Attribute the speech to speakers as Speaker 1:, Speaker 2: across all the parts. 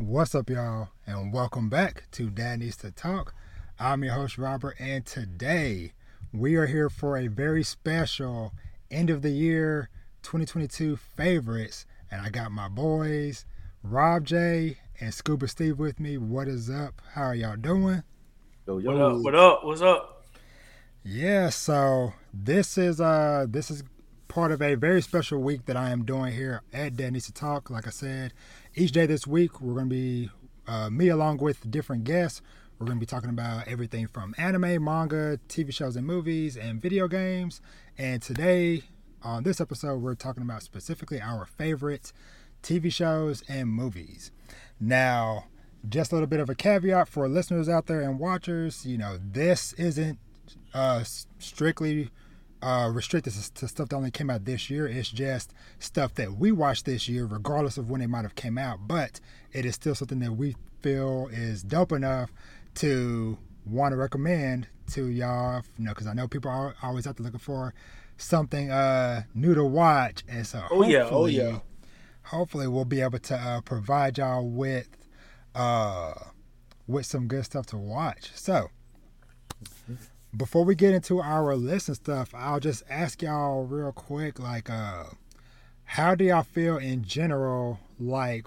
Speaker 1: What's up, y'all, and welcome back to Dad Needs to Talk. I'm your host, Robert, and today we are here for a very special end of the year 2022 favorites. And I got my boys, Rob J and Scuba Steve with me. What is up? How are y'all doing?
Speaker 2: Yo, yo.
Speaker 3: What up? What up? What's up?
Speaker 1: Yeah, so this is uh this is part of a very special week that I am doing here at Dad Needs to Talk. Like I said, each day this week we're going to be uh, me along with different guests. We're going to be talking about everything from anime, manga, TV shows and movies, and video games. And today on this episode, we're talking about specifically our favorite TV shows and movies. Now, just a little bit of a caveat for listeners out there and watchers. You know, this isn't uh, strictly uh, restricted to stuff that only came out this year. It's just stuff that we watched this year, regardless of when it might have came out. But it is still something that we feel is dope enough to want to recommend to y'all. You know, because I know people are always out there looking for something uh, new to watch, and so
Speaker 3: oh yeah, oh yeah.
Speaker 1: Hopefully, we'll be able to uh, provide y'all with uh, with some good stuff to watch. So before we get into our list and stuff, I'll just ask y'all real quick, like, uh, how do y'all feel in general? Like,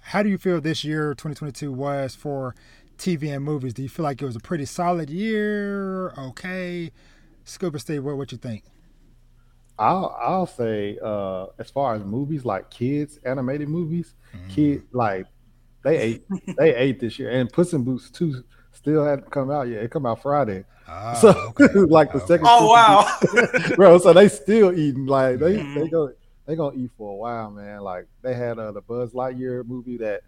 Speaker 1: how do you feel this year, 2022, was for TV and movies? Do you feel like it was a pretty solid year? Okay, Scuba Steve, what what you think?
Speaker 2: I'll I'll say uh, as far as movies like kids animated movies, mm-hmm. kid like they ate they ate this year, and Puss in Boots two still hadn't come out yet. It come out Friday. Oh, so okay. like the second.
Speaker 3: Oh wow,
Speaker 2: bro! So they still eating like they mm-hmm. they go they gonna eat for a while, man. Like they had uh, the Buzz Lightyear movie that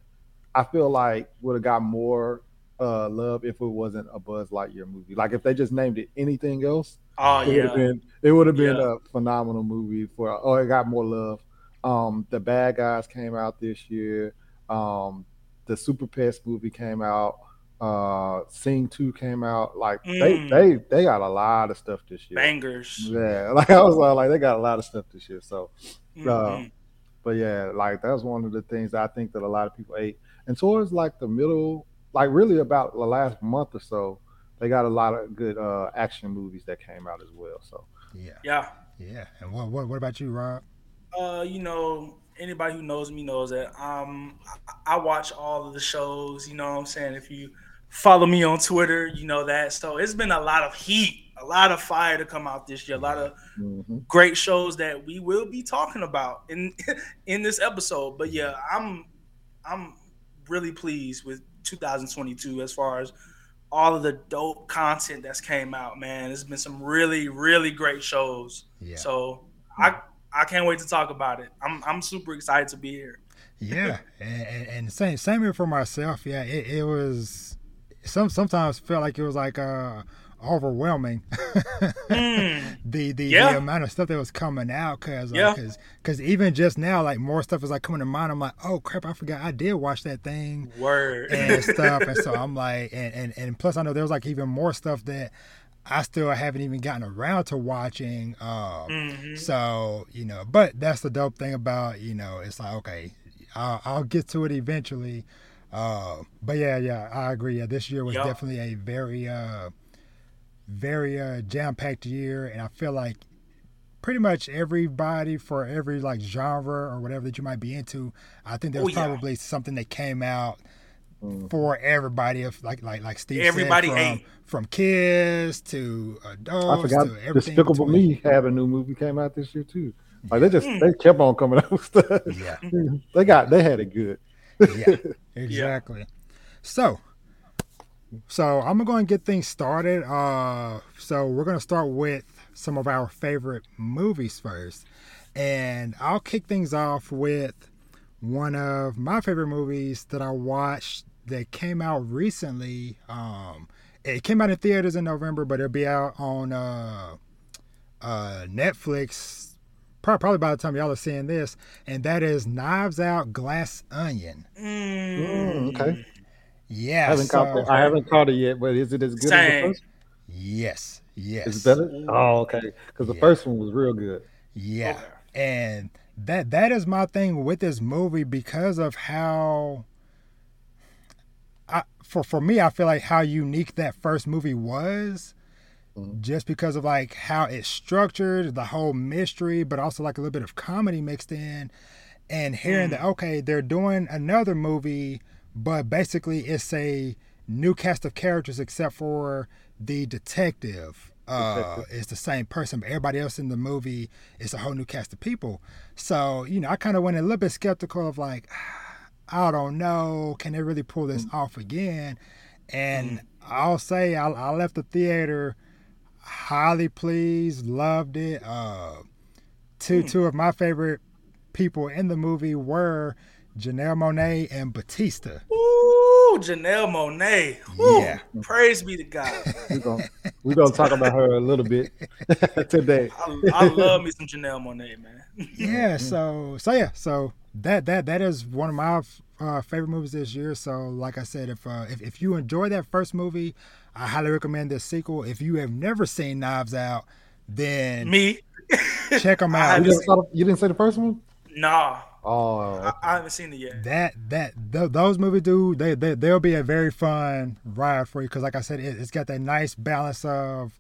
Speaker 2: I feel like would have got more uh, love if it wasn't a Buzz Lightyear movie. Like if they just named it anything else,
Speaker 3: oh
Speaker 2: it
Speaker 3: yeah,
Speaker 2: would been, it would have been yeah. a phenomenal movie for. Oh, it got more love. Um, the Bad Guys came out this year. Um, the Super Pets movie came out uh Sing 2 came out. Like mm. they they they got a lot of stuff this year.
Speaker 3: Bangers.
Speaker 2: Yeah. Like I was like they got a lot of stuff this year. So mm-hmm. uh, but yeah, like that was one of the things I think that a lot of people ate. And towards like the middle, like really about the last month or so, they got a lot of good uh action movies that came out as well. So
Speaker 1: yeah.
Speaker 3: Yeah.
Speaker 1: Yeah. And what what what about you, Rob?
Speaker 3: Uh, you know, anybody who knows me knows that um I, I watch all of the shows, you know what I'm saying? If you follow me on Twitter, you know that. So it's been a lot of heat, a lot of fire to come out this year, a lot of mm-hmm. great shows that we will be talking about in in this episode. But yeah, I'm I'm really pleased with 2022 as far as all of the dope content that's came out, man. It's been some really, really great shows. Yeah. So I I can't wait to talk about it. I'm I'm super excited to be here.
Speaker 1: yeah, and, and, same same here for myself. Yeah, it, it was some sometimes felt like it was like uh overwhelming mm. the the, yeah. the, amount of stuff that was coming out because because uh, because even just now like more stuff is like coming to mind i'm like oh crap i forgot i did watch that thing
Speaker 3: word
Speaker 1: and stuff and so i'm like and, and and plus i know there was like even more stuff that I still haven't even gotten around to watching. Um, mm-hmm. So you know, but that's the dope thing about you know, it's like okay, I'll, I'll get to it eventually. Uh, but yeah, yeah, I agree. Yeah, this year was yep. definitely a very, uh, very uh, jam-packed year, and I feel like pretty much everybody for every like genre or whatever that you might be into, I think there's oh, yeah. probably something that came out mm. for everybody of like like like Steve everybody said, from, from kids to adults. I forgot to
Speaker 2: Despicable Me had a new movie came out this year too. Like they just mm. they kept on coming out with stuff.
Speaker 1: Yeah,
Speaker 2: they got they had it good
Speaker 1: yeah, exactly. Yeah. So, so I'm going to get things started. Uh, so we're going to start with some of our favorite movies first, and I'll kick things off with one of my favorite movies that I watched that came out recently. Um, it came out in theaters in November, but it'll be out on uh, uh, Netflix probably by the time y'all are seeing this, and that is Knives Out Glass Onion.
Speaker 2: Mm. okay.
Speaker 1: Yeah,
Speaker 2: I haven't, so, caught I haven't caught it yet, but is it as good Same. as the first?
Speaker 1: Yes, yes.
Speaker 2: Is it better? Oh, okay. Because the yeah. first one was real good.
Speaker 1: Yeah, okay. and that that is my thing with this movie because of how I, for for me I feel like how unique that first movie was mm-hmm. just because of like how it's structured the whole mystery but also like a little bit of comedy mixed in and hearing mm. that okay they're doing another movie but basically it's a new cast of characters except for the detective uh is the same person but everybody else in the movie is a whole new cast of people so you know i kind of went a little bit skeptical of like i don't know can they really pull this mm-hmm. off again and mm-hmm. i'll say I, I, left the theater highly pleased loved it uh two mm. two of my favorite people in the movie were janelle monáe and Bautista
Speaker 3: Ooh Janelle Monáe. yeah. Praise be to God.
Speaker 2: We're gonna, we're gonna talk about her a little bit today.
Speaker 3: I, I, love me some Janelle Monáe, man.
Speaker 1: yeah. So so yeah. So that that that is one of my uh, favorite movies this year. So like I said, if, uh, if if you enjoy that first movie, I highly recommend this sequel. If you have never seen Knives Out, then
Speaker 3: me
Speaker 1: check them out.
Speaker 2: You didn't, you didn't say the first one?
Speaker 3: Nah.
Speaker 2: Oh.
Speaker 3: I, I, haven't seen it yet.
Speaker 1: That that th- those movies do they, they they'll be a very fun ride for you because like I said, it, it, has got that nice balance of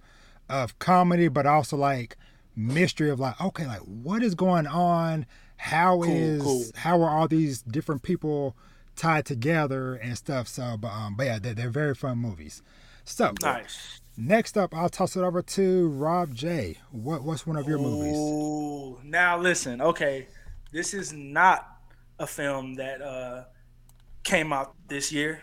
Speaker 1: of comedy, but also like mystery of like okay, like what is going on? How cool, is cool. how are all these different people tied together and stuff? So, but um, but yeah, they're, they're very fun movies. So
Speaker 3: nice.
Speaker 1: Next up, I'll toss it over to Rob J. What what's one of your movies?
Speaker 3: Oh, now listen, okay this is not a film that uh, came out this year.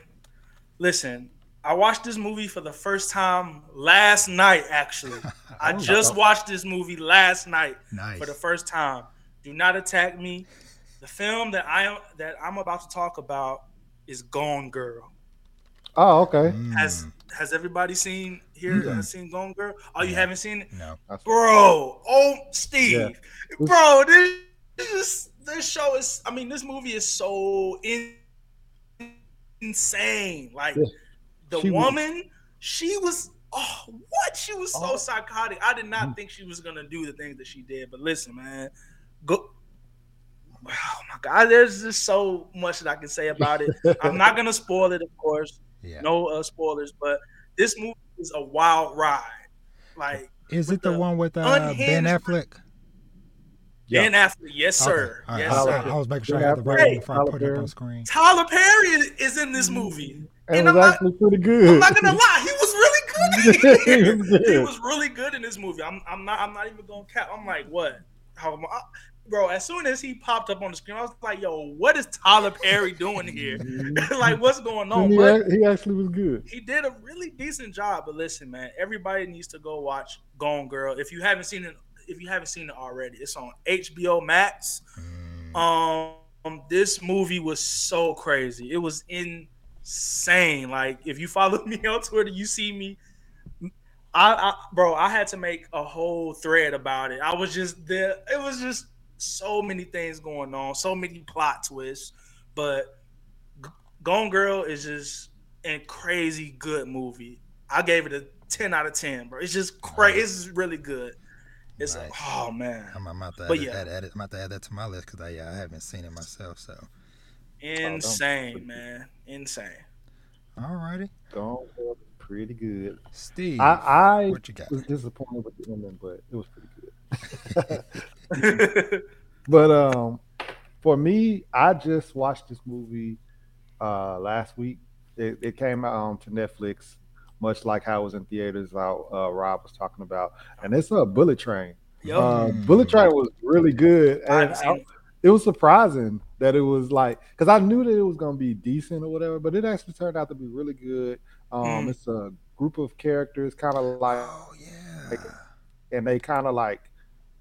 Speaker 3: Listen, I watched this movie for the first time last night. Actually, I just watched this movie last night nice. for the first time. Do not attack me. The film that I am that I'm about to talk about is Gone Girl.
Speaker 2: Oh, okay.
Speaker 3: Mm. Has Has everybody seen here? Mm-hmm. Has seen Gone Girl? Oh, you haven't seen it?
Speaker 1: No,
Speaker 3: bro. Oh, Steve, yeah. bro. This this this show is. I mean, this movie is so in, insane. Like yeah. the she woman, was, she was. Oh, what? She was so oh. psychotic. I did not mm. think she was gonna do the things that she did. But listen, man, go. Oh my God, there's just so much that I can say about it. I'm not gonna spoil it, of course. Yeah. No uh, spoilers, but this movie is a wild ride. Like,
Speaker 1: is it the, the one with uh, Ben Affleck?
Speaker 3: Yeah. Ben Affleck, yes, sir. Okay. Yes, sir.
Speaker 1: I was making sure I had the right one before I put it on screen.
Speaker 3: Tyler Perry is in this movie.
Speaker 2: And, and was I'm not, pretty good.
Speaker 3: I'm not gonna lie, he was really good. he was really good in this movie. I'm, I'm not. I'm not even gonna cap. I'm like, what? How? I, bro, as soon as he popped up on the screen, I was like, yo, what is Tyler Perry doing here? like, what's going on?
Speaker 2: He, but he actually was good.
Speaker 3: He did a really decent job. But listen, man, everybody needs to go watch Gone Girl. If you haven't seen it if you haven't seen it already, it's on HBO Max. Mm. Um, this movie was so crazy. It was insane. Like if you follow me on Twitter, you see me. I, I bro, I had to make a whole thread about it. I was just there. It was just so many things going on, so many plot twists. But Gone Girl is just a crazy good movie. I gave it a 10 out of 10, bro. It's just crazy. It's really good. It's nice. oh man.
Speaker 1: I'm, I'm about to but add, yeah. add, add, I'm about to add that to my list because I, I haven't seen it myself. So oh,
Speaker 3: insane, oh, man, insane.
Speaker 1: All righty.
Speaker 2: Gone pretty good.
Speaker 1: Steve,
Speaker 2: I, I what you got? was disappointed with the ending, but it was pretty good. but um, for me, I just watched this movie uh last week. It, it came out on to Netflix much like how it was in theaters. How uh, Rob was talking about, and it's a Bullet Train. Yep. Uh, Bullet Train was really good, and I, it was surprising that it was like because I knew that it was going to be decent or whatever, but it actually turned out to be really good. Um, mm. It's a group of characters, kind of like,
Speaker 1: oh yeah,
Speaker 2: like, and they kind of like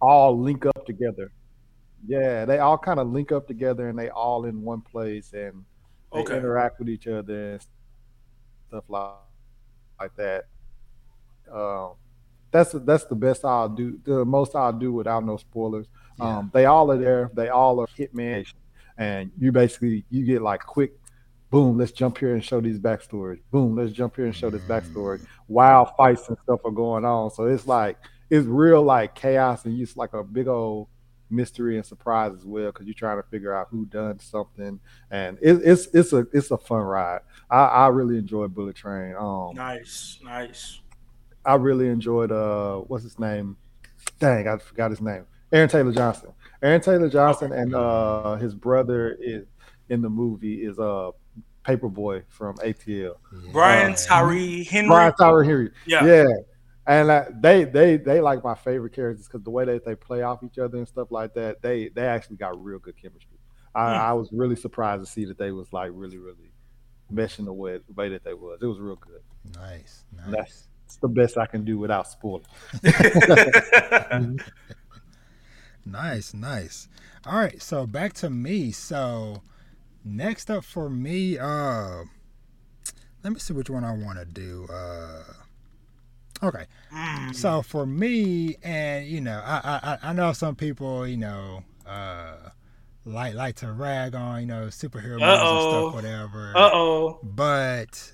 Speaker 2: all link up together. Yeah, they all kind of link up together, and they all in one place, and they okay. interact with each other and stuff like like that. Um, that's that's the best I'll do. The most I'll do without no spoilers. Yeah. Um, they all are there. They all are hitman, and you basically you get like quick, boom. Let's jump here and show these backstories. Boom. Let's jump here and show this backstory. Mm. Wild fights and stuff are going on. So it's like it's real like chaos and it's like a big old mystery and surprise as well because you're trying to figure out who done something, and it, it's it's a it's a fun ride. I, I really enjoyed Bullet Train. Um,
Speaker 3: nice, nice.
Speaker 2: I really enjoyed uh, what's his name? Dang, I forgot his name. Aaron Taylor Johnson. Aaron Taylor Johnson and uh, his brother is in the movie is uh Paperboy from ATL.
Speaker 3: Brian Tyree Henry.
Speaker 2: Brian Tyree Henry.
Speaker 3: Yeah.
Speaker 2: Yeah. And uh, they they they like my favorite characters because the way that they play off each other and stuff like that, they they actually got real good chemistry. I,
Speaker 3: Hmm.
Speaker 2: I was really surprised to see that they was like really really meshing the way, the way that they was. It was real good.
Speaker 1: Nice, nice.
Speaker 2: That's it's the best I can do without spoiling.
Speaker 1: Nice, nice. All right, so back to me. So next up for me, uh let me see which one I want to do. Uh Okay.
Speaker 3: Mm.
Speaker 1: So for me, and you know, I I I know some people, you know, uh like like to rag on, you know, superhero movies and stuff, whatever.
Speaker 3: Uh oh.
Speaker 1: But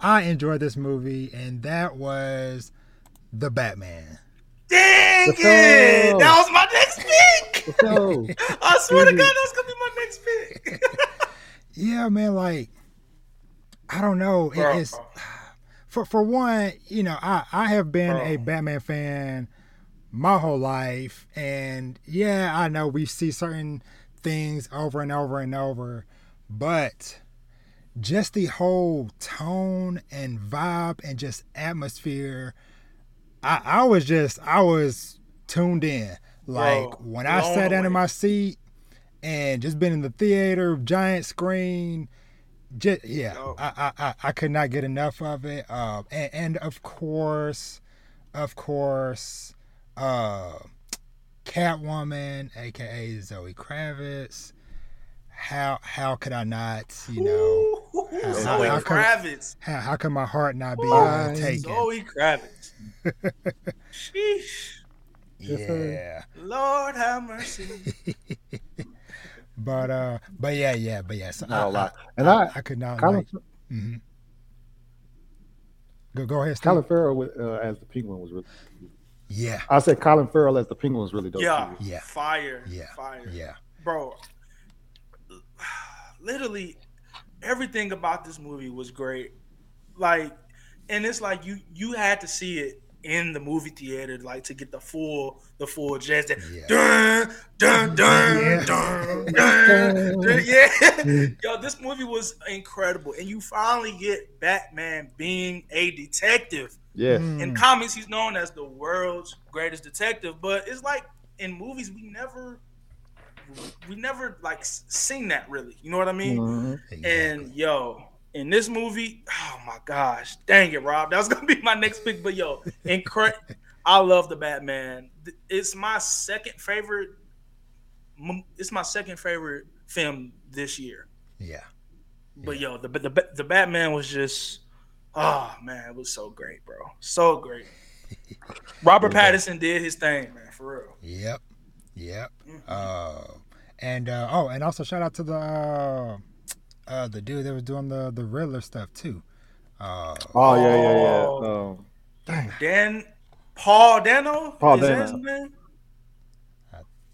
Speaker 1: I enjoyed this movie, and that was the Batman.
Speaker 3: Dang
Speaker 2: Let's
Speaker 3: it!
Speaker 2: go.
Speaker 3: That was my next pick. I swear to God, that was gonna be my next pick.
Speaker 1: Yeah, man, like I don't know. It-
Speaker 3: Bro,
Speaker 1: it's for for one, you know, I I have been
Speaker 3: Bro.
Speaker 1: a Batman fan my whole life, and yeah, I know we see certain things over and over and over, but just the whole tone and vibe and just atmosphere, I I was just I was tuned in. Like
Speaker 3: Bro,
Speaker 1: when I sat down in my seat and just been in the theater, giant screen. Just yeah,
Speaker 3: Yo.
Speaker 1: I, I I I could not get enough of it. Um, and, and of course, of course, uh, Catwoman, aka Zoe Kravitz. How how could I not? You know,
Speaker 3: Ooh,
Speaker 1: how-
Speaker 3: Zoe
Speaker 1: how come-
Speaker 3: Kravitz.
Speaker 1: how, how can my heart not be uh, taken?
Speaker 3: Zoe Kravitz. Sheesh.
Speaker 1: Yeah,
Speaker 3: Lord have mercy.
Speaker 1: but uh, but yeah, yeah, but yeah. So
Speaker 2: Not
Speaker 1: I,
Speaker 2: a lot.
Speaker 1: I,
Speaker 2: And
Speaker 1: I,
Speaker 2: I-
Speaker 1: I could not
Speaker 2: Colin,
Speaker 1: like. mhm. Go go ahead, Steve.
Speaker 2: Colin Farrell with, uh, as the Penguin was really.
Speaker 1: Yeah,
Speaker 2: I said Colin Farrell as the Penguin was really dope.
Speaker 3: yeah.
Speaker 2: too.
Speaker 1: Yeah.
Speaker 3: Fire.
Speaker 1: yeah,
Speaker 3: Fire.
Speaker 1: yeah.
Speaker 3: Bro. Literally everything about this movie was great. Like and it's like you you had to see it in the movie theater like to get the full the full jazz that
Speaker 1: Yeah.
Speaker 3: dun dun dun
Speaker 1: Yeah.
Speaker 3: dun dun, dun. yeah yo this movie was incredible and you finally get batman being a detective
Speaker 2: Yeah.
Speaker 3: in
Speaker 1: Mm.
Speaker 3: comics he's known as the world's greatest detective but it's like in movies we never we never like seen that really you know what i mean
Speaker 2: Mhm.
Speaker 1: Exactly.
Speaker 3: and yo in this movie oh my gosh dang it rob that was gonna be my next pick but yo incredible i love the batman. It's my second favorite it's my second favorite film this year.
Speaker 1: Yeah,
Speaker 3: but yo the, the the batman was just oh man it was so great bro. So great. Robert pattinson did his thing man for real.
Speaker 1: Yep, yep.
Speaker 3: Mhm.
Speaker 1: Uh, and uh, oh, and also shout out to the uh, uh, the dude that was doing the the Riddler stuff too. Uh,
Speaker 2: Oh yeah, yeah, yeah.
Speaker 3: Oh.
Speaker 2: Um, dang.
Speaker 3: dan paul dano
Speaker 2: Paul
Speaker 3: is
Speaker 2: Dano.
Speaker 3: his name?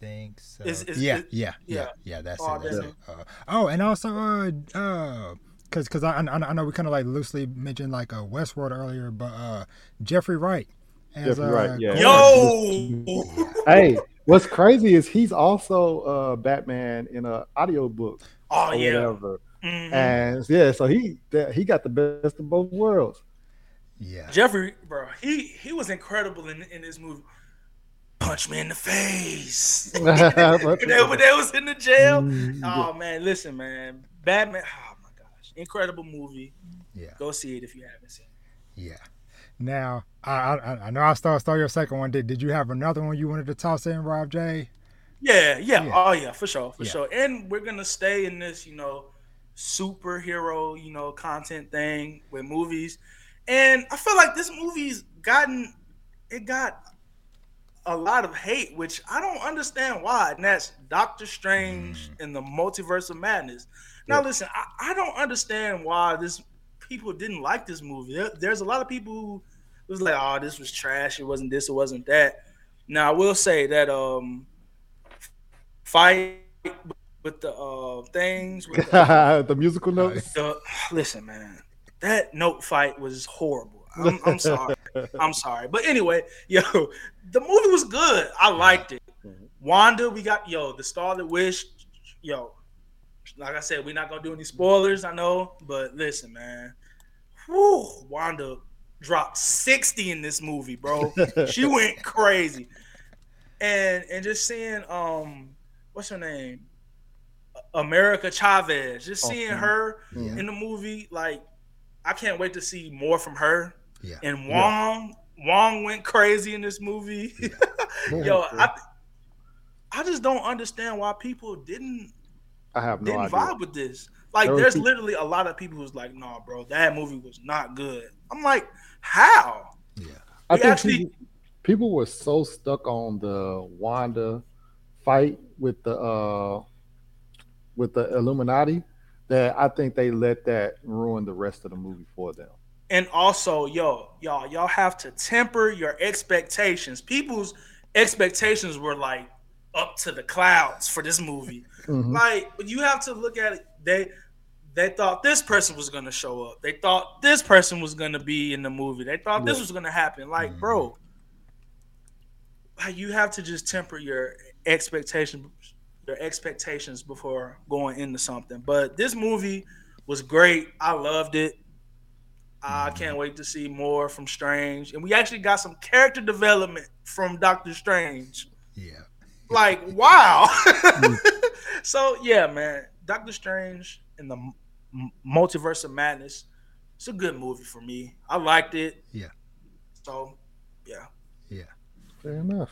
Speaker 1: think so.
Speaker 3: Is- is-
Speaker 1: yeah,
Speaker 3: is-
Speaker 1: yeah, yeah,
Speaker 3: yeah.
Speaker 1: yeah, That's
Speaker 3: Oh,
Speaker 1: it. That's
Speaker 3: that's
Speaker 1: it. Uh, oh, and also, uh, uh, cause, cause I, I, I know we kind of like loosely mentioned like uh, Westworld earlier, but uh, Jeffrey Wright. As,
Speaker 2: Jeffrey
Speaker 1: uh,
Speaker 2: Wright, yeah.
Speaker 3: Yo!
Speaker 2: Hey, what's crazy is he's also uh, Batman in a audiobook
Speaker 3: Oh
Speaker 2: or
Speaker 3: yeah.
Speaker 2: whatever.
Speaker 3: Mhm.
Speaker 2: And yeah, so he that- he got the best of both worlds.
Speaker 1: Yeah,
Speaker 3: Jeffrey, bro, he he was incredible in in this movie. Punch me in the face. when, they, when they was in the jail.
Speaker 2: Mm,
Speaker 3: Oh man, listen, man, Batman. Oh my gosh, incredible movie.
Speaker 1: yeah,
Speaker 3: Go see it if you haven't seen. it.
Speaker 1: yeah. Now, I, I, I know I stole, stole your second one. Did, did you have another one you wanted to toss in, Rob J?
Speaker 3: Yeah, yeah,
Speaker 1: Yeah.
Speaker 3: oh yeah, for sure, for
Speaker 1: Yeah.
Speaker 3: sure. And we're gonna stay in this, you know, superhero, you know, content thing with movies. And I feel like this movie's gotten it got a lot of hate, which I don't understand why. And that's Doctor Strange and the Multiverse of Madness. Now
Speaker 2: Yeah.
Speaker 3: listen, I, I don't understand why this people didn't like this movie. There- there's a lot of people who was like, oh, this was trash, it wasn't this, it wasn't that. Now I will say that um fight with the uh things. With the,
Speaker 2: the musical notes.
Speaker 3: the, listen, man, that note fight was horrible. I'm, I'm sorry. I'm sorry. But anyway, yo, the movie was good. I liked it. Wanda, we got yo, the Scarlet Witch, yo. Like I said, we're not gonna do any spoilers, I know, but listen, man. Whew, Wanda dropped 60 in this movie, bro. she went crazy. And and just seeing um what's her name? America Chavez. Just
Speaker 2: Oh,
Speaker 3: seeing her
Speaker 1: Yeah.
Speaker 3: in the movie, like I can't wait to see more from her.
Speaker 1: Yeah.
Speaker 3: And Wong, Wong went crazy in this movie. Yo, I, I just don't understand why people didn't
Speaker 2: I have no
Speaker 3: didn't
Speaker 2: idea.
Speaker 3: vibe with this. Like,
Speaker 2: There
Speaker 3: there's
Speaker 2: people-
Speaker 3: literally a lot of people who's like, "Nah, bro, that movie was not good." I'm like, how?
Speaker 1: Yeah.
Speaker 2: I
Speaker 3: We
Speaker 2: think
Speaker 3: actually-
Speaker 2: people, people were so stuck on the Wanda fight with the uh with the Illuminati that I think they let that ruin the rest of the movie for them.
Speaker 3: And also, yo, y'all, y'all have to temper your expectations. People's expectations were like up to the clouds for this movie.
Speaker 2: Mhm.
Speaker 3: Like, you have to look at it. They they thought this person was gonna show up. They thought this person was gonna be in the movie. They thought this was gonna happen. Like,
Speaker 1: Mhm.
Speaker 3: bro, like you have to just temper your expectations your expectations before going into something. But this movie was great. I loved it. I can't wait to see more from Strange. And we actually got some character development from Doctor Strange.
Speaker 1: Yeah.
Speaker 3: Like, wow. so, yeah, man. Doctor Strange and the M- M- Multiverse of Madness. It's a good movie for me. I liked it.
Speaker 1: Yeah.
Speaker 3: So, yeah. yeah.
Speaker 2: Fair enough.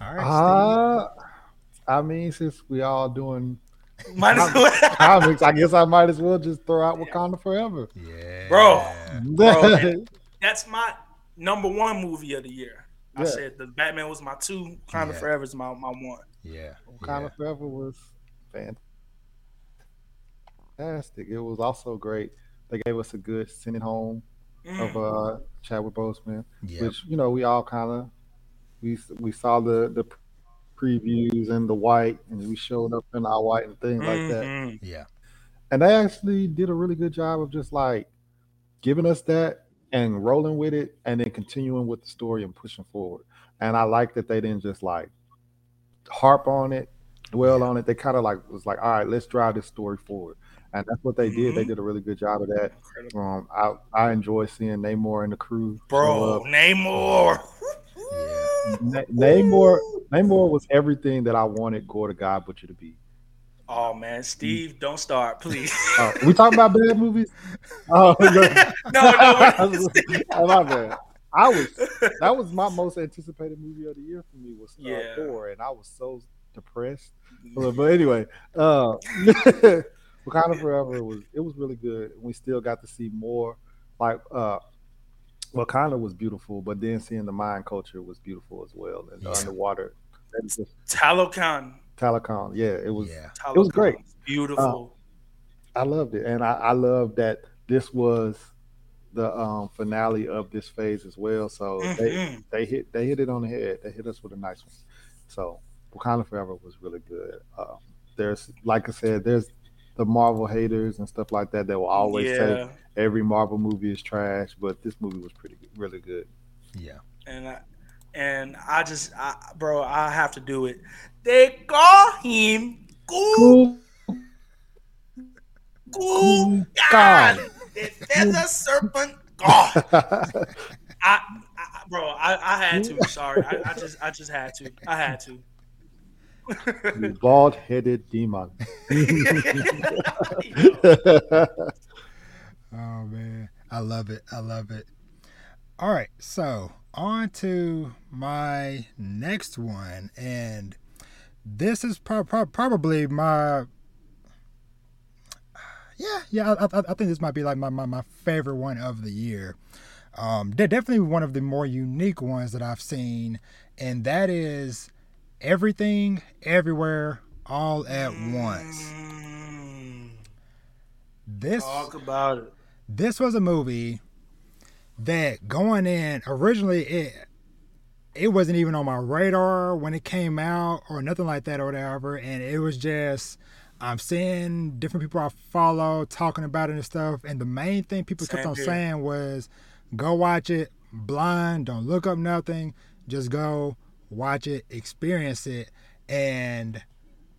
Speaker 1: All right.
Speaker 2: Uh, I mean, since we all doing
Speaker 3: Might as well.
Speaker 2: comics, I guess I might as well just throw out Wakanda Forever.
Speaker 1: Yeah.
Speaker 3: Bro. Bro, That's my number one movie of the year. I said the Batman was my two. Wakanda
Speaker 1: Yeah.
Speaker 3: Forever is my, my one.
Speaker 1: Yeah.
Speaker 2: Wakanda
Speaker 1: yeah.
Speaker 2: Forever was fantastic. It was also great. They gave us a good sending home
Speaker 3: Mm.
Speaker 2: of uh Chadwick Boseman,
Speaker 1: Yeah.
Speaker 2: which you know we all kind of we we saw the the previews and the white, and we showed up in our white and things like that.
Speaker 3: Mhm.
Speaker 1: Yeah.
Speaker 2: And they actually did a really good job of just like giving us that and rolling with it, and then continuing with the story and pushing forward. And I like that they didn't just like harp on it, dwell
Speaker 1: Yeah.
Speaker 2: on it. They kind of like was like, all right, let's drive this story forward. And that's what they did. They
Speaker 3: Mhm.
Speaker 2: did a really good job of that. Um, I I enjoy seeing Namor and the crew.
Speaker 3: Bro. Namor.
Speaker 1: Yeah.
Speaker 2: Na- Namor Namor was everything that I wanted Gore the God Butcher to be.
Speaker 3: Oh man, Steve, don't start, please.
Speaker 2: Uh, we talking about bad movies? Oh, no.
Speaker 3: no, no,
Speaker 2: oh, my bad. I was that was my most anticipated movie of the year for me was uh,
Speaker 3: Yeah.
Speaker 2: Thor, and I was so depressed. But, but anyway, uh, Wakanda Forever was it was really good. We still got to see more. Like uh, Wakanda was beautiful, but then seeing the Mayan culture was beautiful as well, and the underwater. That was
Speaker 3: Talokan.
Speaker 2: Yeah, it was.
Speaker 1: Yeah.
Speaker 3: Talokan.
Speaker 2: was great.
Speaker 3: Beautiful.
Speaker 2: I loved it, and I, I love that this was the um, finale of this phase as well. So they,
Speaker 3: Mhm.
Speaker 2: they hit they hit it on the head. They hit us with a nice one. So Wakanda Forever was really good. Uh, there's like I said, there's the Marvel haters and stuff like that that will always say
Speaker 3: yeah,
Speaker 2: every Marvel movie is trash, but this movie was pretty good, really good.
Speaker 1: Yeah.
Speaker 3: and I, and I just, I, bro, I have to do it. They call him Cool Cool God. The feather serpent God. I, I bro, I, I had to. Sorry, I, I just, I just had to. I had to.
Speaker 2: Bald headed demon.
Speaker 1: Oh man, I love it. I love it. All right, so on to my next one, and this is pro- pro- probably my yeah yeah. I, I, I think this might be like my, my, my favorite one of the year. Um, de- definitely one of the more unique ones that I've seen, and that is everything, everywhere, all at once.
Speaker 3: Mm,
Speaker 1: This
Speaker 3: talk about it.
Speaker 1: This was a movie that going in originally it it wasn't even on my radar when it came out or nothing like that or whatever. And it was just I'm seeing different people I follow talking about it and stuff. And the main thing people
Speaker 3: Same
Speaker 1: kept on saying was, "Go watch it blind. Don't look up nothing. Just go watch it, experience it." And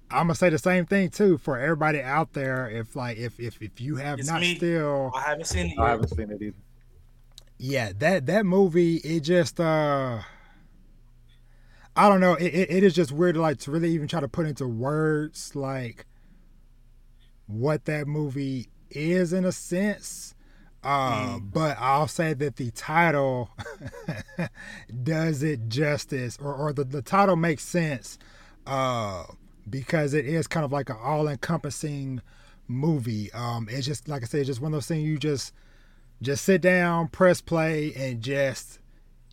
Speaker 1: I'm gonna say the same thing too for everybody out there. If like if if if you have
Speaker 3: It's
Speaker 1: not
Speaker 3: me.
Speaker 1: still
Speaker 3: I haven't seen it
Speaker 2: I haven't seen it either.
Speaker 1: yeah that that movie it just uh i don't know it, it, it is just weird like to really even try to put into words like what that movie is in a sense uh but i'll say that the title does it justice or, or the, the title makes sense uh because it is kind of like an all-encompassing movie um it's just like i said it's just one of those things you just just sit down, press play, and just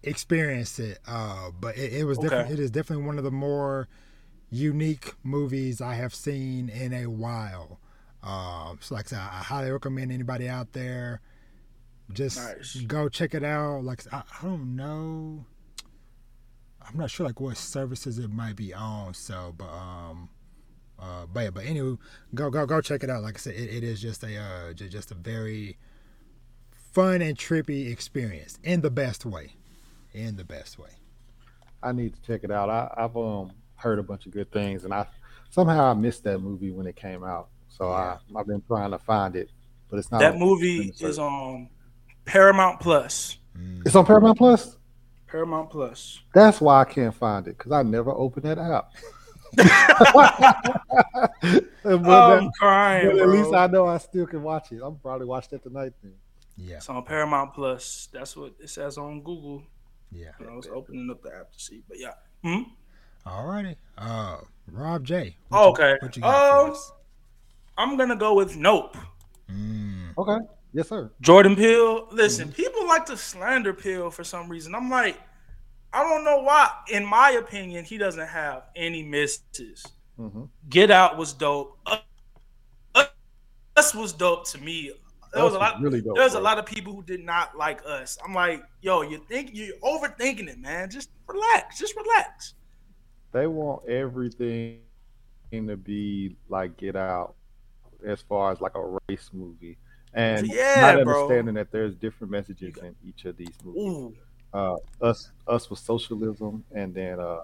Speaker 1: experience it. Uh, but it, it was
Speaker 3: Okay.
Speaker 1: different. It is definitely one of the more unique movies I have seen in a while. Um, so like I said, I highly recommend anybody out there just
Speaker 3: Nice.
Speaker 1: go check it out. Like I, I don't know, I'm not sure like what services it might be on. So, but um, uh, but yeah, but anyway, go go go check it out. Like I said, it, it is just a uh, ju- just a very fun and trippy experience in the best way. In the best way.
Speaker 2: I need to check it out. I, I've um heard a bunch of good things, and I somehow I missed that movie when it came out. So I I've been trying to find it, but it's not.
Speaker 3: That
Speaker 2: on-
Speaker 3: movie
Speaker 2: Sorry.
Speaker 3: is on Paramount Plus.
Speaker 2: It's on Paramount Plus.
Speaker 3: Paramount Plus.
Speaker 2: That's why I can't find it because I never opened that app. but
Speaker 3: Oh,
Speaker 2: that-
Speaker 3: I'm crying,
Speaker 2: but at
Speaker 3: bro.
Speaker 2: least I know I still can watch it. I'm probably watch that tonight then.
Speaker 1: Yeah.
Speaker 3: It's on Paramount Plus. That's what it says on Google.
Speaker 1: Yeah.
Speaker 3: And I was opening up the app to see, but yeah. Hmm?
Speaker 1: All righty. Uh Rob J.
Speaker 3: Oh, okay.
Speaker 1: What you got
Speaker 3: Um. I'm gonna go with Nope.
Speaker 1: Mm,
Speaker 2: Okay. Yes, sir.
Speaker 3: Jordan Peele. Listen,
Speaker 2: Mm-hmm.
Speaker 3: people like to slander Peele for some reason. I'm like, I don't know why. In my opinion, he doesn't have any misses.
Speaker 2: hmm
Speaker 3: Get Out was dope. Us was dope to me. There was a lot.
Speaker 2: really dope.
Speaker 3: There's a
Speaker 2: bro.
Speaker 3: lot of people who did not like us. I'm like, yo, you think you're overthinking it, man. Just relax. Just relax.
Speaker 2: They want everything to be like Get Out, as far as like a race movie, and
Speaker 3: Yeah,
Speaker 2: not
Speaker 3: bro.
Speaker 2: understanding that there's different messages in each of these movies.
Speaker 3: Ooh,
Speaker 2: uh, us us was socialism, and then uh,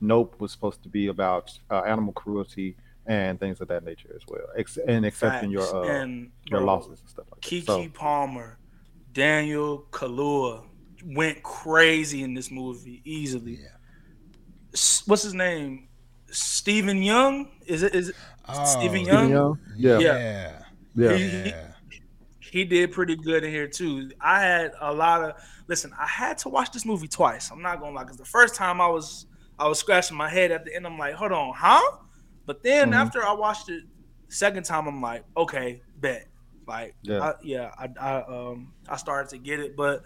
Speaker 2: Nope was supposed to be about uh, animal cruelty and things of that nature as well, Ex- and accepting your
Speaker 3: facts.
Speaker 2: uh,
Speaker 3: and
Speaker 2: your
Speaker 3: bro,
Speaker 2: losses and stuff like that.
Speaker 3: Keke
Speaker 2: So
Speaker 3: Palmer, Daniel Kaluuya went crazy in this movie easily.
Speaker 1: yeah.
Speaker 3: What's his name? Steven Yeun? Is it? Is it?
Speaker 1: Oh,
Speaker 3: Steven
Speaker 2: Steven
Speaker 3: Yeun?
Speaker 2: Yeun, yeah,
Speaker 3: Yeah.
Speaker 1: Yeah.
Speaker 2: yeah,
Speaker 3: He-
Speaker 1: Yeah.
Speaker 3: He did pretty good in here too. I had a lot of listen. I had to watch this movie twice. I'm not gonna lie, because the first time I was I was scratching my head at the end. I'm like, hold on, huh? But then
Speaker 2: Mhm.
Speaker 3: after I watched it second time, I'm like, okay, bet. Like,
Speaker 2: Yeah.
Speaker 3: I, yeah, I, I um I started to get it, but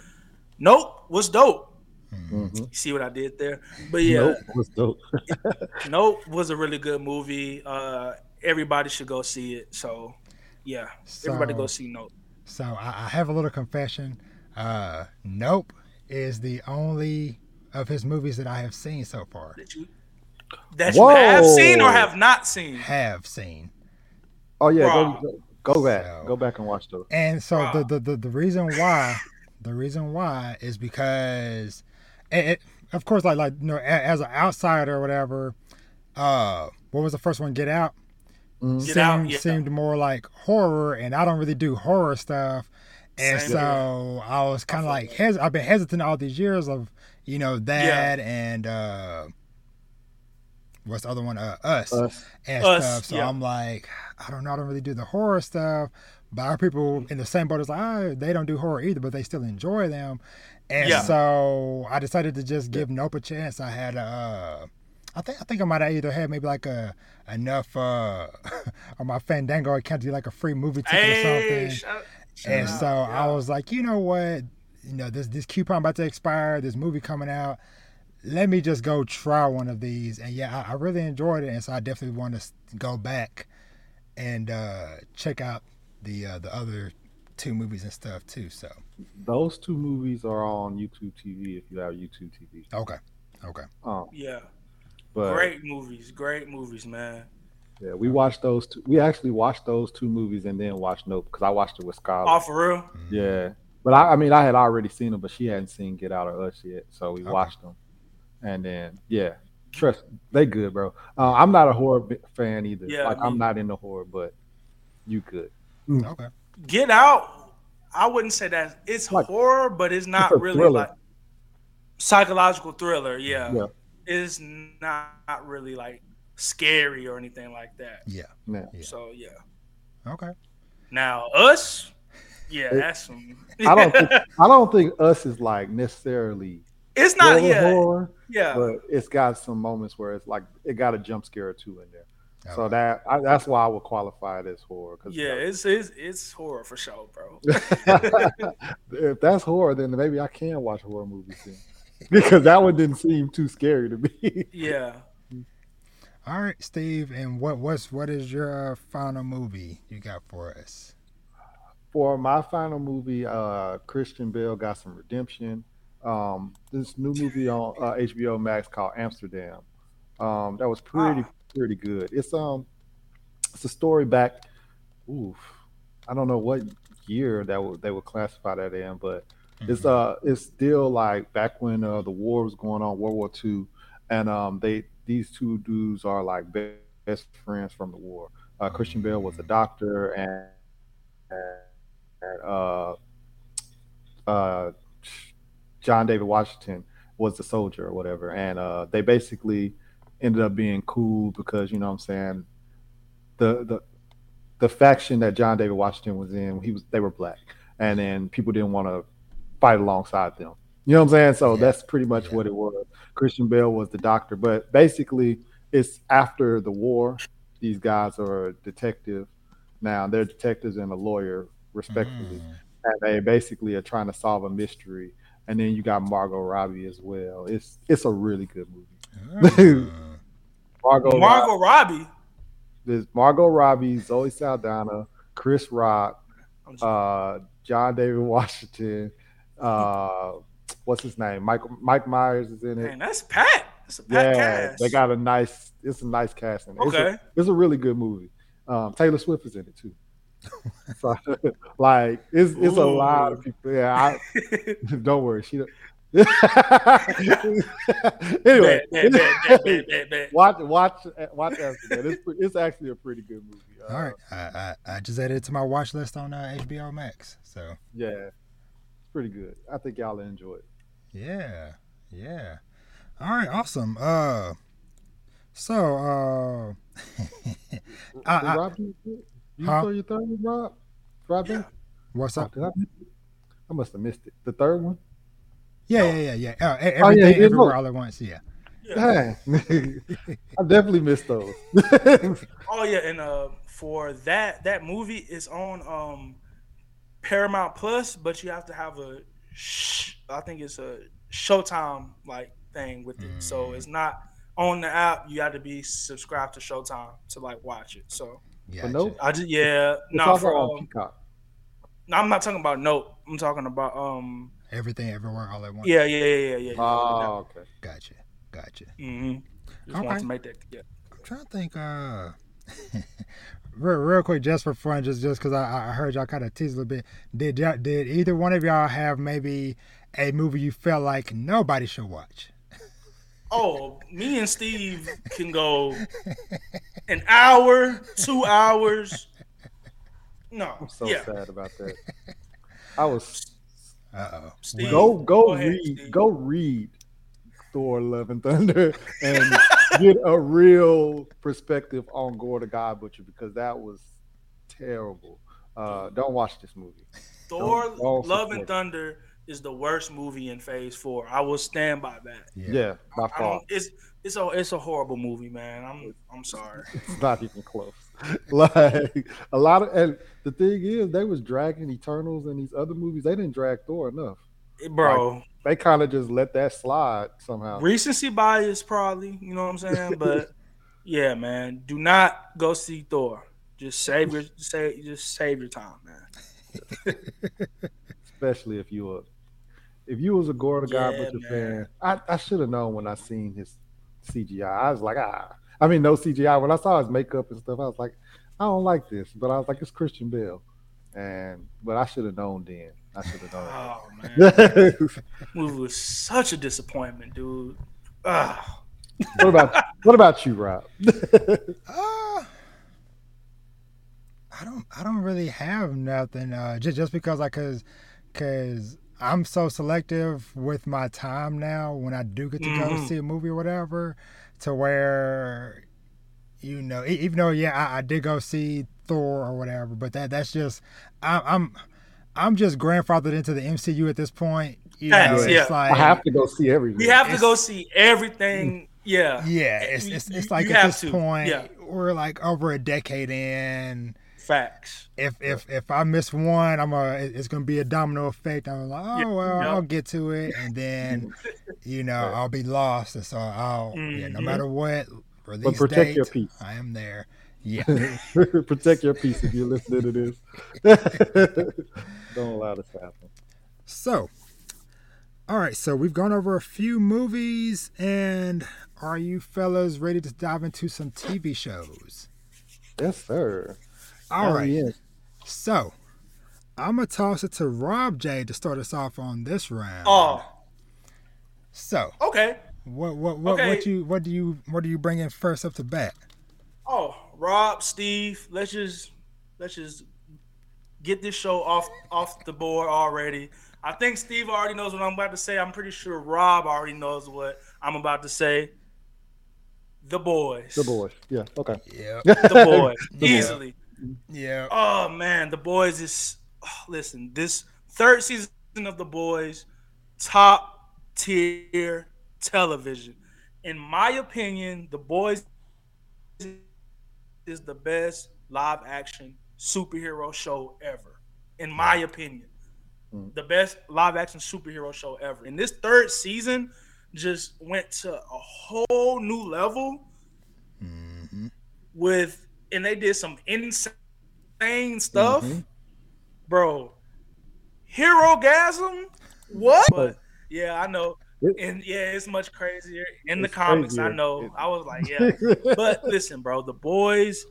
Speaker 3: nope, was dope.
Speaker 1: Mhm.
Speaker 2: Mhm.
Speaker 3: You see what I did there? But yeah,
Speaker 2: Nope was dope.
Speaker 3: Nope was a really good movie. Uh, everybody should go see it. So, yeah, everybody go see Nope.
Speaker 1: So I, I have a little confession. Uh, nope is the only of his movies that I have seen so far.
Speaker 3: That you that you have seen or have not seen.
Speaker 1: Have seen.
Speaker 2: Oh yeah, go, go go back,
Speaker 1: So-
Speaker 2: go back and watch those.
Speaker 1: And so
Speaker 3: Wow.
Speaker 1: the, the, the, the reason why the reason why is because it, it- of course like like you know as an outsider or whatever uh what was the first one get out
Speaker 2: Mhm.
Speaker 3: Get
Speaker 1: seemed,
Speaker 3: Out, yeah.
Speaker 1: seemed more like horror and I don't really do horror stuff and
Speaker 3: Same
Speaker 1: so I was kind of like hes- I've been hesitant all these years of you know that and uh what's the other one uh us
Speaker 2: Us.
Speaker 1: and
Speaker 3: Us,
Speaker 1: stuff. So
Speaker 3: yeah.
Speaker 1: I'm like, I don't know, I don't really do the horror stuff. But our people in the same boat is like, oh, they don't do horror either, but they still enjoy them. And
Speaker 3: Yeah.
Speaker 1: so I decided to just give Nope a chance. I had uh I think I think I might have either had maybe like a enough uh on my Fandango account to get like a free movie ticket or
Speaker 3: Hey,
Speaker 1: something.
Speaker 3: shout,
Speaker 1: And
Speaker 3: shout
Speaker 1: so
Speaker 3: out,
Speaker 1: I was like, you know what? You know, this this coupon about to expire, this movie coming out. Let me just go try one of these. And yeah, I, I really enjoyed it. And so I definitely want to go back and uh, check out the uh, the other two movies and stuff too. So
Speaker 2: Those two movies are on YouTube TV if you have YouTube TV.
Speaker 1: okay. Okay.
Speaker 2: Um,
Speaker 3: Yeah,
Speaker 2: but
Speaker 3: great movies, great movies, man.
Speaker 2: yeah, we watched those. Two, we actually watched those two movies and then watched Nope because I watched it with Skylar.
Speaker 3: Oh, for real?
Speaker 2: Yeah, but I, I mean, I had already seen them, but she hadn't seen Get Out or Us yet, so we
Speaker 1: Okay.
Speaker 2: watched them, and then yeah, trust they good, bro. Uh, I'm not a horror fan either.
Speaker 3: Yeah,
Speaker 2: like
Speaker 3: me-
Speaker 2: I'm not into horror, but you could.
Speaker 1: Okay.
Speaker 3: Get Out. I wouldn't say that it's
Speaker 2: Like-
Speaker 3: horror, but it's not
Speaker 2: a
Speaker 3: really
Speaker 2: thriller.
Speaker 3: like psychological thriller. Yeah,
Speaker 2: Yeah.
Speaker 3: It's not, not really like scary or anything like that.
Speaker 1: Yeah.
Speaker 2: Yeah.
Speaker 1: Yeah.
Speaker 3: So yeah.
Speaker 1: Okay.
Speaker 3: Now us, yeah,
Speaker 2: It-
Speaker 3: that's some.
Speaker 2: I don't think I don't think Us is like necessarily
Speaker 3: it's not.
Speaker 2: horror,
Speaker 3: Yeah,
Speaker 2: horror,
Speaker 3: yeah.
Speaker 2: but it's got some moments where it's like it got a jump scare or two in there. So that I, that's why I would qualify it as horror. Cause
Speaker 3: Yeah, it's, it's it's horror for sure, bro.
Speaker 2: if that's horror, then maybe I can watch horror movies then. because that one didn't seem too scary to me.
Speaker 3: Yeah.
Speaker 1: All right, Steve. And what what's what is your uh, final movie you got for us?
Speaker 2: For my final movie, uh, Christian Bale got some redemption. Um, this new movie on uh, HBO Max called Amsterdam. Um, that was pretty
Speaker 3: Ah.
Speaker 2: pretty good. It's um, it's a story back. Oof, I don't know what year that would they would classify that in, but it's
Speaker 1: Mm-hmm.
Speaker 2: uh it's still like back when uh, the war was going on, World War II, and um they these two dudes are like be- best friends from the war. Uh, Christian Bale was a doctor, and, and uh, uh, John David Washington was the soldier or whatever, and uh, they basically ended up being cool because you know what I'm saying the the the faction that John David Washington was in, he was they were black, and then people didn't want to fight alongside them. You know what I'm saying? So
Speaker 1: Yeah.
Speaker 2: that's pretty much
Speaker 1: Yeah.
Speaker 2: what it was. Christian Bale was the doctor, but basically it's after the war. These guys are a detective now. They're detectives and a lawyer, respectively,
Speaker 1: Mm.
Speaker 2: and they basically are trying to solve a mystery. And then you got Margot Robbie as well. It's it's a really good movie.
Speaker 1: Mm.
Speaker 2: Margot, Robbie,
Speaker 3: Margot Robbie.
Speaker 2: there's Margot Robbie, Zoe Saldana, Chris Rock, uh, John David Washington. Uh, what's his name? Mike Mike Myers is in it.
Speaker 3: Man, that's Pat. That's a Pat
Speaker 2: Yeah,
Speaker 3: cast.
Speaker 2: they got a nice. It's a nice casting. It's, a,
Speaker 3: Okay.
Speaker 2: it's a really good movie. Um, Taylor Swift is in it too. so, like, it's it's a lot of people. Yeah, I, don't worry. She. anyway,
Speaker 3: bet, bet.
Speaker 2: watch watch watch after that. It's it's actually a pretty good movie. Uh,
Speaker 1: All right, I, I I just added it to my watch list on uh, HBO Max. So
Speaker 2: Yeah, it's pretty good. I think y'all enjoy it.
Speaker 1: yeah, yeah. All right, awesome. Uh, so uh, I,
Speaker 2: Did
Speaker 1: I,
Speaker 2: Rob, you, you
Speaker 1: Huh?
Speaker 2: saw your third one, Rob? Rob,
Speaker 3: Yeah.
Speaker 1: what's
Speaker 2: Oh,
Speaker 1: up?
Speaker 2: did I. I must have missed it. The third one?
Speaker 1: Yeah, yeah, yeah, yeah. Uh,
Speaker 2: Oh, yeah,
Speaker 1: everything,
Speaker 2: yeah,
Speaker 1: everywhere,
Speaker 2: look.
Speaker 1: all at once. Yeah.
Speaker 3: Yeah.
Speaker 2: I definitely missed those.
Speaker 3: Oh yeah, and uh, for that that movie is on um Paramount Plus, but you have to have a sh- I think it's a Showtime like thing with it. So
Speaker 1: Mm.
Speaker 3: it's not on the app. You have to be subscribed to Showtime to like watch it. So
Speaker 1: Gotcha.
Speaker 2: nope.
Speaker 3: I just yeah,
Speaker 2: It's
Speaker 3: no,
Speaker 2: also
Speaker 3: for
Speaker 2: on
Speaker 3: um,
Speaker 2: Peacock.
Speaker 3: no, I'm not talking about Nope. I'm talking about um
Speaker 1: Everything, everywhere, all at once.
Speaker 3: yeah yeah yeah yeah yeah. yeah,
Speaker 2: Oh, okay.
Speaker 1: Gotcha. Gotcha.
Speaker 3: Mm-hmm. Just
Speaker 1: Okay.
Speaker 3: want to make that yeah.
Speaker 1: I'm trying to think. Uh, real, real quick, just for fun, just just because I, I heard y'all kind of tease a little bit. Did y'all, did either one of y'all have maybe a movie you felt like nobody should watch?
Speaker 3: Oh, me and Steve can go an hour, two hours. No,
Speaker 2: I'm so
Speaker 3: yeah.
Speaker 2: sad about that. I was
Speaker 1: Uh oh.
Speaker 2: Go go,
Speaker 3: Go ahead,
Speaker 2: read
Speaker 3: Steve.
Speaker 2: go read Thor: Love and Thunder and get a real perspective on Gore the God Butcher because that was terrible. Uh, don't watch this movie.
Speaker 3: Thor:
Speaker 2: Don't- don't
Speaker 3: Love
Speaker 2: support
Speaker 3: and
Speaker 2: it.
Speaker 3: Thunder is the worst movie in Phase Four. I will stand by that.
Speaker 1: Yeah.
Speaker 2: Yeah, by far.
Speaker 3: don't, it's it's a it's a horrible movie, man. I'm I'm sorry.
Speaker 2: It's not even close. like a lot of, and the thing is, they was dragging Eternals and these other movies. They didn't drag Thor enough.
Speaker 3: Bro,
Speaker 2: They kind of just let that slide somehow.
Speaker 3: recency bias probably, you know what I'm saying? But yeah, man, do not go see Thor. Just save your save just save your time, man.
Speaker 2: especially if you are if you was a Gordon
Speaker 3: Yeah,
Speaker 2: God Butcher
Speaker 3: man.
Speaker 2: fan, I, I should have known when I seen his CGI. I was like, ah, I mean, no CGI. When I saw his makeup and stuff, I was like, I don't like this. But I was like, it's Christian Bale, and but I should have known then. I should have known.
Speaker 3: Oh man, movie was such a disappointment, dude. Ah,
Speaker 2: what about what about you, Rob?
Speaker 1: Uh, I don't. I don't really have nothing. Uh, just just because I cause, cause I'm so selective with my time now when I do get to go
Speaker 3: Mhm.
Speaker 1: see a movie or whatever, to where, you know, e- even though yeah, I, I did go see Thor or whatever, but that that's just I, I'm. I'm just grandfathered into the MCU at this point. You know,
Speaker 3: Facts,
Speaker 1: it's
Speaker 3: yeah.
Speaker 1: like
Speaker 2: I have to go see everything.
Speaker 3: we have to go see everything. Yeah,
Speaker 1: Yeah, it's it's, it's like
Speaker 3: you
Speaker 1: at this
Speaker 3: to,
Speaker 1: point
Speaker 3: yeah.
Speaker 1: we're like over a decade in.
Speaker 3: facts.
Speaker 1: if if if I miss one, I'm a it's gonna be a domino effect. I'm like, oh
Speaker 3: Yeah,
Speaker 1: well,
Speaker 3: yeah.
Speaker 1: I'll get to it, and then you know
Speaker 2: Right.
Speaker 1: I'll be lost, and so I'll yeah, no matter mm-hmm. what release
Speaker 2: But protect
Speaker 1: date,
Speaker 2: your peace.
Speaker 1: I am there. Yeah,
Speaker 2: Protect your peace if you're listening to this. Don't allow this to happen.
Speaker 1: so all right, so we've gone over a few movies, and are you fellas ready to dive into some TV shows?
Speaker 2: Yes, sir.
Speaker 1: All
Speaker 2: Oh,
Speaker 1: right,
Speaker 2: yeah.
Speaker 1: so I'm gonna toss it to Rob J to start us off on this round.
Speaker 3: Oh,
Speaker 1: so
Speaker 3: okay.
Speaker 1: What what what
Speaker 3: Okay.
Speaker 1: what you what do you what do you bring in first up to bat?
Speaker 3: Rob, Steve, let's just let's just get this show off off the board already. I think Steve already knows what I'm about to say. I'm pretty sure Rob already knows what I'm about to say. The boys.
Speaker 2: The boys. Yeah. Okay.
Speaker 1: Yeah,
Speaker 3: The boys.
Speaker 2: The boys.
Speaker 3: Easily.
Speaker 1: yeah.
Speaker 3: Oh man, the boys is oh, listen, this third season of the boys, top tier television. In my opinion, the boys is the best live action superhero show ever. In my opinion.
Speaker 2: Mm.
Speaker 3: The best live action superhero show ever. And this third season just went to a whole new level
Speaker 1: hmm
Speaker 3: with and they did some insane stuff,
Speaker 2: Mhm.
Speaker 3: bro. Herogasm? What?
Speaker 2: But-
Speaker 3: yeah, I know. And yeah, it's much crazier in the
Speaker 2: It's
Speaker 3: comics. I know. I was like, yeah. but listen, bro, the boys,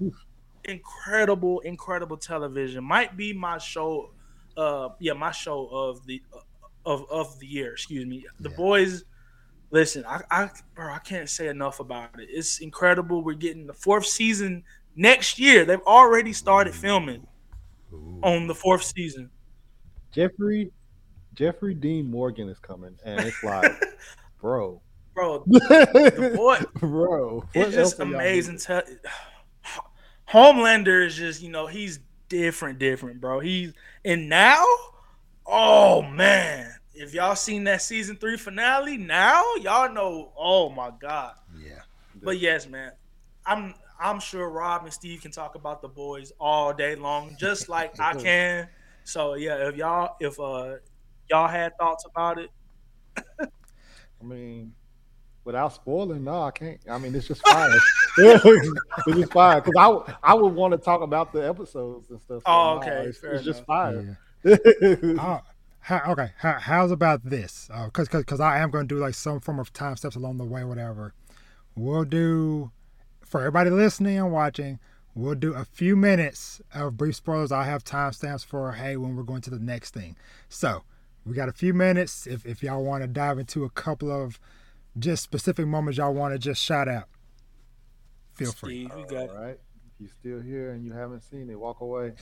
Speaker 3: incredible, incredible television. Might be my show. Uh, yeah, my show of the of of the year. Excuse me. The
Speaker 1: Yeah.
Speaker 3: boys. Listen, I, I, bro, I can't say enough about it. It's incredible. We're getting the fourth season next year. They've already started filming on the fourth season.
Speaker 2: Jeffrey Jeffrey Dean Morgan is coming, and it's like, bro,
Speaker 3: Bro, the boy,
Speaker 2: bro, what
Speaker 3: it's just
Speaker 2: else are y'all
Speaker 3: amazing.
Speaker 2: doing?
Speaker 3: Te- Homelander is just, you know, he's different, different, bro. He's and now, oh man, if y'all seen that season three finale, now y'all know. Oh my god.
Speaker 1: Yeah.
Speaker 3: But yes, man, I'm I'm sure Rob and Steve can talk about the boys all day long, just like I can. So yeah, if y'all if uh y'all had thoughts about it,
Speaker 2: I mean, without spoiling, no, I can't. I mean, it's just fire. it's just fire because I would- I would want to talk about the episodes and stuff. so
Speaker 3: Oh,
Speaker 2: no,
Speaker 3: okay,
Speaker 2: it's, it's just
Speaker 3: enough.
Speaker 2: fire.
Speaker 1: Oh, how, okay. How, how's about this? Uh, because because I am going to do like some form of time steps along the way, whatever. We'll do for everybody listening and watching. We'll do a few minutes of brief spoilers. I'll have timestamps for hey when we're going to the next thing. So we got a few minutes. If if y'all want to dive into a couple of just specific moments y'all want to just shout out, feel free.
Speaker 3: Steve, you got
Speaker 2: All right. If you're still here and you haven't seen it, walk away.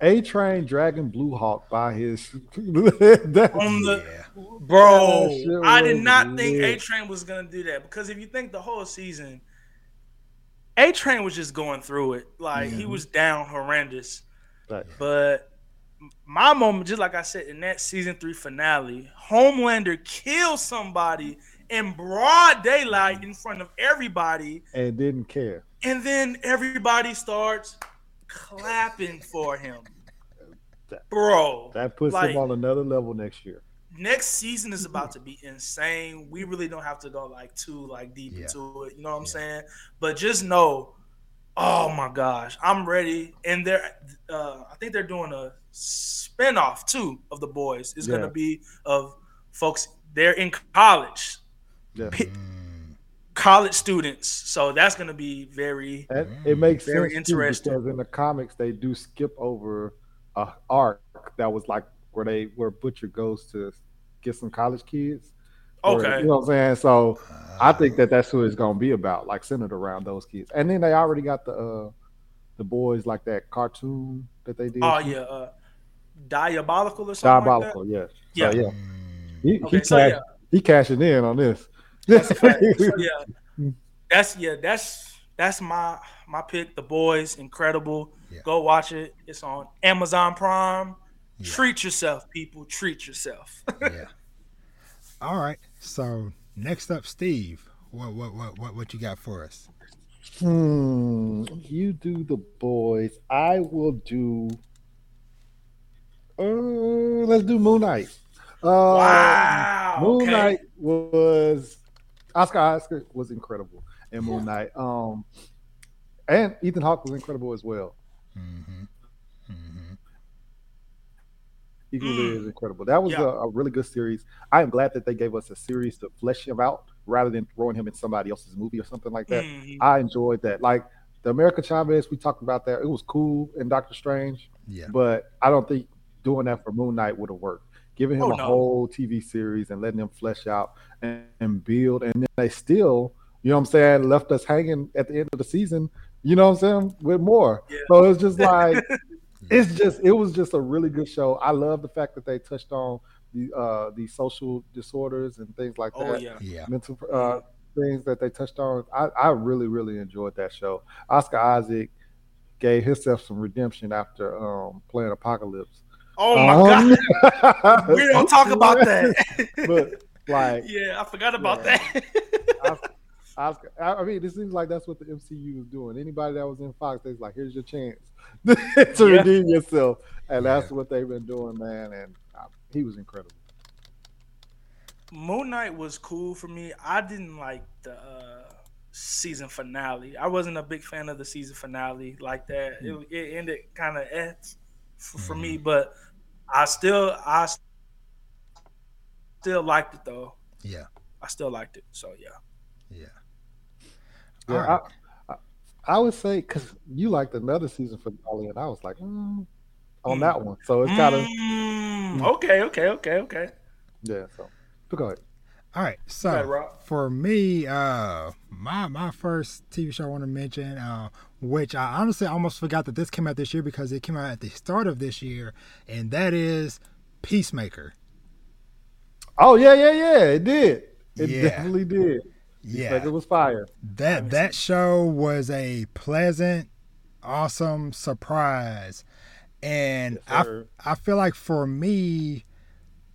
Speaker 2: A Train Dragon Blue Hawk by his. That's-
Speaker 3: on the
Speaker 1: Yeah.
Speaker 3: bro. I did
Speaker 2: was
Speaker 3: not think. A Train was gonna do that because if you think the whole season, A Train was just going through it. Like he
Speaker 2: Mhm.
Speaker 3: was down horrendous.
Speaker 2: Right.
Speaker 3: But my moment, just like I said in that season three finale, Homelander kills somebody in broad daylight in front of everybody,
Speaker 2: and didn't care.
Speaker 3: and then everybody starts clapping for him. Bro,
Speaker 2: That puts
Speaker 3: Like-
Speaker 2: him on another level next year.
Speaker 3: next season is about to be insane. We really don't have to go like too like deep
Speaker 1: Yeah.
Speaker 3: into it. You know what I'm
Speaker 1: Yeah.
Speaker 3: saying? But just know, Oh my gosh, I'm ready. And they're, uh, I think they're doing a spinoff too of the boys. is
Speaker 2: Yeah.
Speaker 3: gonna be of folks. They're in college,
Speaker 2: Yeah.
Speaker 3: College students. So that's gonna be very.
Speaker 2: And it makes
Speaker 3: Very interesting.
Speaker 2: because in the comics they do skip over a arc that was like where they where Butcher goes to get some college kids. Or-
Speaker 3: Okay.
Speaker 2: you know what I'm saying? So I think that that's who it's gonna be about, like centered around those kids. And then they already got the uh the boys like that cartoon that they did.
Speaker 3: Oh yeah, uh, diabolical or something.
Speaker 2: diabolical, yes.
Speaker 3: Yeah.
Speaker 2: So, yeah. He,
Speaker 3: Like that?
Speaker 2: he,
Speaker 3: Okay, so
Speaker 2: cash-
Speaker 3: yeah,
Speaker 2: he cashing in on this.
Speaker 3: that's. So, yeah, that's yeah, that's that's my my pick. The boys, incredible.
Speaker 1: Yeah.
Speaker 3: Go watch it. It's on Amazon Prime.
Speaker 1: Yeah.
Speaker 3: Treat yourself, people. Treat yourself.
Speaker 1: yeah. All right. So next up, Steve. What what what what what you got for us?
Speaker 2: Hmm. You do the boys. I will do. Uh, let's do Moon Knight. Uh,
Speaker 3: wow.
Speaker 2: Moon
Speaker 3: okay.
Speaker 2: Knight was Oscar Oscar was incredible in Moon Knight. Um, and Ethan Hawke was incredible as well.
Speaker 1: Mm-hmm. Mm-hmm.
Speaker 2: He really
Speaker 3: Mm.
Speaker 2: is incredible. That was
Speaker 3: Yeah.
Speaker 2: a, a really good series. I am glad that they gave us a series to flesh him out rather than throwing him in somebody else's movie or something like that.
Speaker 3: Mhm.
Speaker 2: I enjoyed that. Like the America Chavez, we talked about that. It was cool in Doctor Strange,
Speaker 1: Yeah.
Speaker 2: but I don't think doing that for Moon Knight would have worked. Giving him
Speaker 3: Oh,
Speaker 2: a
Speaker 3: no.
Speaker 2: whole TV series and letting him flesh out and, and build, and then they still, you know what I'm saying, left us hanging at the end of the season. You know what I'm saying? With more.
Speaker 3: Yeah.
Speaker 2: So it's just like it's just it was just a really good show. I love the fact that they touched on the uh the social disorders and things like
Speaker 3: Oh
Speaker 2: that
Speaker 3: yeah.
Speaker 1: Yeah.
Speaker 2: mental uh, things that they touched on. I, I really, really enjoyed that show. Oscar Isaac gave himself some redemption after um, playing Apocalypse.
Speaker 3: Oh my
Speaker 2: Um,
Speaker 3: god. We don't talk about that.
Speaker 2: but like,
Speaker 3: yeah, I forgot about
Speaker 2: Yeah.
Speaker 3: that.
Speaker 2: Oscar, I I mean, it seems like that's what the MCU is doing. Anybody that was in Fox, they's like, here's your chance to
Speaker 3: Yeah.
Speaker 2: redeem yourself, and
Speaker 1: Yeah.
Speaker 2: that's what they've been doing, man. And uh, he was incredible.
Speaker 3: Moon Knight was cool for me. I didn't like the uh, season finale. I wasn't a big fan of the season finale like that.
Speaker 2: Hmm.
Speaker 3: It, it ended kind of eh for, for me, but I still I still liked it though.
Speaker 1: Yeah.
Speaker 3: I still liked it. So yeah.
Speaker 1: Yeah.
Speaker 2: Yeah,
Speaker 1: All right.
Speaker 2: I, I, I would say because you liked another season finale, and I was like, mm, on
Speaker 3: Mm.
Speaker 2: that one. So it's kind of
Speaker 3: Mm, okay, okay, okay, okay.
Speaker 2: yeah. So, but go ahead.
Speaker 1: All right. So
Speaker 3: ahead,
Speaker 1: for me, uh, my my first TV show I want to mention, uh, which I honestly almost forgot that this came out this year because it came out at the start of this year, and that is Peacemaker.
Speaker 2: Oh yeah, yeah, yeah. It did. It
Speaker 1: Yeah.
Speaker 2: definitely did.
Speaker 1: Yeah.
Speaker 2: It was fire.
Speaker 1: That that show was a pleasant, awesome surprise, and I. I feel like for me,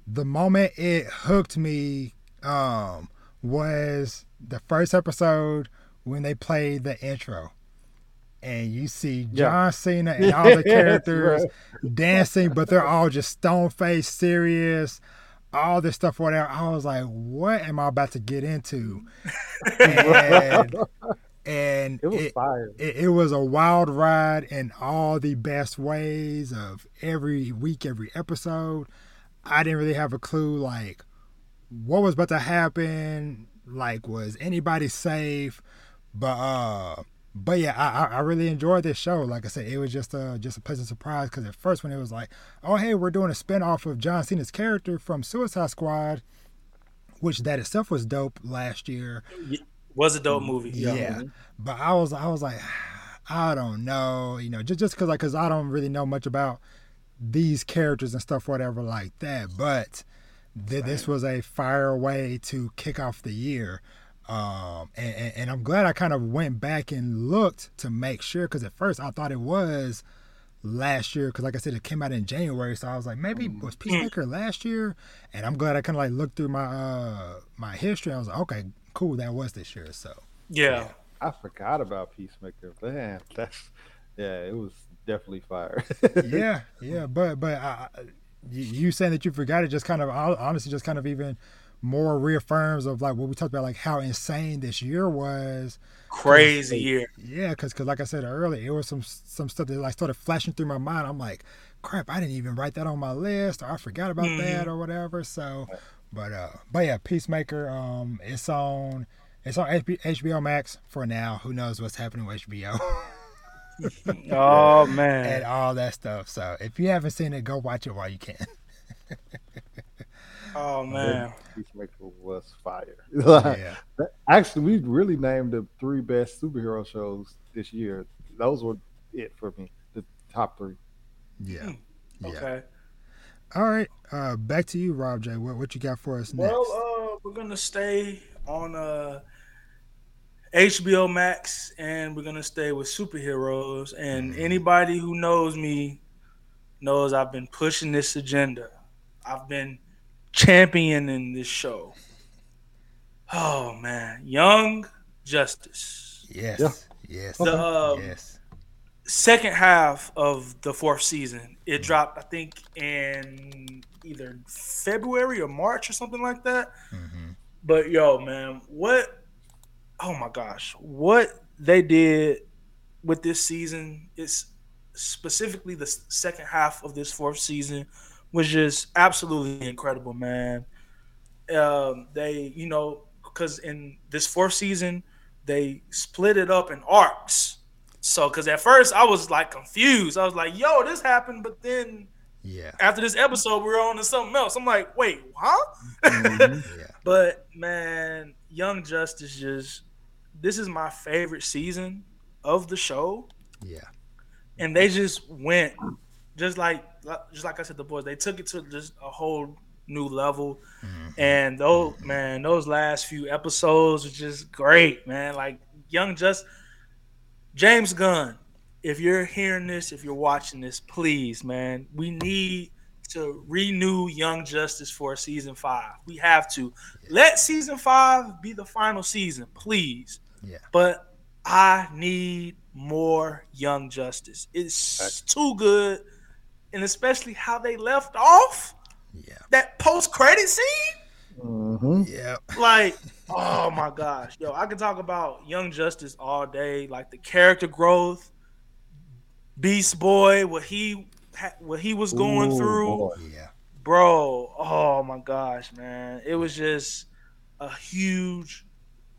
Speaker 1: the moment it hooked me um was the first episode when they played the intro. And you see
Speaker 2: Yeah.
Speaker 1: John Cena and all the characters dancing, but they're all just stone faced, serious, all this stuff, whatever. I was like, what am I about to get into? And, and
Speaker 2: It was
Speaker 1: it,
Speaker 2: fire.
Speaker 1: it, it was a wild ride in all the best ways of every week, every episode. I didn't really have a clue like what was about to happen. Like, was anybody safe? But uh, but yeah, I I- really enjoyed this show. Like I said, it was just a just a pleasant surprise because at first when it was like, oh hey, we're doing a spinoff of John Cena's character from Suicide Squad, which that itself was dope last year.
Speaker 3: Was a dope mm, movie.
Speaker 1: Yeah.
Speaker 3: Yeah.
Speaker 1: But I was I was like, I don't know, you know, just just because like because I don't really know much about these characters and stuff, whatever like that. But th- this was a fire way to kick off the year. Um, and, and, and I'm glad I kind of went back and looked to make sure because at first I thought it was last year because like I said it came out in January so I was like maybe it was Peacemaker last year and I'm glad I kind of like looked through my uh my history I was like okay cool that was this year so
Speaker 3: Yeah.
Speaker 2: I forgot about Peacemaker. Man, that's yeah. It was definitely fire.
Speaker 1: yeah, yeah, but but I, I- you, you saying that you forgot it just kind of honestly just kind of even more reaffirms of like what we talked about, like how insane this year was.
Speaker 3: Crazy year.
Speaker 1: Yeah, because cause like I said earlier, it was some some stuff that like started flashing through my mind. I'm like, crap, I didn't even write that on my list, or I forgot about mm-hmm. that, or whatever. So, but uh, but yeah, Peacemaker. Um, it's on it's on HBO Max for now. Who knows what's happening with HBO?
Speaker 3: oh man,
Speaker 1: and all that stuff. So if you haven't seen it, go watch it while you can.
Speaker 3: oh man,
Speaker 2: Peacemaker was fire. yeah. Actually, we really named the three best superhero shows this year. Those were it for me. The top three.
Speaker 1: Yeah. Hmm.
Speaker 3: yeah. Okay.
Speaker 1: All right. Uh, back to you, Rob J. What what you got for us next?
Speaker 3: Well, uh, we're gonna stay on uh HBO Max, and we're gonna stay with superheroes. And mm-hmm. anybody who knows me knows I've been pushing this agenda. I've been championing this show. Oh man, Young Justice.
Speaker 1: Yes. Yeah. Yes.
Speaker 3: The um, yes. second half of the fourth season. It mm-hmm. dropped, I think, in either February or March or something like that. Mm-hmm. But yo, man, what oh my gosh, what they did with this season? It's specifically the second half of this fourth season was just absolutely incredible, man. Um, they, you know, because in this fourth season, they split it up in arcs. So, because at first I was like confused. I was like, "Yo, this happened," but then,
Speaker 1: yeah,
Speaker 3: after this episode, we are on to something else. I'm like, "Wait, huh?" Mm-hmm. yeah. But man, Young Justice just this is my favorite season of the show.
Speaker 1: Yeah.
Speaker 3: And they just went just like just like I said, the boys, they took it to just a whole new level. Mm-hmm. And those mm-hmm. man, those last few episodes were just great, man. Like Young Just James Gunn, if you're hearing this, if you're watching this, please, man, we need to renew Young Justice for season five. We have to. Let season five be the final season, please.
Speaker 1: Yeah.
Speaker 3: But I need more Young Justice. It's too good, and especially how they left off.
Speaker 1: Yeah.
Speaker 3: That post credit scene.
Speaker 2: Mm-hmm.
Speaker 1: Yeah.
Speaker 3: Like, oh my gosh, yo, I can talk about Young Justice all day. Like the character growth, Beast Boy, what he what he was going Ooh, through.
Speaker 1: Boy. Yeah.
Speaker 3: Bro, oh my gosh, man, it was just a huge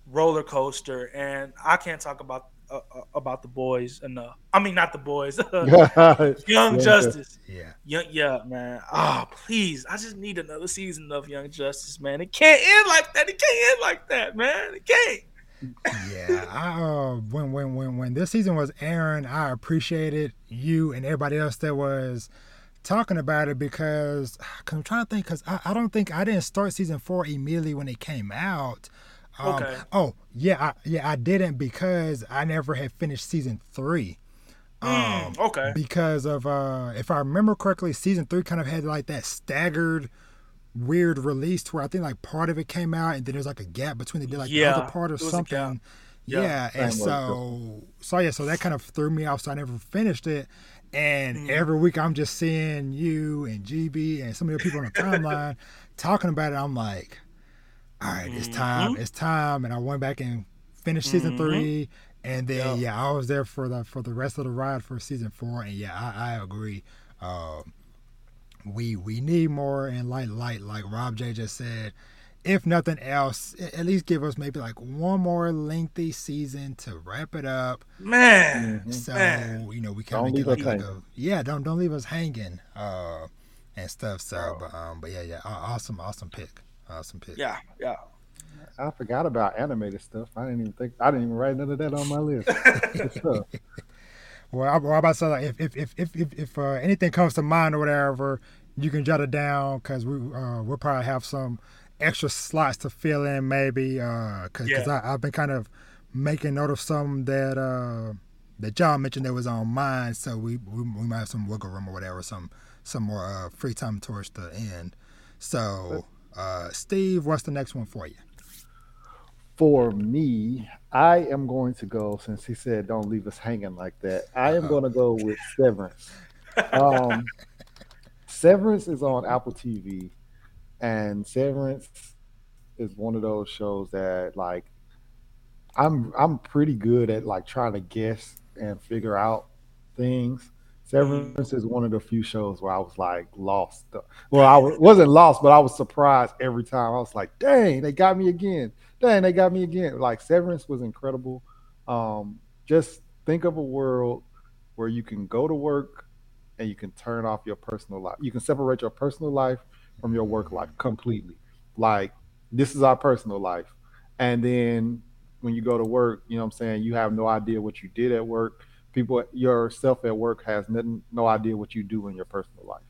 Speaker 3: roller coaster, and I can't talk about uh, uh about the boys enough. I mean, not the boys, Young Justice.
Speaker 1: Yeah,
Speaker 3: Young, yeah, man. Ah, oh, please, I just need another season of Young Justice, man. It can't end like that. It can't end like that, man. It can't.
Speaker 1: yeah, I, uh, when when when when this season was airing, I appreciated you and everybody else that was talking about it because cause I'm trying to think because I, I don't think I didn't start season four immediately when it came out.
Speaker 3: Um, okay.
Speaker 1: Oh yeah, I, yeah, I didn't because I never had finished season three.
Speaker 3: Hmm, um, okay.
Speaker 1: Because of uh, if I remember correctly, season three kind of had like that staggered, weird release to where I think like part of it came out and then there's like a gap between the like yeah, the other part or something. Yeah, yeah and so so yeah, so that kind of threw me off. So I never finished it. And mm. every week I'm just seeing you and GB and some of the people on the timeline talking about it. I'm like, all right, it's time, mm-hmm. it's time, and I went back and finished season mm-hmm. three, and then yep. yeah, I was there for the for the rest of the ride for season four, and yeah, I, I agree. Uh, we we need more and light light like Rob J just said. If nothing else, at least give us maybe like one more lengthy season to wrap it up.
Speaker 3: Man,
Speaker 1: mm-hmm. so
Speaker 3: man.
Speaker 1: you know we kind of get like, like a, yeah, don't don't leave us hanging uh, and stuff. So, but um, but yeah, yeah, awesome, awesome pick. Awesome pick.
Speaker 3: Yeah, yeah. I
Speaker 2: forgot about animated stuff. I didn't even think I didn't even write none of that on my list.
Speaker 1: well, I, well, about to say like, if if if if, if, if uh, anything comes to mind or whatever, you can jot it down because we uh, we'll probably have some extra slots to fill in maybe because uh, yeah. I've been kind of making note of some that uh, that John mentioned that was on mine, so we, we, we might have some wiggle room or whatever, some some more uh, free time towards the end. So uh, Steve, what's the next one for you?
Speaker 2: For me, I am going to go since he said don't leave us hanging like that. I am uh-huh. going to go with Severance. Um, Severance is on Apple TV, and Severance is one of those shows that like I'm I'm pretty good at like trying to guess and figure out things. Severance is one of the few shows where I was like lost. Well, I wasn't lost, but I was surprised every time. I was like, "Dang, they got me again! Dang, they got me again!" Like Severance was incredible. Um, just think of a world where you can go to work and you can turn off your personal life. You can separate your personal life from your work life completely. Like this is our personal life, and then when you go to work, you know what I'm saying, you have no idea what you did at work. People yourself at work has nothing, no idea what you do in your personal life.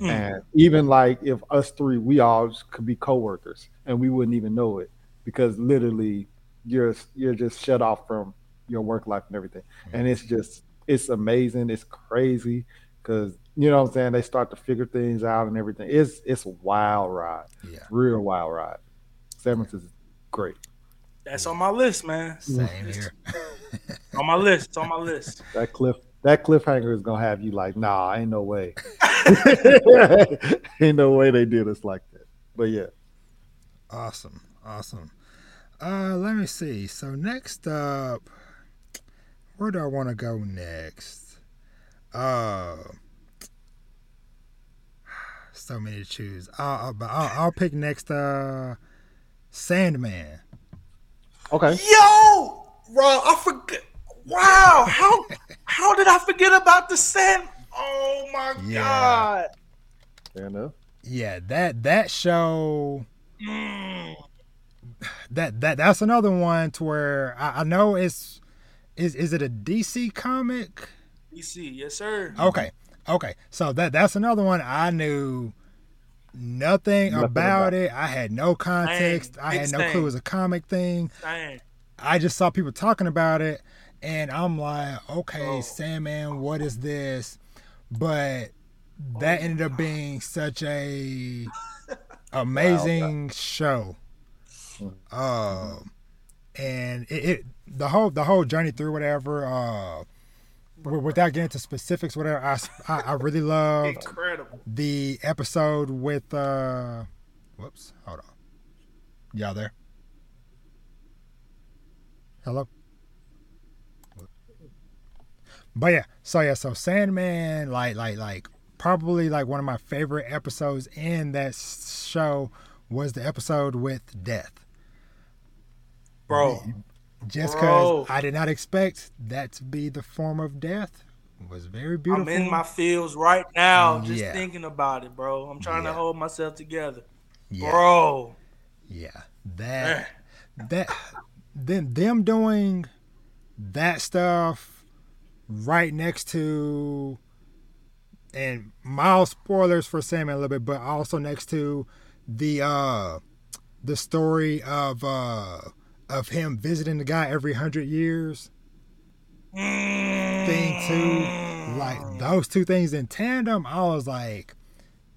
Speaker 2: Mm. And even like if us three, we all could be coworkers and we wouldn't even know it because literally you're you're just shut off from your work life and everything. Mm. And it's just it's amazing. It's crazy because you know what I'm saying. They start to figure things out and everything. It's it's a wild ride.
Speaker 1: Yeah,
Speaker 2: real wild ride. Severance is great.
Speaker 3: That's on my list, man.
Speaker 1: Same here.
Speaker 3: on my list. It's on my list.
Speaker 2: That cliff that cliffhanger is gonna have you like, nah, ain't no way. ain't no way they did us like that. But yeah.
Speaker 1: Awesome. Awesome. Uh let me see. So next up, where do I want to go next? Uh so many to choose. I'll, I'll, I'll pick next uh Sandman.
Speaker 2: Okay.
Speaker 3: Yo, Rob, I forget. Wow, how how did I forget about the sand? Oh my yeah. god.
Speaker 2: Fair enough.
Speaker 1: Yeah, that that show. Mm. That that that's another one to where I, I know it's is is it a DC comic?
Speaker 3: DC, yes sir.
Speaker 1: Okay, okay. So that that's another one I knew nothing, nothing about, about, it. I had no context. Dang, I had no thing. clue it was a comic thing.
Speaker 3: Dang.
Speaker 1: I just saw people talking about it, and I'm like, okay, oh. Sandman, what is this? But that oh, ended up being such a amazing wow. show. Uh, and it, it, the whole the whole journey through whatever. Uh, without getting into specifics, whatever, I, I, I really loved
Speaker 3: Incredible.
Speaker 1: the episode with, uh, whoops, hold on. Y'all there? Hello? But yeah, so yeah, so Sandman, like, like, like, probably like one of my favorite episodes in that show was the episode with Death.
Speaker 3: Bro,
Speaker 1: just because I did not expect that to be the form of death was very beautiful.
Speaker 3: I'm in my feels right now, mm, just yeah. thinking about it, bro. I'm trying yeah. to hold myself together, yeah. bro.
Speaker 1: Yeah, that that then them doing that stuff right next to and mild spoilers for Sam a little bit, but also next to the uh the story of uh of him visiting the guy every hundred years thing too. Like those two things in tandem, I was like,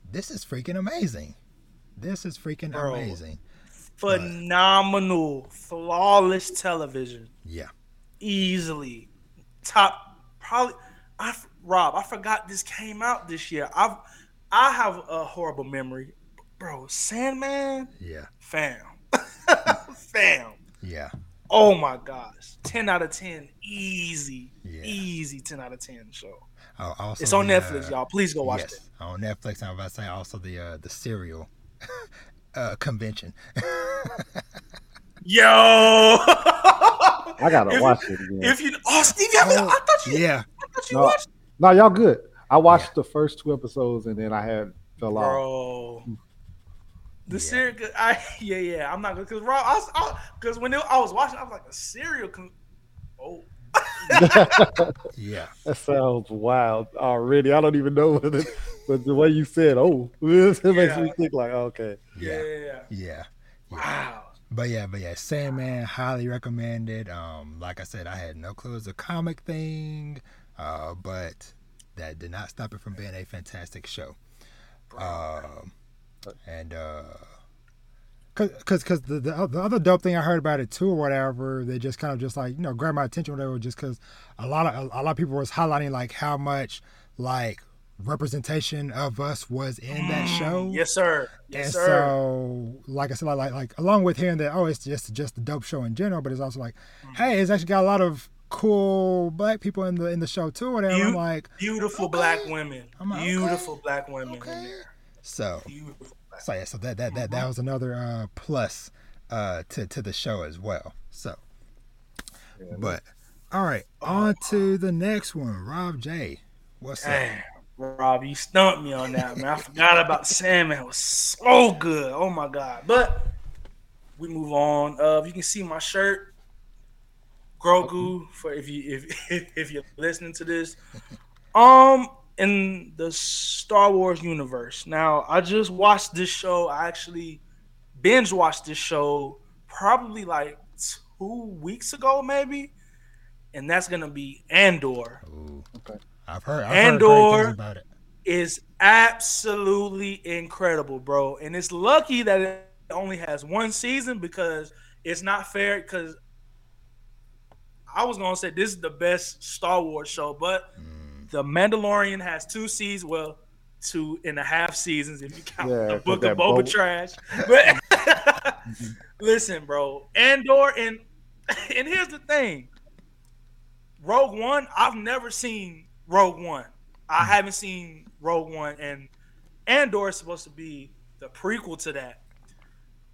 Speaker 1: this is freaking amazing. This is freaking Bro, amazing.
Speaker 3: Phenomenal, but, flawless television.
Speaker 1: Yeah.
Speaker 3: Easily. Top probably I Rob, I forgot this came out this year. I've I have a horrible memory. Bro, Sandman?
Speaker 1: Yeah.
Speaker 3: Fam. Fam.
Speaker 1: Yeah.
Speaker 3: Oh my gosh. 10 out of 10. Easy. Yeah. Easy 10 out of 10 show.
Speaker 1: Oh, also
Speaker 3: it's on the, Netflix, uh, y'all. Please go watch yes, it.
Speaker 1: On Netflix, I'm about to say also the uh, the serial uh, convention.
Speaker 3: Yo,
Speaker 2: I gotta if, watch it again.
Speaker 3: If you, oh, Steve, you oh, I thought you,
Speaker 1: yeah,
Speaker 3: I thought you no, watched.
Speaker 2: No, y'all good. I watched yeah. the first two episodes and then I had fell
Speaker 3: Bro. off. The yeah. cereal, I yeah yeah. I'm not gonna because raw. I because when it, I was watching, I was like a serial. Con- oh.
Speaker 1: yeah,
Speaker 2: that sounds wild already. I don't even know what it, but the way you said, "Oh," it yeah. makes me think like, okay,
Speaker 3: yeah, yeah, yeah.
Speaker 1: yeah.
Speaker 3: Wow.
Speaker 1: But yeah, but yeah, Sandman, highly recommended. Um, like I said, I had no clue it was a comic thing, uh, but that did not stop it from being a fantastic show. Um, and uh Cause, cause, the, the, the other dope thing I heard about it too, or whatever, they just kind of just like you know grabbed my attention, whatever. Just cause a lot of a, lot of people was highlighting like how much like representation of us was in that show.
Speaker 3: Yes, sir. Yes,
Speaker 1: and
Speaker 3: sir.
Speaker 1: so, like I said, like, like along with hearing that, oh, it's just just a dope show in general, but it's also like, hey, it's actually got a lot of cool black people in the in the show too. Whatever. I'm like,
Speaker 3: Beautiful
Speaker 1: okay.
Speaker 3: black women.
Speaker 1: Like, okay.
Speaker 3: Beautiful black women in
Speaker 1: Okay.
Speaker 3: there.
Speaker 1: so. So yeah, so that that that, that was another uh, plus uh, to to the show as well. So,
Speaker 2: Yeah,
Speaker 1: but all right, on to the next one, Rob J. What's up?
Speaker 3: Rob, you stumped me on that, man. I forgot about salmon. It was so good. Oh my god. But we move on. Uh, you can see my shirt, Grogu. For if you if if you're listening to this, um, in the Star Wars universe. Now, I just watched this show. I actually binge watched this show probably like two weeks ago, maybe. And that's gonna be Andor.
Speaker 1: Ooh.
Speaker 2: Okay.
Speaker 1: I've heard, I've
Speaker 3: Andor.
Speaker 1: things about it.
Speaker 3: is absolutely incredible, bro. And it's lucky that it only has one season because it's not fair. Because I was gonna say this is the best Star Wars show, but mm. the Mandalorian has two seasons. Well, two and a half seasons if you count
Speaker 2: Yeah,
Speaker 3: the
Speaker 2: 'cause
Speaker 3: Book
Speaker 2: that
Speaker 3: of Boba
Speaker 2: Boba-
Speaker 3: trash. But mm-hmm. listen, bro, Andor and and here's the thing. Rogue One, I've never seen Rogue One. I mm-hmm. haven't seen Rogue One, and Andor is supposed to be the prequel to that.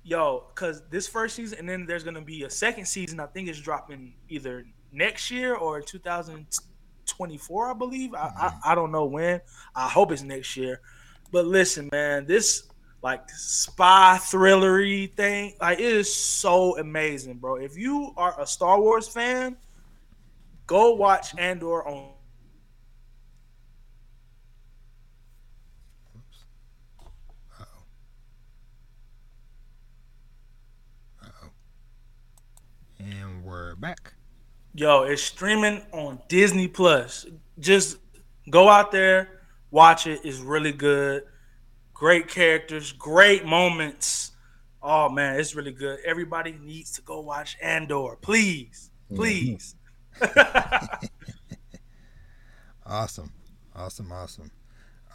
Speaker 3: Yo, because this first season, and then there's gonna be a second season. I think it's dropping either next year or 2024, I believe. I, I mm-hmm. I don't know when. I hope it's next year. But listen, man, this like spy thrillery thing, like it is so amazing, bro. If you are a Star Wars fan, go watch Andor on
Speaker 1: And we're back.
Speaker 3: Yo, it's streaming on Disney Plus. Just go out there, watch it. It's really good. Great characters, great moments. Oh man, it's really good. Everybody needs to go watch Andor, please, please.
Speaker 1: Awesome, awesome, awesome.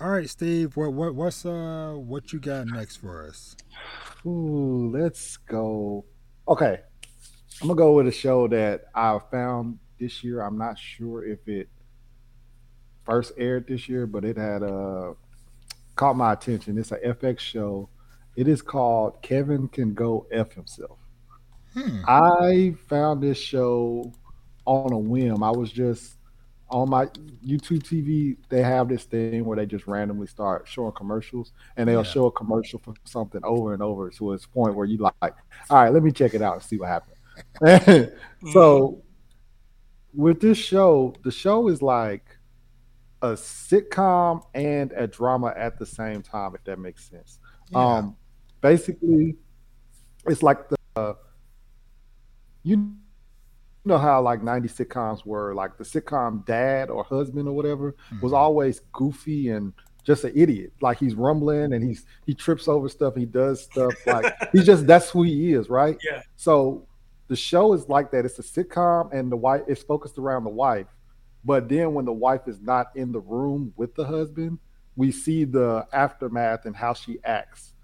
Speaker 1: All right, Steve. What what what's uh what you got next for us?
Speaker 2: Ooh, let's go. Okay, I'm gonna go with a show that I found this year. I'm not sure if it first aired this year, but it had uh caught my attention. It's an FX show. It is called Kevin Can Go F Himself.
Speaker 1: Hmm.
Speaker 2: I found this show on a whim. I was just on my YouTube TV. They have this thing where they just randomly start showing commercials, and they'll
Speaker 1: Yeah.
Speaker 2: show a commercial for something over and over to its point where you like, all right, let me check it out and see what happens. so with this show, the show is like a sitcom and a drama at the same time, if that makes sense.
Speaker 1: Yeah.
Speaker 2: Um, basically, it's like the uh, you know how like 90 sitcoms were like the sitcom dad or husband or whatever was
Speaker 1: Mhm.
Speaker 2: always goofy and just an idiot. Like he's rumbling and he's he trips over stuff, he does stuff like he's just that's who he is, right?
Speaker 3: Yeah.
Speaker 2: So the show is like that. It's a sitcom and the wife it's focused around the wife. But then when the wife is not in the room with the husband, we see the aftermath and how she acts.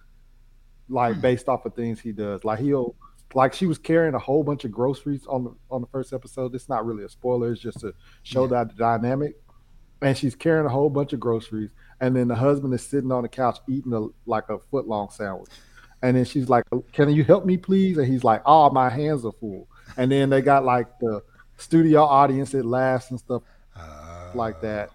Speaker 2: Like
Speaker 1: Hmm.
Speaker 2: based off of things he does. Like he'll like she was carrying a whole bunch of groceries on the on the first episode. It's not really a spoiler, it's just to show that the dynamic. And she's carrying a whole bunch of groceries, and then the husband is sitting on the couch eating a like a foot long sandwich. And then she's like, Can you help me, please? And he's like, Oh, my hands are full. And then they got like the studio audience that laughs and stuff
Speaker 1: Uh,
Speaker 2: like that.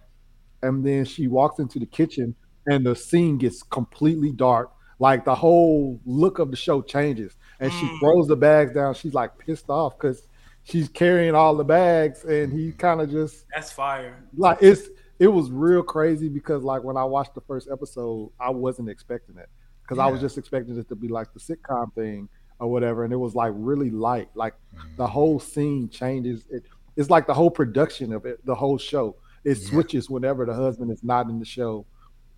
Speaker 2: And then she walks into the kitchen and the scene gets completely dark. Like the whole look of the show changes. And she
Speaker 3: Mm.
Speaker 2: throws the bags down. She's like pissed off because she's carrying all the bags and he kind of just
Speaker 3: That's fire.
Speaker 2: like it's it was real crazy because like when I watched the first episode, I wasn't expecting it. Because I was just expecting it to be like the sitcom thing or whatever. And it was like really light. Like
Speaker 1: mm,
Speaker 2: the whole scene changes. It it's like the whole production of it, the whole show. It
Speaker 1: Yeah.
Speaker 2: switches whenever the husband is not in the show.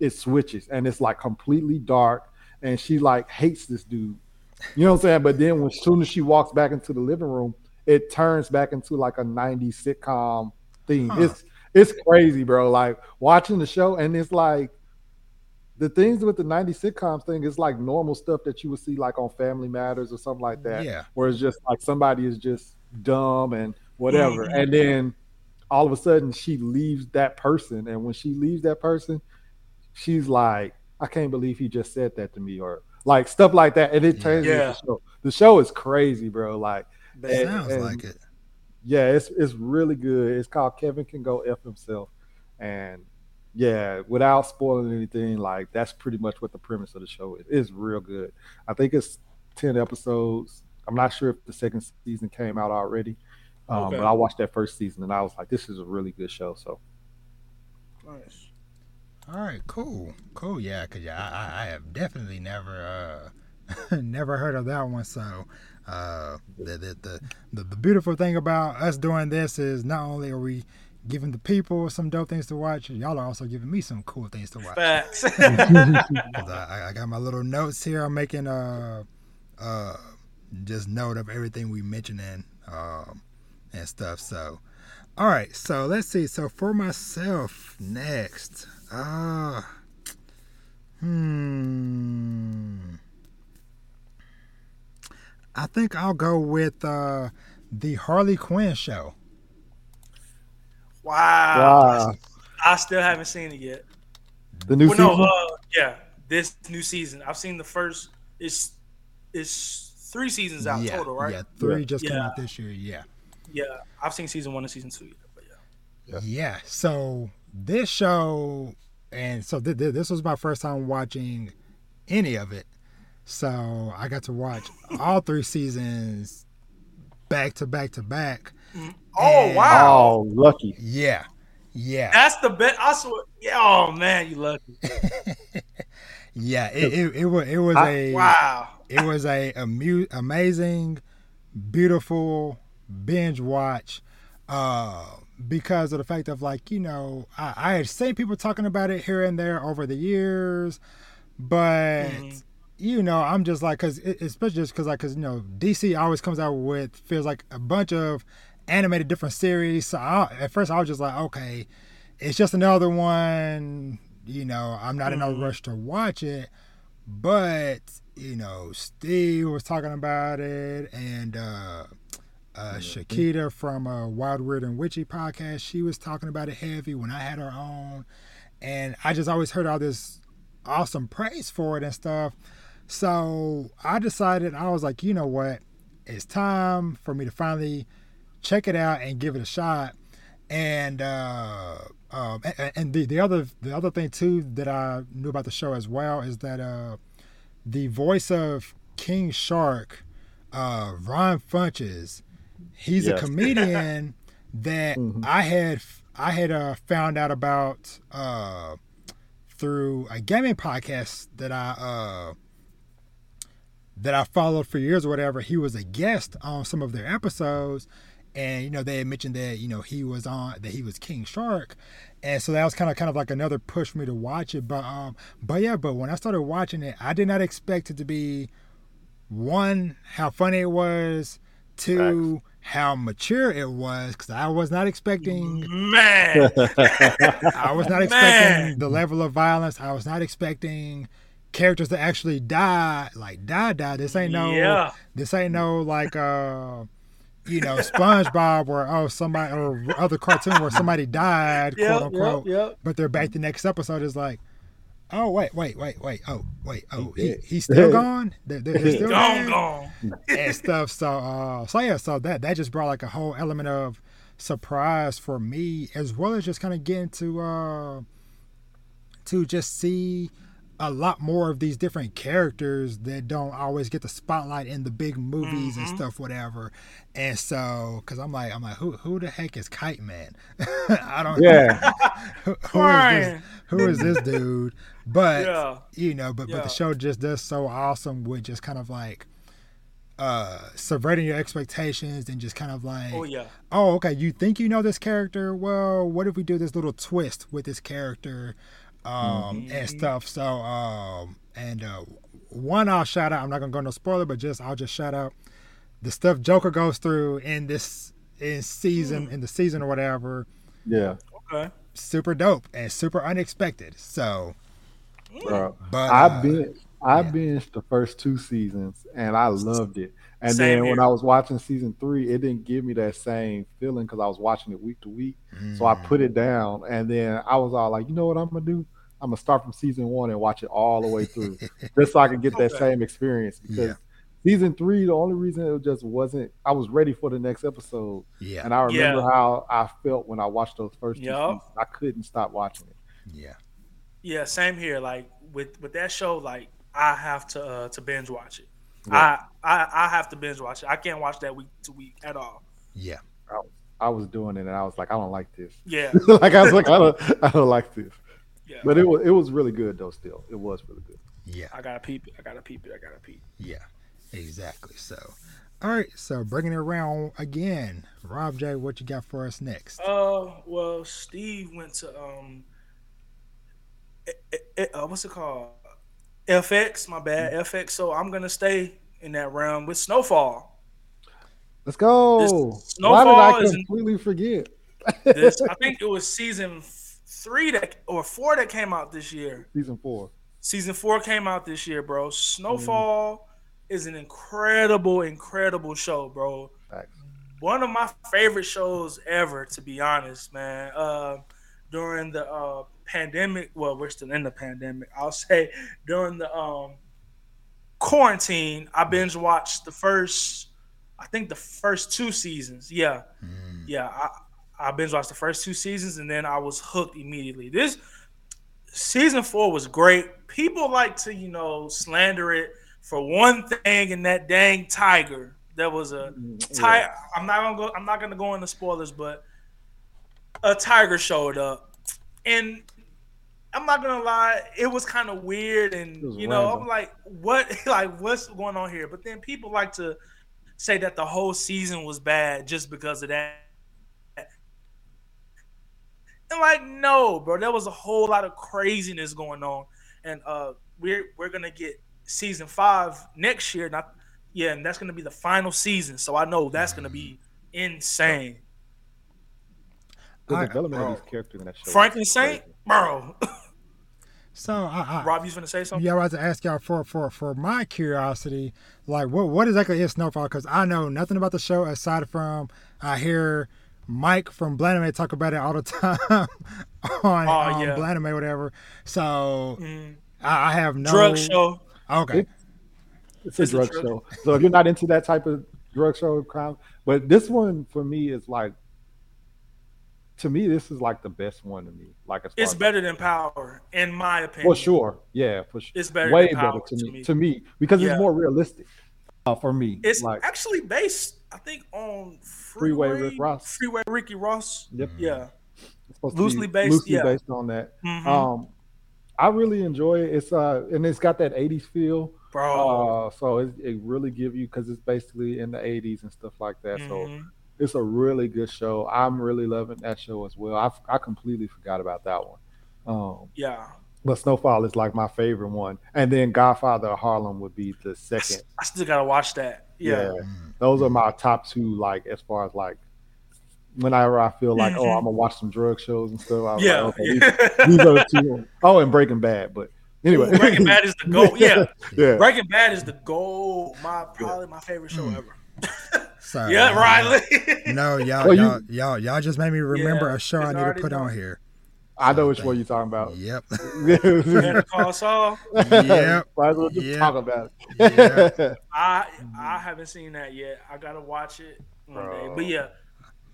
Speaker 2: It switches and it's like completely dark. And she like hates this dude. You know what I'm saying? But then when as soon as she walks back into the living room, it turns back into like a 90s sitcom theme.
Speaker 1: Huh.
Speaker 2: It's it's crazy, bro. Like watching the show, and it's like the things with the 90 sitcoms thing is like normal stuff that you would see like on Family Matters or something like that.
Speaker 1: Yeah.
Speaker 2: Where it's just like somebody is just dumb and whatever.
Speaker 3: Mhm.
Speaker 2: And then all of a sudden she leaves that person. And when she leaves that person, she's like, I can't believe he just said that to me, or like stuff like that. And it turns
Speaker 3: Yeah.
Speaker 2: into the show. The show is crazy, bro. Like
Speaker 1: It
Speaker 2: and-
Speaker 1: sounds
Speaker 2: and-
Speaker 1: like it.
Speaker 2: yeah, it's it's really good. It's called Kevin Can Go F Himself. And yeah, without spoiling anything, like that's pretty much what the premise of the show is. It's real good. I think it's 10 episodes. I'm not sure if the second season came out already. Um,
Speaker 3: Okay.
Speaker 2: but I watched that first season and I was like, this is a really good show. So
Speaker 3: Nice.
Speaker 1: All right, cool, cool. Yeah, cause yeah, I, I- I have definitely never, uh, never heard of that one. So, uh, the, the the the the beautiful thing about us doing this is not only are we giving the people some dope things to watch, y'all are also giving me some cool things to watch.
Speaker 3: Facts.
Speaker 1: 'Cause I, I- I got my little notes here. I'm making uh uh just note of everything we mentioning um and stuff. So all right, so let's see. So for myself next, uh hmm I think I'll go with uh the Harley Quinn show.
Speaker 3: Wow.
Speaker 2: wow.
Speaker 3: I still haven't seen it yet.
Speaker 2: The new
Speaker 3: Well, no,
Speaker 2: season.
Speaker 3: uh, yeah, this new season. I've seen the first. It's it's three seasons out
Speaker 1: yeah,
Speaker 3: total, right?
Speaker 1: Yeah, three
Speaker 2: Yeah.
Speaker 1: just came
Speaker 3: Yeah.
Speaker 1: out this year. Yeah.
Speaker 3: Yeah, I've seen season one and season two. But yeah.
Speaker 2: Yeah.
Speaker 1: Yeah. So this show, and so th- th- this was my first time watching any of it. So I got to watch all three seasons back to back to back.
Speaker 3: Oh
Speaker 1: And-
Speaker 3: wow,
Speaker 2: Oh, lucky.
Speaker 1: Yeah. Yeah.
Speaker 3: that's the best. I swear. Yeah, oh man, you lucky.
Speaker 1: Yeah. It, it, it was it was
Speaker 2: I-
Speaker 1: a
Speaker 3: Wow.
Speaker 1: it was a amu- amazing, beautiful binge watch. Uh, because of the fact of like you know I, I had seen people talking about it here and there over the years, but
Speaker 3: Mhm.
Speaker 1: you know I'm just like because especially just because like because you know DC always comes out with feels like a bunch of animated different series. So I, at first I was just like okay, it's just another one. You know I'm not in no
Speaker 3: Mhm.
Speaker 1: rush to watch it, but you know Steve was talking about it and. uh uh, Shakita from uh, Wild Weird and Witchy podcast, she was talking about it heavy when I had her on, and I just always heard all this awesome praise for it and stuff. So I decided I was like, you know what, it's time for me to finally check it out and give it a shot. And uh, um, and, the the other the other thing too that I knew about the show as well is that uh, the voice of King Shark, uh, Ron Funches, he's
Speaker 2: Yes.
Speaker 1: a comedian that
Speaker 2: Mhm.
Speaker 1: I had I had uh, found out about uh, through a gaming podcast that I uh, that I followed for years or whatever. He was a guest on some of their episodes, and you know they had mentioned that you know he was on that he was King Shark, and so that was kind of kind of like another push for me to watch it. But um, but yeah, but when I started watching it, I did not expect it to be one how funny it was, two how mature it was, because I was not expecting
Speaker 3: Man,
Speaker 1: I was not
Speaker 3: Man.
Speaker 1: expecting the level of violence. I was not expecting characters to actually die, like die, die. This ain't no,
Speaker 3: Yeah.
Speaker 1: this ain't no like, uh, you know, SpongeBob or oh somebody or other cartoon where somebody died,
Speaker 3: Yep,
Speaker 1: quote unquote,
Speaker 3: yep, yep.
Speaker 1: but they're back the next episode is like, oh wait, wait, wait, wait, oh wait, oh he, he's still gone. They're, they're they're still
Speaker 3: gone,
Speaker 1: dead?
Speaker 3: gone.
Speaker 1: and stuff. So, uh, so yeah, so that that just brought like a whole element of surprise for me, as well as just kind of getting to uh, to just see a lot more of these different characters that don't always get the spotlight in the big movies and
Speaker 3: Mhm.
Speaker 1: stuff, whatever. And so, because I'm like, I'm like, who who the heck is Kite Man? I don't.
Speaker 2: Yeah.
Speaker 1: who, who is this? Who is this dude? But
Speaker 3: Yeah.
Speaker 1: you know, but but the show just does so awesome with just kind of like uh subverting your expectations and just kind of like
Speaker 3: Oh yeah.
Speaker 1: oh okay you think you know this character well what if we do this little twist with this character um and
Speaker 3: Mhm.
Speaker 1: stuff so um and uh one i'll shout out i'm not gonna go no spoiler but just i'll just shout out the stuff joker goes through in this in season in the season or whatever
Speaker 2: yeah.
Speaker 1: okay. super dope and super unexpected. So,
Speaker 2: Bro, but I uh, been I yeah. binged the first two seasons and I loved it. And same then here. when I was watching season three, it didn't give me that same feeling because I was watching it week to week. Mm. So I put it mm. down, and then I was all like, you know what I'm gonna do? I'm gonna start from season one and watch it all the way through, just so I can get that same experience. Because yeah. season three, the only reason it just wasn't, I was ready for the next episode. Yeah, and I remember yeah. how I felt when I watched those first two. Yep. Seasons. I couldn't stop watching it.
Speaker 1: Yeah,
Speaker 3: yeah, same here. Like with with that show, like I have to uh, to binge watch it. Yeah. I, I I have to binge watch it. I can't watch that week to week at all.
Speaker 1: Yeah.
Speaker 2: I, I was doing it and I was like, I don't like this.
Speaker 3: Yeah.
Speaker 2: like I was like, I don't I don't like this. Yeah. But it was it was really good though. Still, it was really good.
Speaker 1: Yeah.
Speaker 3: I gotta peep it. I gotta peep it. I gotta peep.
Speaker 1: Yeah. Exactly. So, all right. So bringing it around again, Rob J, what you got for us next?
Speaker 3: Uh, well, Steve went to um, it, it, uh, what's it called? FX, my bad, mm-hmm. FX. So I'm gonna stay in that realm with Snowfall.
Speaker 2: Let's go. Snowfall Why did I completely in, forget?
Speaker 3: this, I think it was season three that or four that came out this year.
Speaker 2: Season four.
Speaker 3: Season four came out this year, bro. Snowfall mm-hmm. is an incredible, incredible show, bro. Thanks. One of my favorite shows ever, to be honest, man. Uh, during the uh, pandemic, well, we're still in the pandemic. I'll say during the um, quarantine, I binge watched the first, I think the first two seasons. Yeah, mm. yeah. I, I binge watched the first two seasons and then I was hooked immediately. This season four was great. People like to, you know, slander it for one thing, and that dang tiger. There was a mm, tiger. Yeah. I'm not gonna go. I'm not gonna go into spoilers, but a tiger showed up, and I'm not gonna lie, it was kind of weird, and you know, random. I'm like, what, like, what's going on here? But then people like to say that the whole season was bad just because of that. And like, no, bro, there was a whole lot of craziness going on, and uh, we're we're gonna get season five next year. Not, yeah, and that's gonna be the final season. So I know that's gonna be insane.
Speaker 2: The development of these characters in that show.
Speaker 3: Franklin Saint, bro.
Speaker 1: So, I,
Speaker 3: I, Rob, you gonna say something?
Speaker 1: Yeah, I was to ask y'all for for for my curiosity, like what what exactly is Snowfall? Because I know nothing about the show aside from I hear Mike from Blaname talk about it all the time on oh, um, yeah. Blaname, whatever. So mm. I, I, have no
Speaker 3: drug show.
Speaker 1: Okay,
Speaker 2: it, it's a it's drug, a drug show. So if you're not into that type of drug show crime, but this one for me is like to me, this is like the best one to me. Like
Speaker 3: it's better
Speaker 2: like,
Speaker 3: than Power, in my opinion.
Speaker 2: For sure, yeah, for sure.
Speaker 3: It's better,
Speaker 2: way
Speaker 3: better
Speaker 2: to, to, me. To me, because yeah. it's more realistic uh, for me.
Speaker 3: It's like, actually based, I think, on
Speaker 2: Freeway, Freeway Rick Ross.
Speaker 3: Freeway Ricky Ross.
Speaker 2: Yep.
Speaker 3: Yeah. loosely based.
Speaker 2: Loosely
Speaker 3: yeah.
Speaker 2: based on that. Mm-hmm. Um, I really enjoy it. It's uh, and it's got that '80s feel,
Speaker 3: bro.
Speaker 2: Uh, so it, it really give you because it's basically in the '80s and stuff like that. Mm-hmm. So it's a really good show. I'm really loving that show as well. I, I completely forgot about that one. Um,
Speaker 3: yeah.
Speaker 2: But Snowfall is like my favorite one, and then Godfather of Harlem would be the second.
Speaker 3: I, still gotta watch that. Yeah. yeah.
Speaker 2: those are my top two. Like as far as like whenever I feel like, mm-hmm. oh, I'm gonna watch some drug shows and stuff. I
Speaker 3: yeah, like, okay,
Speaker 2: these, these, are the two. Oh, and Breaking Bad, but anyway,
Speaker 3: Ooh, Breaking Bad is the goal. Yeah. yeah, Breaking Bad is the goal. My probably my favorite show mm. ever.
Speaker 1: Sorry.
Speaker 3: Yeah, Riley.
Speaker 1: no, y'all, well, y'all, you, y'all, y'all just made me remember yeah, a show I need to put on here.
Speaker 2: I know which one you're talking about.
Speaker 1: Yep.
Speaker 3: Better call Saul.
Speaker 1: Yep.
Speaker 2: Might as well just yep. talk about it.
Speaker 3: Yep. I I haven't seen that yet. I gotta watch it one Bro. day. But yeah.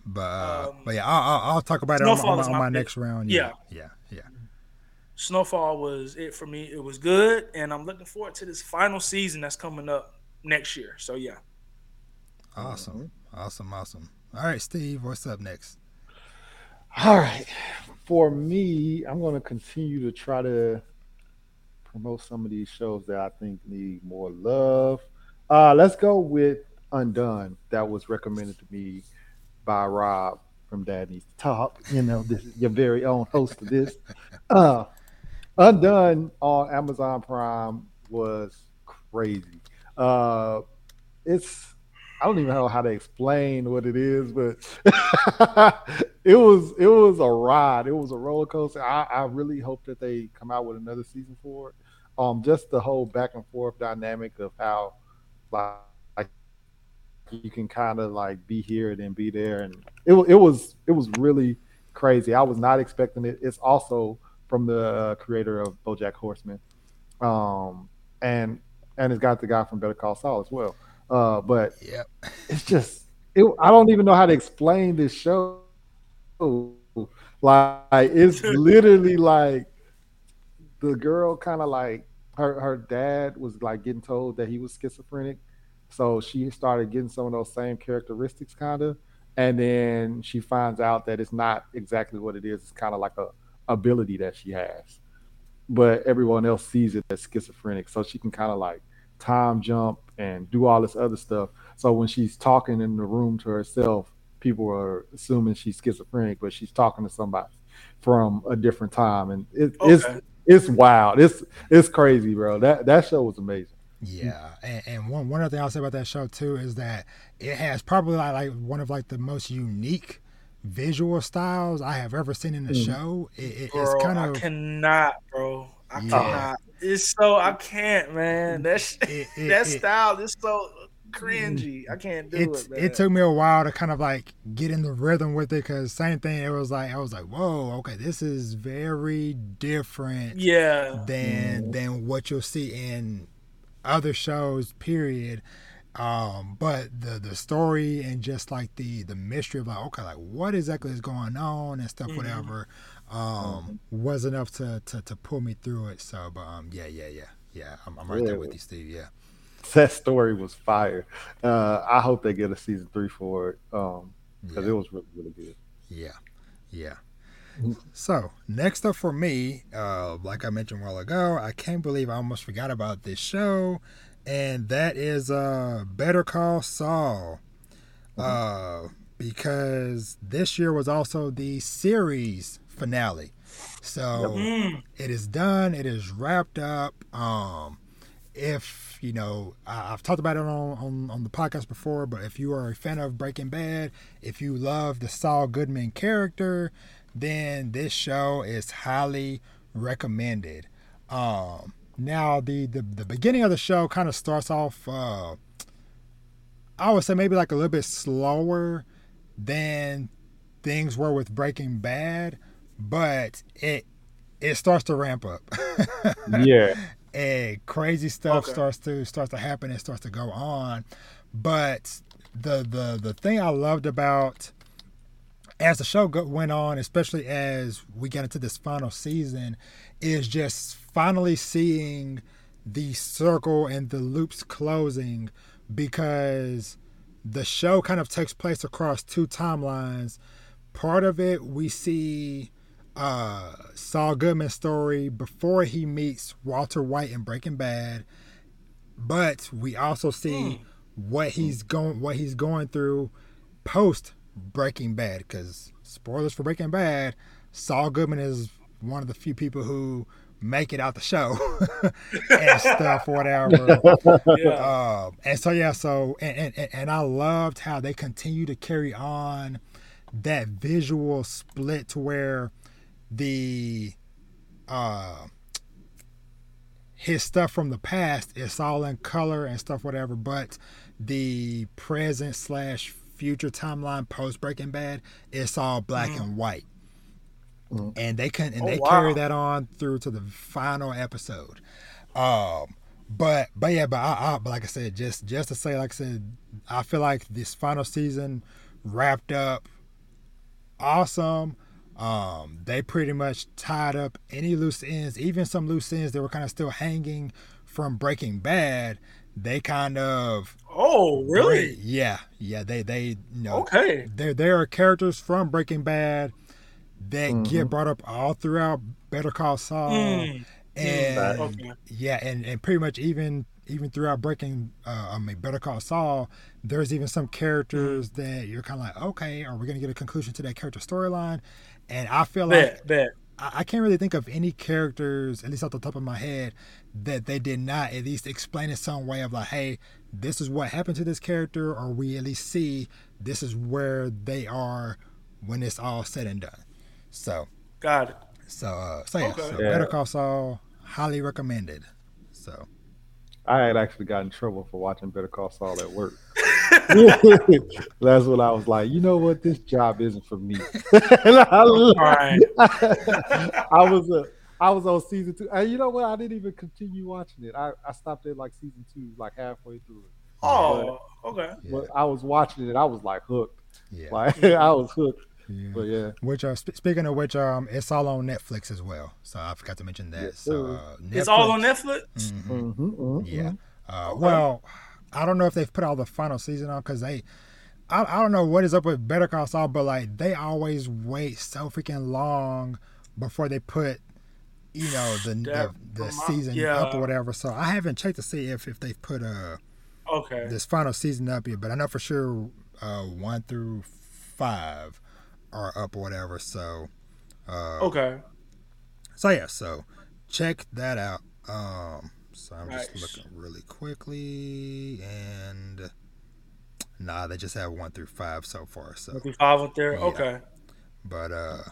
Speaker 1: But uh, um, but yeah, I'll, I'll, I'll talk about it on, on, my, on my next round. Yeah. yeah, yeah, yeah.
Speaker 3: Snowfall was it for me. It was good, and I'm looking forward to this final season that's coming up next year. So yeah.
Speaker 1: Awesome. Mm-hmm. Awesome. Awesome. All right, Steve, what's up next?
Speaker 2: All right. For me, I'm going to continue to try to promote some of these shows that I think need more love. Uh, let's go with Undone. That was recommended to me by Rob from Dad Needs to Talk. You know, this is your very own host of this. Uh, Undone on Amazon Prime was crazy. Uh, it's I don't even know how to explain what it is, but it was it was a ride. It was a roller coaster. I, I really hope that they come out with another season for it. Um, just the whole back and forth dynamic of how like, like you can kind of like be here and then be there, and it it was it was really crazy. I was not expecting it. It's also from the uh, creator of BoJack Horseman, um, and and it's got the guy from Better Call Saul as well. Uh, but
Speaker 1: yep.
Speaker 2: it's just it, I don't even know how to explain this show. Like it's literally like the girl kind of like her her dad was like getting told that he was schizophrenic, so she started getting some of those same characteristics kind of, and then she finds out that it's not exactly what it is. It's kind of like a ability that she has, but everyone else sees it as schizophrenic, so she can kind of like time jump and do all this other stuff. So when she's talking in the room to herself, people are assuming she's schizophrenic, but she's talking to somebody from a different time, and it, okay. it's it's wild. It's it's crazy, bro. That that show was amazing.
Speaker 1: Yeah, and, and one one other thing I'll say about that show too is that it has probably like, like one of like the most unique visual styles I have ever seen in the mm. show. It, it,
Speaker 3: bro,
Speaker 1: it's kind of
Speaker 3: I cannot, bro. I yeah. cannot. It's so I can't, man. That it, it, that style is so cringy. I can't do it. Man.
Speaker 1: It took me a while to kind of like get in the rhythm with it because same thing. It was like I was like, whoa, okay, this is very different.
Speaker 3: Yeah.
Speaker 1: Than mm. than what you'll see in other shows. Period. Um, but the the story and just like the the mystery of like okay, like what exactly is going on and stuff, mm-hmm. whatever um, mm-hmm. was enough to, to to pull me through it. So, but um, yeah, yeah, yeah, yeah. I'm, I'm right yeah. there with you, Steve. Yeah.
Speaker 2: That story was fire. Uh, I hope they get a season three for it um, because yeah. it was really really good.
Speaker 1: Yeah, yeah. So next up for me, uh, like I mentioned a while ago, I can't believe I almost forgot about this show, and that is uh, Better Call Saul. Mm-hmm. Uh, because this year was also the series finale. So mm. it is done. It is wrapped up. Um, if you know, I, have talked about it on, on on the podcast before, but if you are a fan of Breaking Bad, if you love the Saul Goodman character, then this show is highly recommended. Um, now the, the the beginning of the show kind of starts off. Uh, I would say maybe like a little bit slower than things were with Breaking Bad, but it it starts to ramp up.
Speaker 2: yeah.
Speaker 1: And crazy stuff okay. starts to starts to happen and starts to go on. But the the the thing I loved about as the show go, went on, especially as we got into this final season, is just finally seeing the circle and the loops closing because the show kind of takes place across two timelines. Part of it we see uh, Saul Goodman's story before he meets Walter White in Breaking Bad, but we also see mm. what he's going what he's going through post Breaking Bad. Because spoilers for Breaking Bad, Saul Goodman is one of the few people who make it out the show and stuff whatever yeah. uh, and so yeah so and, and and i loved how they continue to carry on that visual split to where the uh his stuff from the past is all in color and stuff whatever but the present slash future timeline post breaking bad it's all black mm. and white mm. and they can and oh, they wow. carry that on through to the final episode um but but yeah but I, I but like i said just just to say like i said i feel like this final season wrapped up awesome um, they pretty much tied up any loose ends, even some loose ends that were kind of still hanging from Breaking Bad. They kind of
Speaker 3: oh really
Speaker 1: yeah yeah they they you know
Speaker 3: okay
Speaker 1: there there are characters from Breaking Bad that mm-hmm. get brought up all throughout Better Call Saul mm. and okay. yeah and and pretty much even even throughout Breaking uh, I mean Better Call Saul there's even some characters mm. that you're kind of like okay are we gonna get a conclusion to that character storyline and I feel bet, like bet. I, I can't really think of any characters, at least off the top of my head, that they did not at least explain in some way of like, hey, this is what happened to this character, or we at least see this is where they are when it's all said and done. So
Speaker 3: got it.
Speaker 1: So uh, so yeah,
Speaker 3: Okay.
Speaker 1: so
Speaker 2: Yeah.
Speaker 1: Better Call Saul, highly recommended. So
Speaker 2: I had actually got in trouble for watching Better Call Saul at work. That's when I was like, you know what, this job isn't for me. and I,
Speaker 3: All right.
Speaker 2: I was uh, I was on season two, and you know what? I didn't even continue watching it. I, I stopped at like season two, like halfway through it.
Speaker 3: Oh, okay.
Speaker 1: yeah,
Speaker 2: But I was watching it. I was like hooked.
Speaker 1: yeah.
Speaker 2: Like I was hooked.
Speaker 1: Yeah.
Speaker 2: But yeah,
Speaker 1: Which uh, sp- speaking of which, um, it's all on Netflix as well. So I forgot to mention that.
Speaker 2: Yes,
Speaker 1: so
Speaker 2: sir.
Speaker 1: uh,
Speaker 3: It's all on Netflix.
Speaker 1: Mhm.
Speaker 2: Mhm, mhm,
Speaker 1: Yeah. Uh,
Speaker 3: Okay.
Speaker 1: Well, I don't know if they've put all the final season on because they, I, I don't know what is up with Better Call Saul, but like they always wait so freaking long before they put, you know, the the,
Speaker 3: That-
Speaker 1: the
Speaker 3: my-
Speaker 1: season
Speaker 3: yeah.
Speaker 1: up or whatever. So I haven't checked to see if if they've put uh
Speaker 3: Okay.
Speaker 1: this final season up yet, but I know for sure uh one through five are up or whatever. So. Uh,
Speaker 3: Okay.
Speaker 1: so yeah, so check that out. Um, so I'm just
Speaker 3: Nice.
Speaker 1: looking really quickly, and nah, they just have one through five so far. So,
Speaker 3: Nothing five up there.
Speaker 1: Yeah.
Speaker 3: Okay.
Speaker 1: but uh,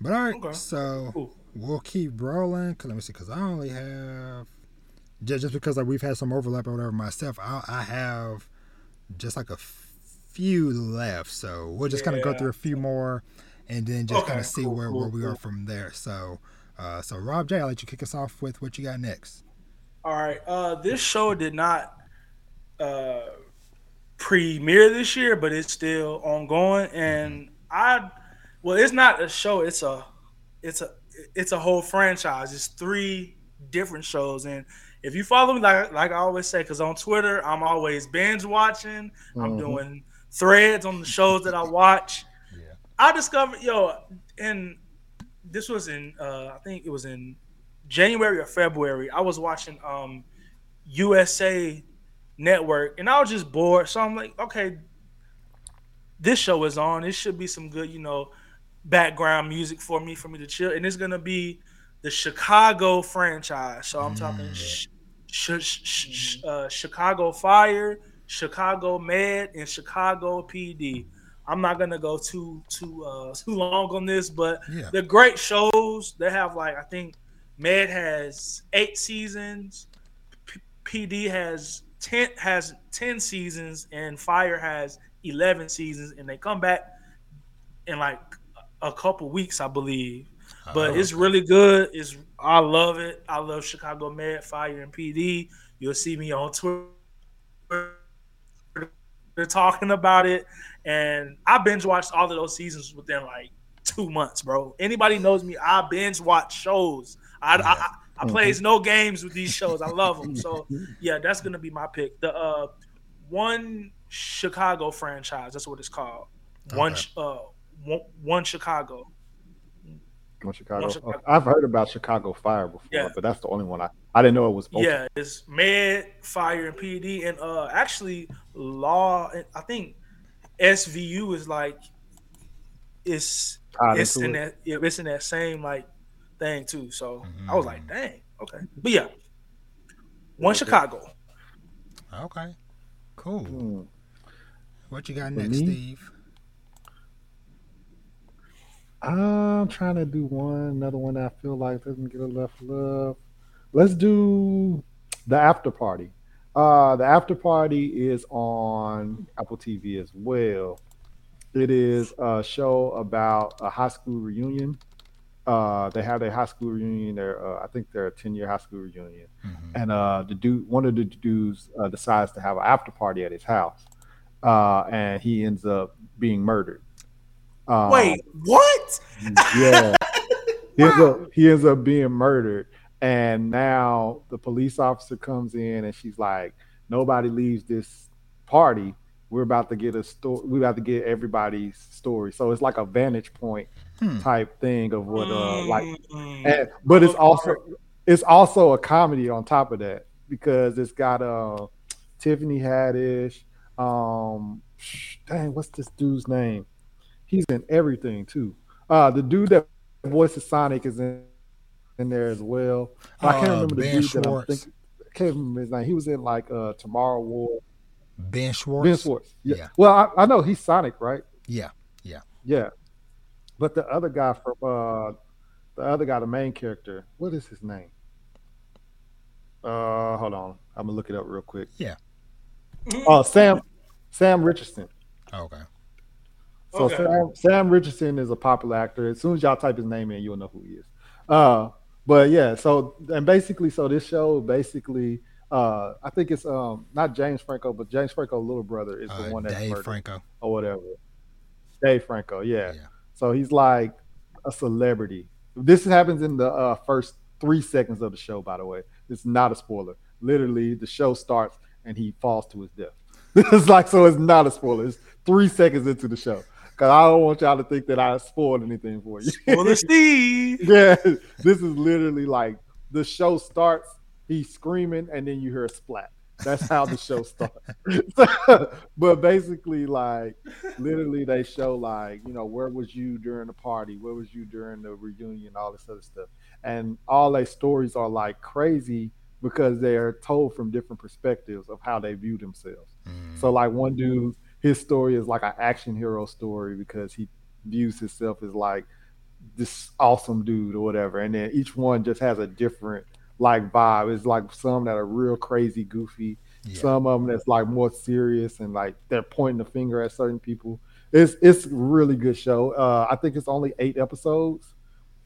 Speaker 1: but all right,
Speaker 3: Okay.
Speaker 1: so we'll keep rolling. 'cause let me see, because I only have just just because like we've had some overlap or whatever myself. I I have just like a few left, so we'll just kind of go through a few more, and then just kind of see
Speaker 3: cool,
Speaker 1: where,
Speaker 3: cool,
Speaker 1: where we are from there. So, uh, so Rob J, I'll let you kick us off with what you got next.
Speaker 3: All right. Uh, this show did not uh, premiere this year, but it's still ongoing. And I, well, it's not a show. It's a, it's a, it's a whole franchise. It's three different shows. And if you follow me, like like I always say, because on Twitter I'm always binge watching. I'm
Speaker 2: Mhm.
Speaker 3: doing threads on the shows that I watch.
Speaker 1: Yeah.
Speaker 3: I discovered yo, and this was in uh, I think it was in January or February. I was watching um USA Network, and I was just bored. So I'm like, okay, this show is on. It should be some good, you know, background music for me for me to chill. And it's gonna be the Chicago franchise. So I'm talking sh- sh- sh- sh- uh, Chicago Fire, Chicago Med, and Chicago PD. I'm not gonna go too too uh, too long on this, but
Speaker 1: Yeah.
Speaker 3: they're great shows. They have like I think Med has eight seasons, P- PD has ten has ten seasons, and Fire has eleven seasons, and they come back in like a couple weeks, I believe. But it's really good. It's I love it. I love Chicago Med, Fire, and PD. You'll see me on Twitter talking about it, and I binge watched all of those seasons within like two months, bro. Anybody knows me, I binge watch shows. I I, I, I plays no games with these shows. I love them. So yeah, that's gonna be my pick. The uh, one Chicago franchise. That's what it's called. One
Speaker 1: Okay.
Speaker 3: uh, one, one Chicago.
Speaker 2: From Chicago.
Speaker 3: From Chicago.
Speaker 2: I've heard about Chicago Fire before,
Speaker 3: Yeah.
Speaker 2: but that's the only one I I didn't know it was. both.
Speaker 3: Yeah, it's Med, Fire, and PD, and uh, actually Law. I think SVU is like it's
Speaker 2: Tied
Speaker 3: it's in
Speaker 2: it.
Speaker 3: that it's in that same like thing too. So I was like,
Speaker 1: Mhm.
Speaker 3: dang, okay, but yeah, one
Speaker 2: Okay.
Speaker 3: Chicago.
Speaker 1: Okay. Cool.
Speaker 2: Hmm.
Speaker 1: What you got
Speaker 2: For
Speaker 1: next,
Speaker 2: me?
Speaker 1: Steve?
Speaker 2: I'm trying to do one, another one that I feel like doesn't get enough love. Let's do the after party. Uh, the after party is on Apple TV as well. It is a show about a high school reunion. Uh, they have a high school reunion. Their, uh, I think they're a 10 year high school reunion.
Speaker 1: Mhm.
Speaker 2: and uh, the dude, one of the dudes, uh, decides to have an after party at his house, uh, and he ends up being murdered. Um,
Speaker 3: Wait, what?
Speaker 2: yeah, he ends up he ends up being murdered, and now the police officer comes in, and she's like, "Nobody leaves this party. We're about to get a story. We're about to get everybody's story." So it's like a vantage point
Speaker 1: Hmm.
Speaker 2: type thing of what, uh, like
Speaker 3: Mm.
Speaker 2: and, but it's also it's also a comedy on top of that because it's got uh Tiffany Haddish. Um, dang, what's this dude's name? He's in everything too. Uh, the dude that voices Sonic is in in there as well. I can't
Speaker 1: Uh,
Speaker 2: remember the
Speaker 1: Ben
Speaker 2: dude that I'm
Speaker 1: Schwartz.
Speaker 2: thinking. can't remember his name. He was in like uh Tomorrow War.
Speaker 1: Ben Schwartz.
Speaker 2: Ben Schwartz. Yeah.
Speaker 1: Yeah.
Speaker 2: Well, I, I know he's Sonic, right?
Speaker 1: Yeah, yeah.
Speaker 2: Yeah. But the other guy from uh the other guy, the main character, what is his name? Uh hold on. I'm gonna look it up real quick.
Speaker 1: Yeah.
Speaker 2: Oh, Sam Sam Richardson.
Speaker 1: Okay.
Speaker 2: So
Speaker 3: Okay.
Speaker 2: Sam, Sam Richardson is a popular actor. As soon as y'all type his name in, you'll know who he is. Uh, but yeah, so and basically, so this show basically, uh, I think it's um not James Franco, but James Franco's little brother is the
Speaker 1: Uh,
Speaker 2: one that's
Speaker 1: Dave
Speaker 2: murdered
Speaker 1: Franco.
Speaker 2: or whatever. Dave Franco, yeah.
Speaker 1: Yeah.
Speaker 2: So he's like a celebrity. This happens in the uh, first three seconds of the show, by the way. It's not a spoiler. Literally, the show starts and he falls to his death. it's like so. It's not a spoiler. It's three seconds into the show because I don't want y'all to think that I spoiled anything for you.
Speaker 3: Spoiler Steve.
Speaker 2: yeah, this is literally like the show starts. He's screaming, and then you hear a splat. That's how the show starts. but basically, like literally, they show like you know where was you during the party? Where was you during the reunion? All this other stuff, and all their stories are like crazy because they're told from different perspectives of how they view themselves.
Speaker 1: Mm.
Speaker 2: So like one dude, his story is like an action hero story because he views himself as like this awesome dude or whatever. And then each one just has a different like vibe. It's like some that are real crazy, goofy.
Speaker 1: Yeah.
Speaker 2: Some of them that's like more serious and like they're pointing the finger at certain people. It's it's a really good show. Uh, I think it's only eight episodes,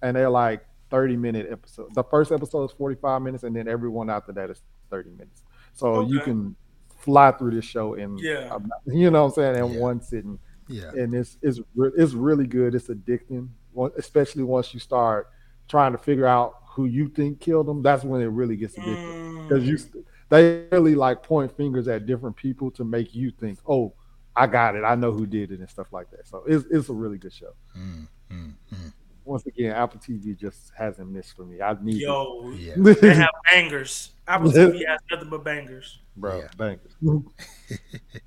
Speaker 2: and they're like thirty minute episodes. The first episode is forty five minutes, and then every one after that is thirty minutes. So you can fly through this show in
Speaker 3: Yeah.
Speaker 2: about- you know what I'm saying in
Speaker 1: Yeah.
Speaker 2: one sitting
Speaker 1: Yeah.
Speaker 2: and it's it's re- it's really good. It's addicting, especially once you start trying to figure out who you think killed them. That's when it really gets addicting because you
Speaker 3: Mm.
Speaker 2: st- they really like point fingers at different people to make you think, oh, I got it, I know who did it and stuff like that. So it's it's a really good show.
Speaker 1: Mm, mm, mm.
Speaker 2: Once again, Apple TV just hasn't missed for me. I need
Speaker 3: Yo,
Speaker 1: Yeah.
Speaker 3: they have bangers. Apple TV has nothing but bangers.
Speaker 2: bro.
Speaker 1: Yeah.
Speaker 2: Thanks.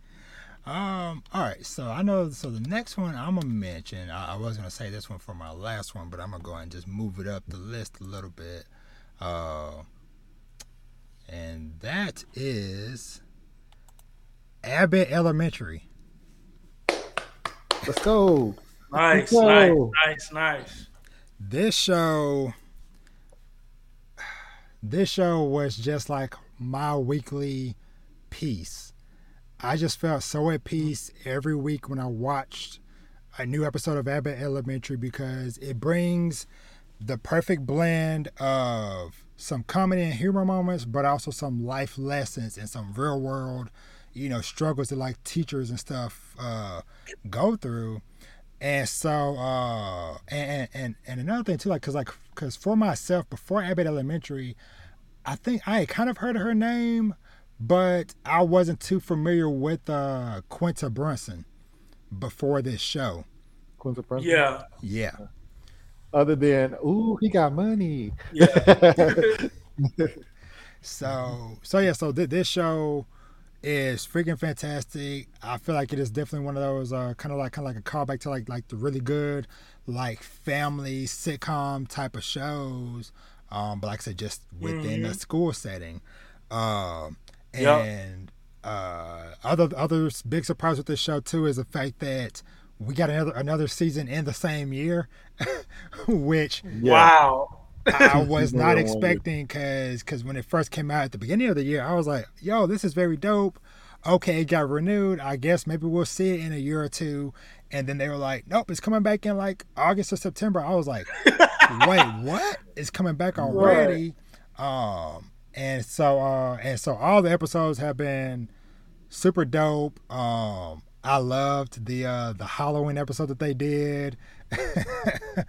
Speaker 1: Um. All right. So I know. So the next one I'm gonna mention. I, I was gonna say this one for my last one, but I'm gonna go ahead and just move it up the list a little bit. Uh. And that is Abbott Elementary.
Speaker 2: Let's go.
Speaker 3: Nice,
Speaker 2: Yo.
Speaker 3: nice, nice, nice.
Speaker 1: This show. This show was just like my weekly piece. I just felt so at peace every week when I watched a new episode of Abbott Elementary because it brings the perfect blend of some comedy and humor moments, but also some life lessons and some real world, you know, struggles that like teachers and stuff uh, go through. And so, uh, and, and and another thing too, like, cause like, cause for myself, before Abbott Elementary, I think I had kind of heard of her name, but I wasn't too familiar with uh, Quinta Brunson before this show.
Speaker 2: Quincy Brunson.
Speaker 3: Yeah,
Speaker 1: Yeah,
Speaker 2: Other than, ooh, he got money.
Speaker 3: yeah.
Speaker 1: So so yeah, so th- this show is freaking fantastic. I feel like it is definitely one of those uh, kind of like kind of like a callback to like like the really good like family sitcom type of shows. Um, but like I said, just within a
Speaker 3: Mhm.
Speaker 1: school setting. Um,
Speaker 3: Yep.
Speaker 1: and uh, other other big surprise with this show too is the fact that we got another another season in the same year, which.
Speaker 3: Wow.
Speaker 1: I was not expecting because because when it first came out at the beginning of the year, I was like, "Yo, this is very dope." Okay, it got renewed. I guess maybe we'll see it in a year or two. And then they were like, "Nope, it's coming back in like August or September." I was like, "Wait, what? It's coming back already?" Um, and so uh, and so all the episodes have been super dope. Um, I loved the uh the Halloween episode that they did.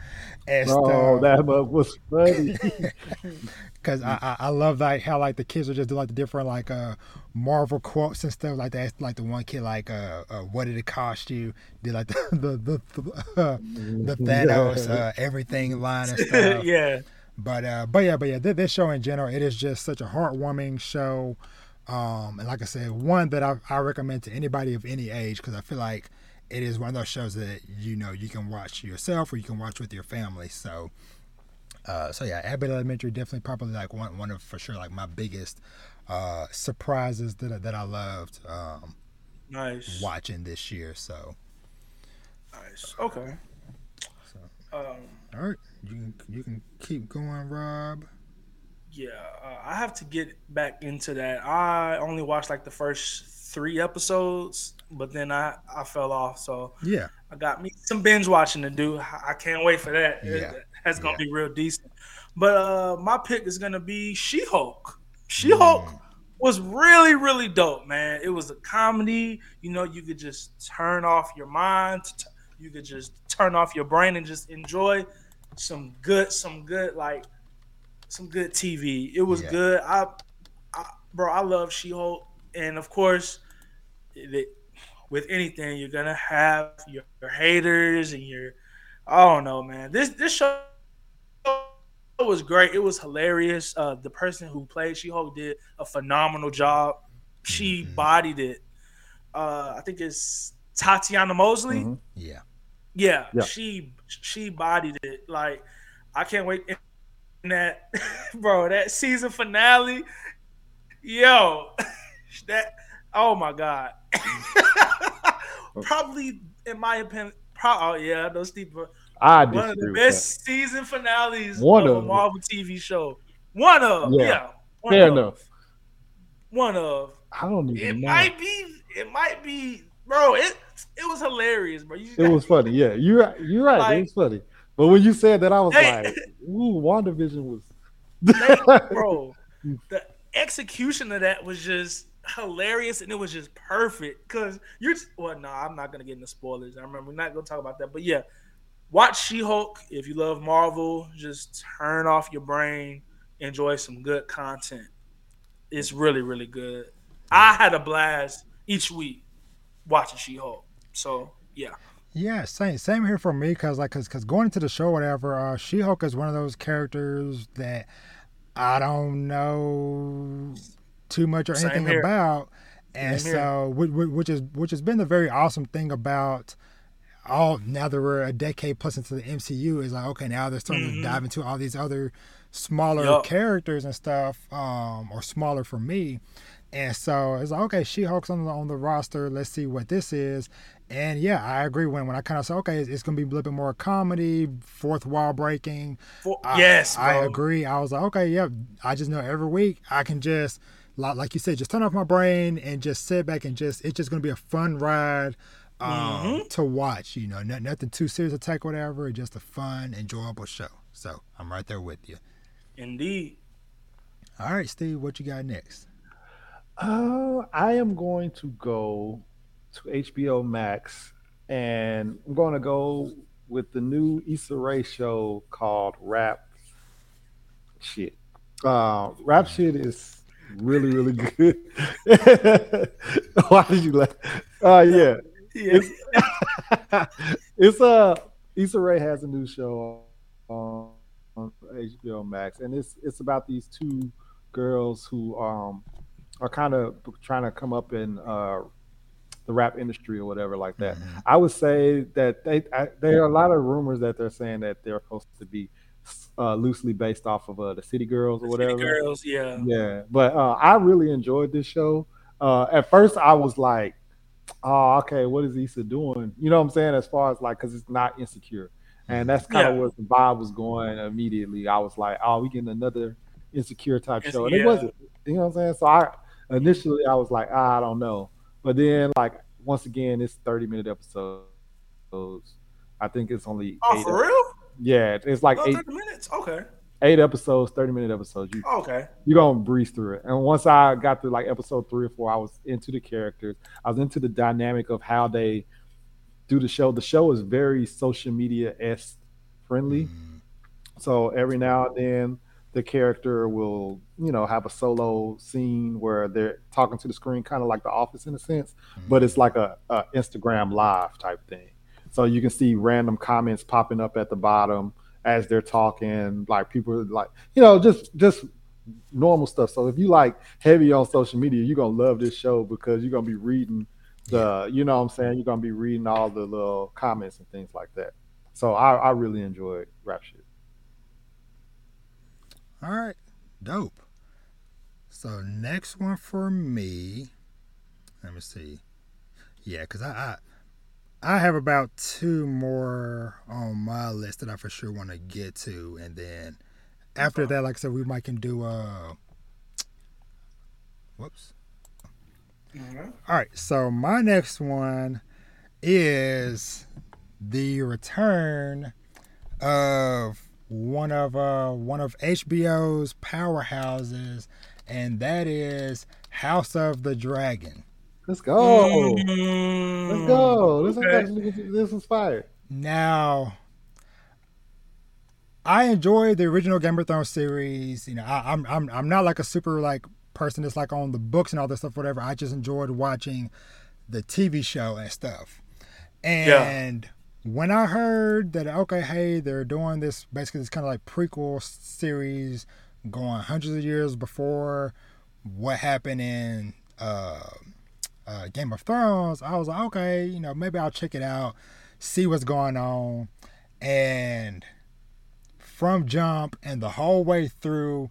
Speaker 1: and
Speaker 2: Oh, that was funny.
Speaker 1: Cause I, I I love like how like the kids would just do like the different like uh Marvel quotes and stuff like that. Like the one kid like uh, uh what did it cost you? Did like the the the, the, uh, the Thanos uh, everything line and stuff.
Speaker 3: yeah.
Speaker 1: But uh but yeah but yeah th- this show in general it is just such a heartwarming show. Um and like I said one that I I recommend to anybody of any age because I feel like it is one of those shows that you know you can watch yourself or you can watch with your family. So uh, so yeah, Abbott Elementary definitely probably like one one of for sure like my biggest uh, surprises that that I loved. Um,
Speaker 3: nice
Speaker 1: watching this year. So
Speaker 3: nice. Okay.
Speaker 1: So,
Speaker 3: um,
Speaker 1: all right, you can you can keep going, Rob.
Speaker 3: Yeah, uh, I have to get back into that. I only watched like the first three episodes, but then I I fell off. So
Speaker 1: yeah,
Speaker 3: I got me some binge watching to do. I can't wait for that.
Speaker 1: Yeah,
Speaker 3: that's gonna yeah. be real decent. But uh, my pick is gonna be She Hulk. She Hulk mm. was really really dope, man. It was a comedy. You know, you could just turn off your mind. You could just turn off your brain and just enjoy some good, some good like some good TV. It was yeah. good. I, I, bro, I love She Hulk, and of course, it, with anything, you're gonna have your, your, haters and your, I don't know, man. This this show was great. It was hilarious. Uh, the person who played She Hulk did a phenomenal job. She mm-hmm. bodied it. Uh, I think it's Tatiana Mosley.
Speaker 1: Mm-hmm. Yeah.
Speaker 3: yeah. Yeah, she she bodied it. Like I can't wait in that bro, that season finale, yo, that oh my god, probably in my opinion, pro- oh yeah, those people.
Speaker 2: I
Speaker 3: one of the best season finales one of, of a Marvel TV show. One of yeah, yeah one
Speaker 2: fair of, enough.
Speaker 3: One of.
Speaker 2: I don't even.
Speaker 3: It
Speaker 2: know.
Speaker 3: might be. It might be, bro. It it was hilarious, bro.
Speaker 2: it was funny. Yeah, you're right. You're right. Like, it was funny. But when you said that, I was hey, like, "Ooh, WandaVision was."
Speaker 3: bro, the execution of that was just hilarious, and it was just perfect. Cause you're well, no, I'm not gonna get into spoilers. I remember we're not gonna talk about that, but yeah, watch She-Hulk if you love Marvel. Just turn off your brain, enjoy some good content. It's really, really good. I had a blast each week watching She-Hulk. So yeah.
Speaker 1: Yeah, same same here for me. Cause like, cause, cause going into the show, whatever. Uh, She Hulk is one of those characters that I don't know too much or anything about, and same so which, which is which has been the very awesome thing about all now that we're a decade plus into the MCU is like okay now they're starting mm-hmm. to dive into all these other smaller yep. characters and stuff, um, or smaller for me. And so it's like, okay, She Hulk's on the, on the roster. Let's see what this is. And yeah, I agree. When when I kind of say, okay, it's, it's going to be a little bit more comedy, fourth wall breaking.
Speaker 3: For, I, yes,
Speaker 1: I agree. I was like, okay, yeah. I just know every week I can just, like, like you said, just turn off my brain and just sit back and just, it's just going to be a fun ride um, mm-hmm. to watch. You know, not, nothing too serious attack whatever. Just a fun, enjoyable show. So I'm right there with you.
Speaker 3: Indeed.
Speaker 1: All right, Steve, what you got next?
Speaker 2: Uh, I am going to go to HBO Max, and I'm going to go with the new Issa Rae show called Rap Shit. Uh, Rap Shit is really, really good. Why did you laugh? Uh, yeah. yeah. It's, it's uh, Issa Rae has a new show on, on HBO Max, and it's it's about these two girls who um are kind of trying to come up in uh the rap industry or whatever like that. Mm-hmm. I would say that they I, there are a lot of rumors that they're saying that they're supposed to be uh, loosely based off of uh, the City Girls or whatever.
Speaker 3: City Girls, yeah,
Speaker 2: yeah. But uh, I really enjoyed this show. Uh, at first, I was like, "Oh, okay, what is Issa doing?" You know what I'm saying? As far as like, because it's not insecure, and that's kind of yeah. where the vibe was going immediately. I was like, "Oh, we getting another insecure type show," and yeah. it wasn't. You know what I'm saying? So I initially I was like, ah, I don't know. But then, like once again, it's thirty minute episodes. I think it's only.
Speaker 3: Oh, for real?
Speaker 2: Yeah, it's like oh, eight
Speaker 3: minutes. Okay.
Speaker 2: Eight episodes, thirty minute episodes. You,
Speaker 3: okay.
Speaker 2: You're gonna breeze through it. And once I got to like episode three or four, I was into the characters. I was into the dynamic of how they do the show. The show is very social media s friendly. Mm. So every now and then the character will, you know, have a solo scene where they're talking to the screen, kind of like The Office in a sense, mm-hmm. but it's like a, a, Instagram live type thing. So you can see random comments popping up at the bottom as they're talking, like people like, you know, just just normal stuff. So if you like heavy on social media, you're gonna love this show because you're gonna be reading the, you know, what I'm saying, you're gonna be reading all the little comments and things like that. So I, I really enjoyed rap shit.
Speaker 1: All right, dope. So next one for me. Let me see. Yeah, because I, I I have about two more on my list that I for sure want to get to, and then after that, like I said, we might can do uh. Whoops.
Speaker 3: Mm-hmm.
Speaker 1: All right, so my next one is the return of one of uh one of HBO's powerhouses, and that is House of the Dragon.
Speaker 2: Let's go.
Speaker 3: Mm,
Speaker 2: Let's go. This,
Speaker 3: okay.
Speaker 2: is, this is fire.
Speaker 1: Now, I enjoyed the original Game of Thrones series. You know, I, I'm I'm I'm not like a super like person that's like on the books and all this stuff, whatever. I just enjoyed watching the TV show and stuff. And when I heard that, okay, hey, they're doing this basically this kind of like prequel series going hundreds of years before what happened in uh, uh, Game of Thrones, I was like, okay, you know, maybe I'll check it out, see what's going on. And from jump and the whole way through,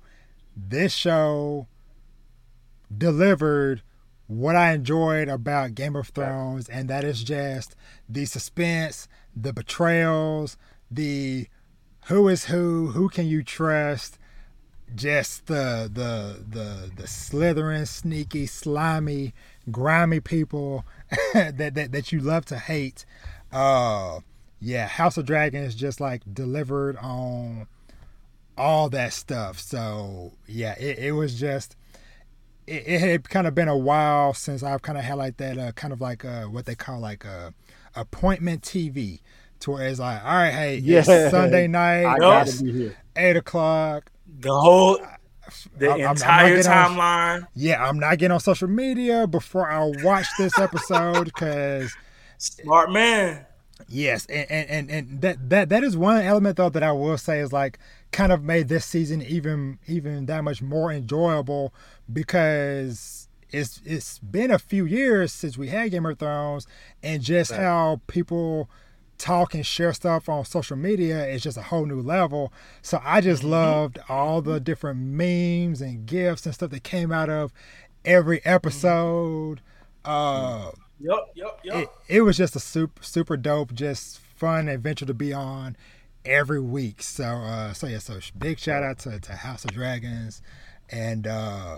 Speaker 1: this show delivered what I enjoyed about Game of Thrones, and that is just the suspense, the betrayals, the who is who, who can you trust, just the the the the slithering, sneaky, slimy, grimy people that, that that you love to hate. Uh yeah, House of Dragon is just like delivered on all that stuff. So yeah, it, it was just it, it had kind of been a while since I've kind of had like that uh, kind of like uh, what they call like a appointment TV, to where it's like, all right, hey,
Speaker 2: Yeah.
Speaker 1: it's Sunday night,
Speaker 2: I gotta
Speaker 1: it's
Speaker 2: be here.
Speaker 1: eight o'clock.
Speaker 3: The whole the
Speaker 1: I'm- I'm- I'm
Speaker 3: entire
Speaker 1: on-
Speaker 3: timeline.
Speaker 1: Yeah, I'm not getting on social media before I watch this episode because
Speaker 3: Smart man.
Speaker 1: Yes, and, and, and, and that, that that is one element though that I will say is like kind of made this season even even that much more enjoyable because it's it's been a few years since we had Game of Thrones and just
Speaker 2: Right.
Speaker 1: how people talk and share stuff on social media is just a whole new level. So I just loved all the different memes and gifts and stuff that came out of every episode. Uh
Speaker 3: Yup, yup, yup.
Speaker 1: it, it was just a super super dope, just fun adventure to be on every week. So uh so yeah, so big shout out to, to House of Dragons and uh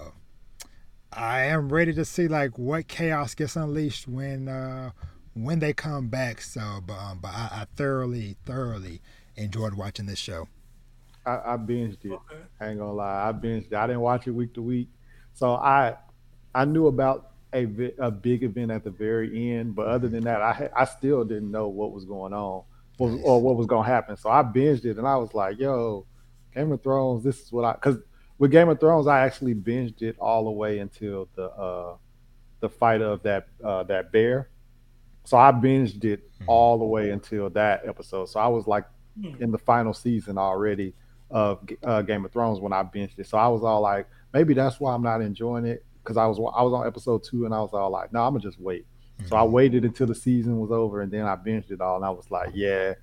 Speaker 1: I am ready to see like what chaos gets unleashed when uh when they come back. So but um, but I, I thoroughly, thoroughly enjoyed watching this show.
Speaker 2: I, I binged it.
Speaker 3: Okay.
Speaker 2: I ain't gonna lie, I binged it. I didn't watch it week to week, so I I knew about a a big event at the very end, but other than that, I I still didn't know what was going on or,
Speaker 1: Nice.
Speaker 2: or what was gonna happen. So I binged it, and I was like, "Yo, Game of Thrones, this is what I." Because with Game of Thrones, I actually binged it all the way until the uh the fight of that uh that bear. So I binged it all the way until that episode. So I was like
Speaker 3: Hmm.
Speaker 2: in the final season already of uh, Game of Thrones when I binged it. So I was all like, maybe that's why I'm not enjoying it because I was I was on episode two and I was all like, no, I'm gonna just wait. So I waited until the season was over and then I binged it all and I was like, yeah,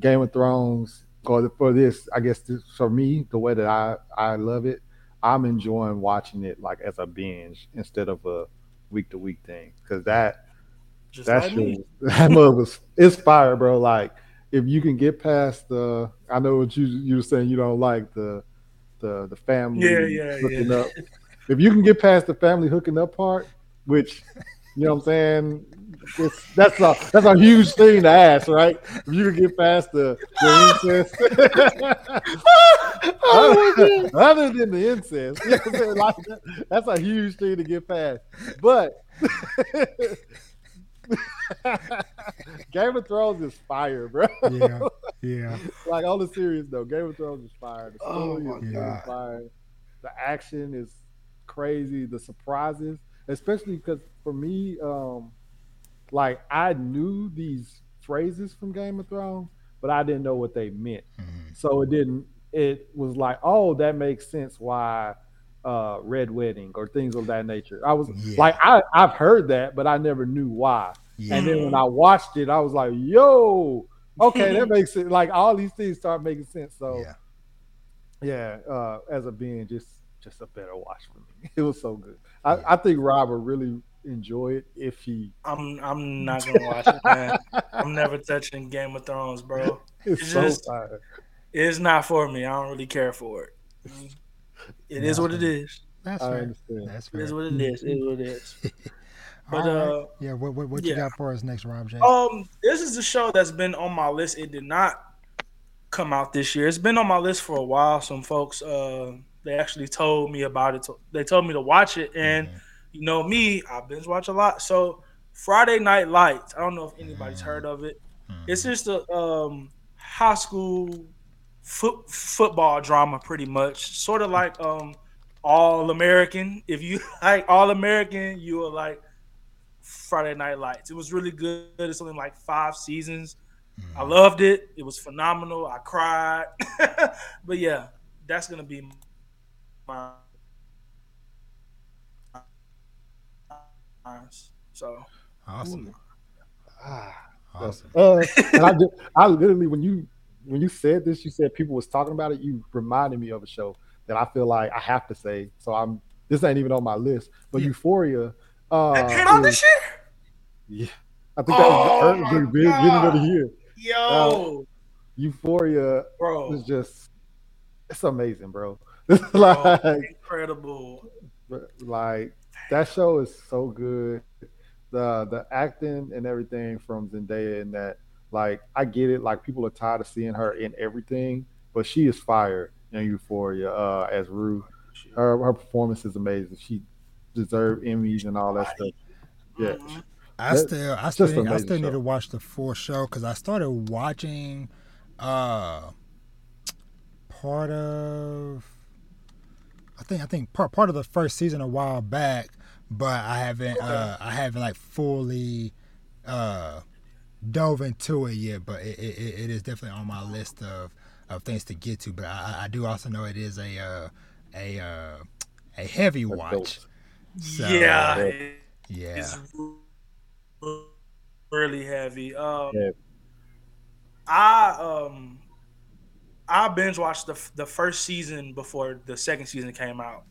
Speaker 2: Game of Thrones. For for this, I guess this, for me, the way that I I love it, I'm enjoying watching it like as a binge instead of a week to week thing because that
Speaker 3: Just
Speaker 2: that
Speaker 3: like
Speaker 2: that mother was it's fire, bro. Like if you can get past the, I know what you you were saying. You don't like the the the family
Speaker 3: Yeah, yeah,
Speaker 2: hooking
Speaker 3: yeah.
Speaker 2: up. If you can get past the family hooking up part, which you know what I'm saying, it's, that's a that's a huge thing to ask, right? If you can get past the, the incest, other, other than the incest, you know what I'm saying? Like, that- that's a huge thing to get past. But Game of Thrones is fire, bro.
Speaker 1: Yeah, yeah.
Speaker 2: like on the serious though, Game of Thrones is fire. The
Speaker 3: Oh
Speaker 2: story
Speaker 3: my
Speaker 2: is
Speaker 1: God.
Speaker 2: fire. The action is crazy. The surprises, especially because for me, um, like I knew these phrases from Game of Thrones, but I didn't know what they meant.
Speaker 1: Mhm.
Speaker 2: So it didn't. It was like, oh, that makes sense. Why uh, Red Wedding or things of that nature. I was
Speaker 1: Yeah.
Speaker 2: like, I I've heard that, but I never knew why.
Speaker 1: Yeah.
Speaker 2: And then when I watched it, I was like, yo, okay, that makes it like all these things start making sense. So
Speaker 1: yeah.
Speaker 2: yeah, uh, as a being, just just a better watch for me. It was so good. I, I think Rob would really enjoy it if he.
Speaker 3: I'm I'm not gonna watch it, man. I'm never touching Game of Thrones, bro.
Speaker 2: It's,
Speaker 3: It's
Speaker 2: so
Speaker 3: just-
Speaker 2: fire.
Speaker 3: It's not for me. I don't really care for it. It is what it is.
Speaker 1: That's
Speaker 2: I
Speaker 1: fair.
Speaker 2: understand.
Speaker 1: That's
Speaker 3: It
Speaker 1: fair.
Speaker 3: is what it is. It is what it is. But
Speaker 1: right.
Speaker 3: uh,
Speaker 1: yeah, what what, what you got for us next, Rob J?
Speaker 3: Um, this is a show that's been on my list. It did not come out this year. It's been on my list for a while. Some folks, uh, they actually told me about it. They told me to watch it, and
Speaker 1: Mhm.
Speaker 3: you know me, I binge watch a lot. So Friday Night Lights. I don't know if anybody's heard of it.
Speaker 1: Mhm.
Speaker 3: It's just a um, high school foot, football drama, pretty much. Sort of like um, All American. If you like All American, you will like Friday Night Lights. It was really good. It's only like five seasons. I loved it. It was phenomenal. I cried. but yeah, that's gonna be my so
Speaker 1: awesome.
Speaker 2: Ah,
Speaker 1: Awesome.
Speaker 2: Uh, and I, just, I literally, when you when you said this, you said people was talking about it. You reminded me of a show that I feel like I have to say. So I'm this ain't even on my list, but
Speaker 1: Yeah.
Speaker 2: Euphoria. Uh,
Speaker 3: that came out
Speaker 2: is-
Speaker 3: this year.
Speaker 2: Yeah, I think that was
Speaker 3: Oh
Speaker 2: the
Speaker 3: my
Speaker 2: early, beginning of the year.
Speaker 3: Yo,
Speaker 2: Euphoria
Speaker 3: bro,
Speaker 2: is just it's amazing, bro.
Speaker 3: bro,
Speaker 2: like,
Speaker 3: incredible.
Speaker 2: like that show is so good. The the acting and everything from Zendaya and that, like I get it. Like people are tired of seeing her in everything, but she is fire in Euphoria uh, as Rue. Her her performance is amazing. She deserved Emmys and all that stuff. Yeah,
Speaker 3: Mhm.
Speaker 1: I
Speaker 2: That-
Speaker 1: still, I still, need, I
Speaker 2: amazing
Speaker 1: still need to watch the full show because I started watching, uh, part of, I think, I think part part of the first season a while back, but I haven't, uh, I haven't like fully, uh, dove into it yet. But it, it, it it is definitely on my list of of things to get to. But I, I do also know it is a, uh, a, uh, a heavy watch. So,
Speaker 3: yeah, it-
Speaker 1: Yeah.
Speaker 3: It's really heavy. Um,
Speaker 2: Yeah.
Speaker 3: I um I binge watched the the first season before the second season came out,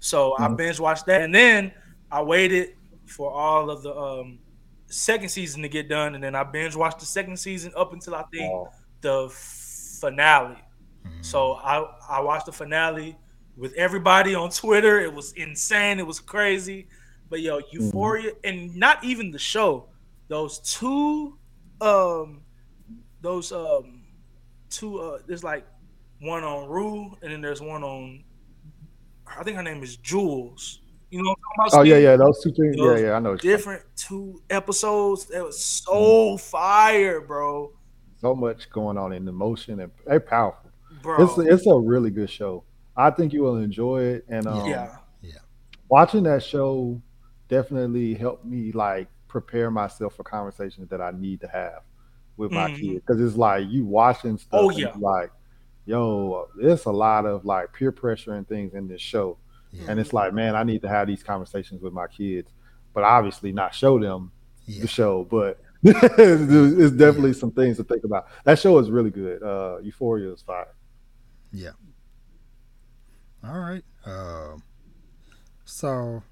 Speaker 3: so I
Speaker 2: Mhm.
Speaker 3: binge watched that, and then I waited for all of the um second season to get done, and then I binge watched the second season up until I think
Speaker 2: Oh,
Speaker 3: the finale.
Speaker 1: Mhm.
Speaker 3: So I I watched the finale with everybody on Twitter. It was insane. It was crazy. But yo, Euphoria and not even the show. Those two um those um two uh there's like one on Rue and then there's one on I think her name is Jules. You know what I'm talking
Speaker 2: oh
Speaker 3: about?
Speaker 2: yeah,
Speaker 3: Steve?
Speaker 2: yeah, those two things. Yeah,
Speaker 3: Those
Speaker 2: yeah, I know. what talking
Speaker 3: Different two episodes. That was so fire, bro.
Speaker 2: So much going on in emotion and they're powerful.
Speaker 3: Bro.
Speaker 2: It's it's a really good show. I think you will enjoy it. And um,
Speaker 3: yeah.
Speaker 2: watching that show definitely helped me like prepare myself for conversations that I need to have with my
Speaker 3: Mhm.
Speaker 2: kids because it's like you watching stuff.
Speaker 3: Oh, yeah.
Speaker 2: it's like, yo, there's a lot of like peer pressure and things in this show,
Speaker 1: Yeah.
Speaker 2: and it's like, man, I need to have these conversations with my kids, but obviously not show them
Speaker 1: yeah.
Speaker 2: the show, but. it's definitely some things to think about. That show is really good. Uh, Euphoria is fire. Yeah.
Speaker 1: All right. Um, so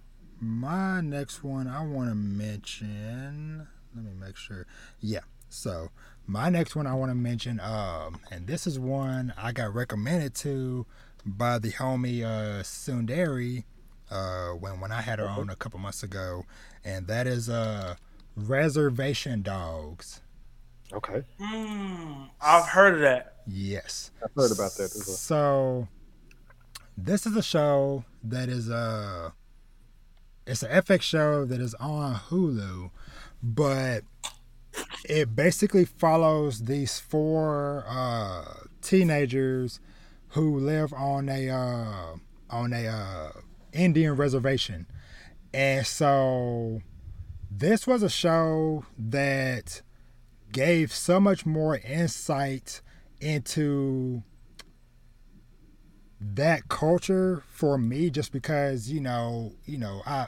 Speaker 1: my next one I want to mention. Let me make sure. Yeah. So my next one I want to mention. Um, and this is one I got recommended to by the homie uh, Sundari. Uh, when when I had her on a couple months ago, and that is uh Reservation Dogs.
Speaker 2: Okay,
Speaker 3: Mm, I've heard of that.
Speaker 1: Yes.
Speaker 2: I've heard about that as well.
Speaker 1: So this is a show that is a it's an FX show that is on Hulu, but it basically follows these four uh, teenagers who live on a uh, on a uh, Indian reservation, and so this was a show that gave so much more insight into that culture for me just because you know you know i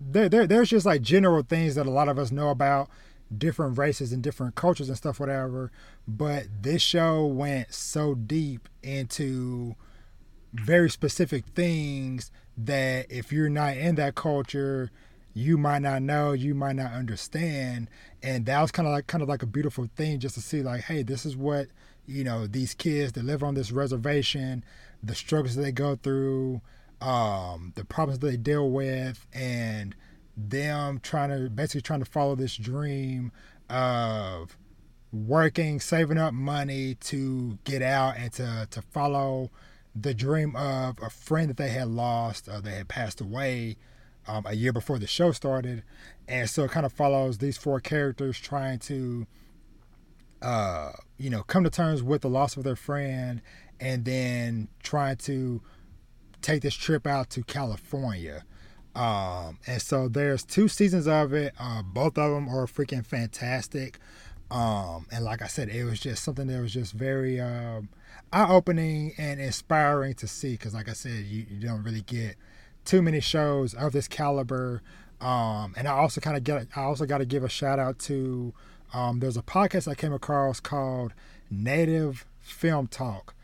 Speaker 1: there, there there's just like general things that a lot of us know about different races and different cultures and stuff whatever but this show went so deep into very specific things that if you're not in that culture, you might not know, you might not understand. And that was kind of like kind of like a beautiful thing just to see like, hey, this is what, you know, these kids that live on this reservation, the struggles they go through, um, the problems they deal with, and them trying to basically trying to follow this dream of working, saving up money to get out and to, to follow the dream of a friend that they had lost, uh, they had passed away um, a year before the show started. And so it kind of follows these four characters trying to, uh, you know, come to terms with the loss of their friend and then trying to take this trip out to California. Um, and so there's two seasons of it. Uh, both of them are freaking fantastic. Um, and like I said, it was just something that was just very um, eye-opening and inspiring to see. Because like I said, you, you don't really get too many shows of this caliber. Um, and I also kind of get, I also got to give a shout out to. Um, there's a podcast I came across called Native Film Talk,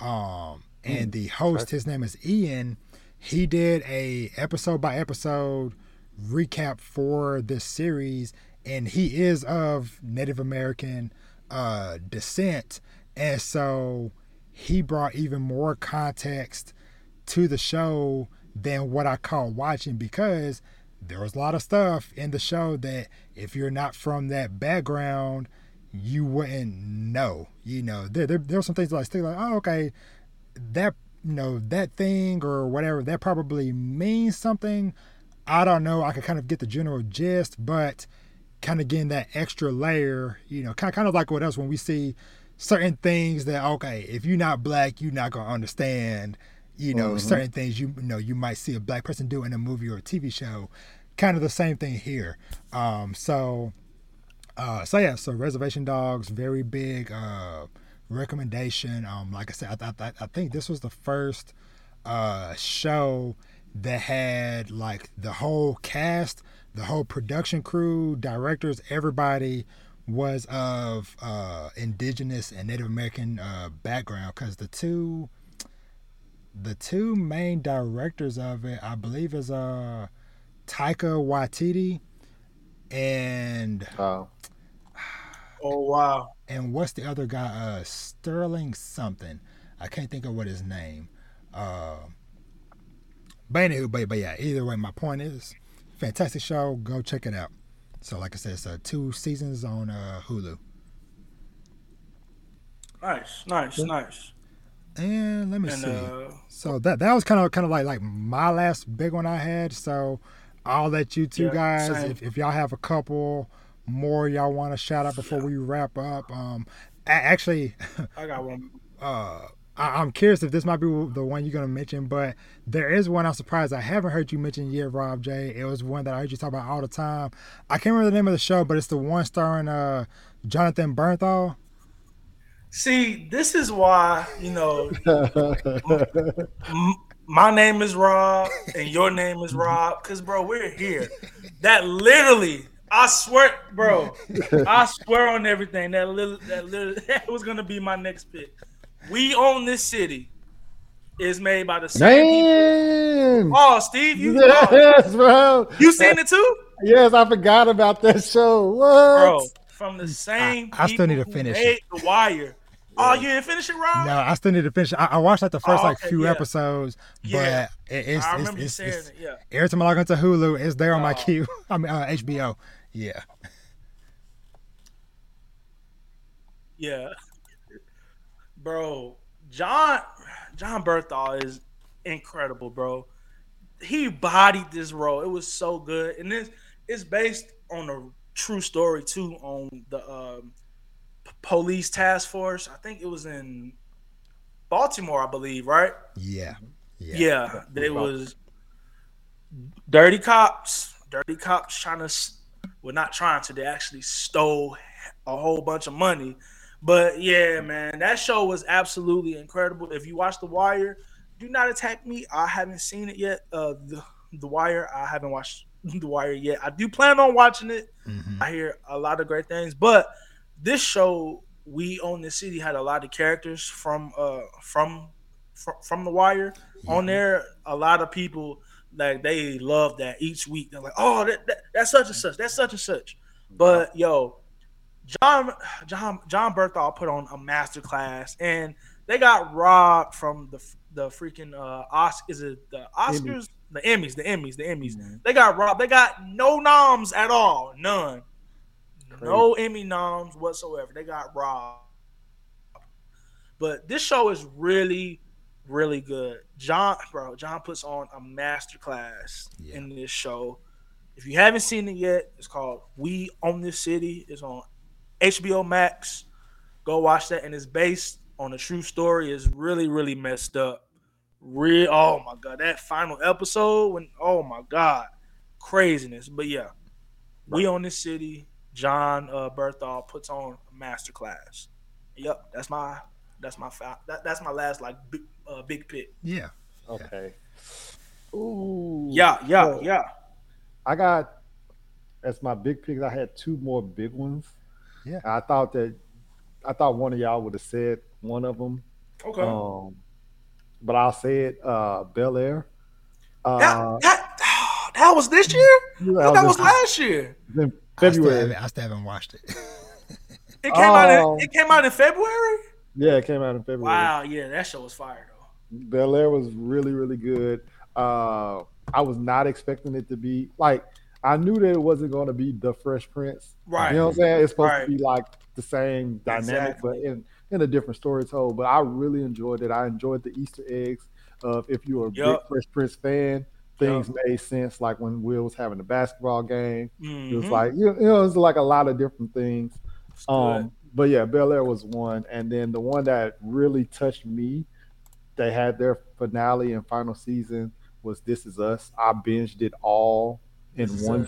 Speaker 1: um, and mm, the host, his name is Ian. He did a episode by episode recap for this series, and he is of Native American uh, descent, and so he brought even more context to the show than what I call watching because there was a lot of stuff in the show that if you're not from that background, you wouldn't know. You know, there there, there were some things like still like, oh, okay, that you know that thing or whatever that probably means something. I don't know. I could kind of get the general gist, but kind of getting that extra layer, you know, kind of, kind of like what else when we see certain things that okay, if you're not black, you're not gonna understand, you know, mm-hmm. certain things you, you know you might see a black person do in a movie or a TV show. Kind of the same thing here. Um, so, uh, so yeah, so Reservation Dogs, very big uh, recommendation. Um, like I said, I, I, I think this was the first uh, show that had like the whole cast the whole production crew, directors, everybody was of uh, indigenous and Native American uh, background because the two the two main directors of it, I believe, is uh Taika Waititi and
Speaker 2: oh.
Speaker 3: oh wow
Speaker 1: and what's the other guy uh Sterling something I can't think of what his name uh but anywho but, but yeah either way my point is fantastic show. Go check it out. So, like I said, it's uh, two seasons on uh, Hulu.
Speaker 3: Nice, nice, yeah. nice.
Speaker 1: And let me and, see. Uh, so that that was kind of kind of like like my last big one I had. So I'll let you two yeah, guys, if, if y'all have a couple more y'all want to shout out before yeah. we wrap up. Um, actually,
Speaker 3: I got one.
Speaker 1: Uh, I, am curious if this might be the one you're gonna mention, but there is one I'm surprised I haven't heard you mention yet, Rob J. It was one that I heard you talk about all the time. I can't remember the name of the show, but it's the one starring uh, Jonathan Bernthal.
Speaker 3: See, this is why you know m- my name is Rob and your name is Rob, because bro, we're here. That literally I swear, bro. I swear on everything. That little, that little, that was gonna be my next pick. We Own This City is made by the same Man. people. Oh, Steve, you
Speaker 2: yes, bro.
Speaker 3: You seen it too?
Speaker 2: Yes, I forgot about that show. What? Bro,
Speaker 3: from the mm, same.
Speaker 1: I, I still need to finish
Speaker 3: it. The Wire. Oh, you didn't finish it, Rob?
Speaker 1: No, I still need to finish. I, I watched like the first oh, like few yeah. episodes, yeah. but it, it's, I remember it's, you it's, saying it's, it. Yeah. Every time I log into Hulu, it's there on my oh. queue. I mean uh, HBO. Yeah.
Speaker 3: Yeah, bro. John Jon Bernthal is incredible, bro. He bodied this role. It was so good, and this it's based on a true story too. On the um, police task force. I think it was in Baltimore, I believe. Right?
Speaker 1: Yeah.
Speaker 3: Yeah. Yeah. They was dirty cops. Dirty cops trying to. Well, not trying to. They actually stole a whole bunch of money but yeah, man, that show was absolutely incredible. If you watch The Wire, do not attack me. I haven't seen it yet. Uh, the The Wire, I haven't watched The Wire yet. I do plan on watching it. Mm-hmm. I hear a lot of great things, but this show, We Own the City, had a lot of characters from uh from fr- from The Wire on there. A lot of people like they love that each week. They're like, oh, that, that, that's such and such. That's such and such. But yo, John John Jon Bernthal put on a master class, and they got robbed from the the freaking uh Os- is it the Oscars the Emmys the Emmys the Emmys
Speaker 2: Mhm.
Speaker 3: they got robbed they got no noms at all none no Emmy noms whatsoever. They got robbed. But this show is really really good. John bro John puts on a master class
Speaker 1: Yeah.
Speaker 3: in this show. If you haven't seen it yet it's called We Own This City. It's on HBO Max. Go watch that. And it's based on a true story. Is really really messed up. Real oh my god that final episode when oh my god craziness. But yeah we own this city john uh bernthal puts on a master class yep that's my that's my fa- that, that's my last like big, uh, big pick
Speaker 1: Yeah.
Speaker 2: Okay. Ooh.
Speaker 3: yeah yeah
Speaker 2: So,
Speaker 3: yeah
Speaker 2: I got as my big picks. I had two more big ones.
Speaker 1: Yeah.
Speaker 2: I thought that I thought one of y'all would have said one of them.
Speaker 3: okay
Speaker 2: Um, but I'll say it. Uh, Bel Air. Uh,
Speaker 3: that, that, that was this year
Speaker 2: that
Speaker 3: I thought that was
Speaker 2: in-
Speaker 3: last year
Speaker 2: in
Speaker 1: I still,
Speaker 2: February.
Speaker 1: haven't, I still haven't watched it.
Speaker 3: it came out
Speaker 2: Oh.
Speaker 3: in, it came out in february
Speaker 2: Yeah, it came out in February.
Speaker 3: wow yeah that show was fire though
Speaker 2: Bel Air was really, really good. Uh, I was not expecting it to be like I knew that it wasn't going to be the Fresh Prince.
Speaker 3: right
Speaker 2: You know what I'm saying? It's supposed
Speaker 3: Right.
Speaker 2: to be like the same dynamic,
Speaker 3: Exactly.
Speaker 2: but in in a different story told. But I really enjoyed it. I enjoyed the Easter eggs of if you're a
Speaker 3: Yup.
Speaker 2: big Fresh Prince fan, things made sense. Like when Will was having the basketball game, it was
Speaker 3: Mhm.
Speaker 2: like you you know, it was like a lot of different things. Um, but yeah, Bel Air was one, and then the one that really touched me, they had their finale and final season was This Is Us. I binged it all in
Speaker 1: This
Speaker 2: one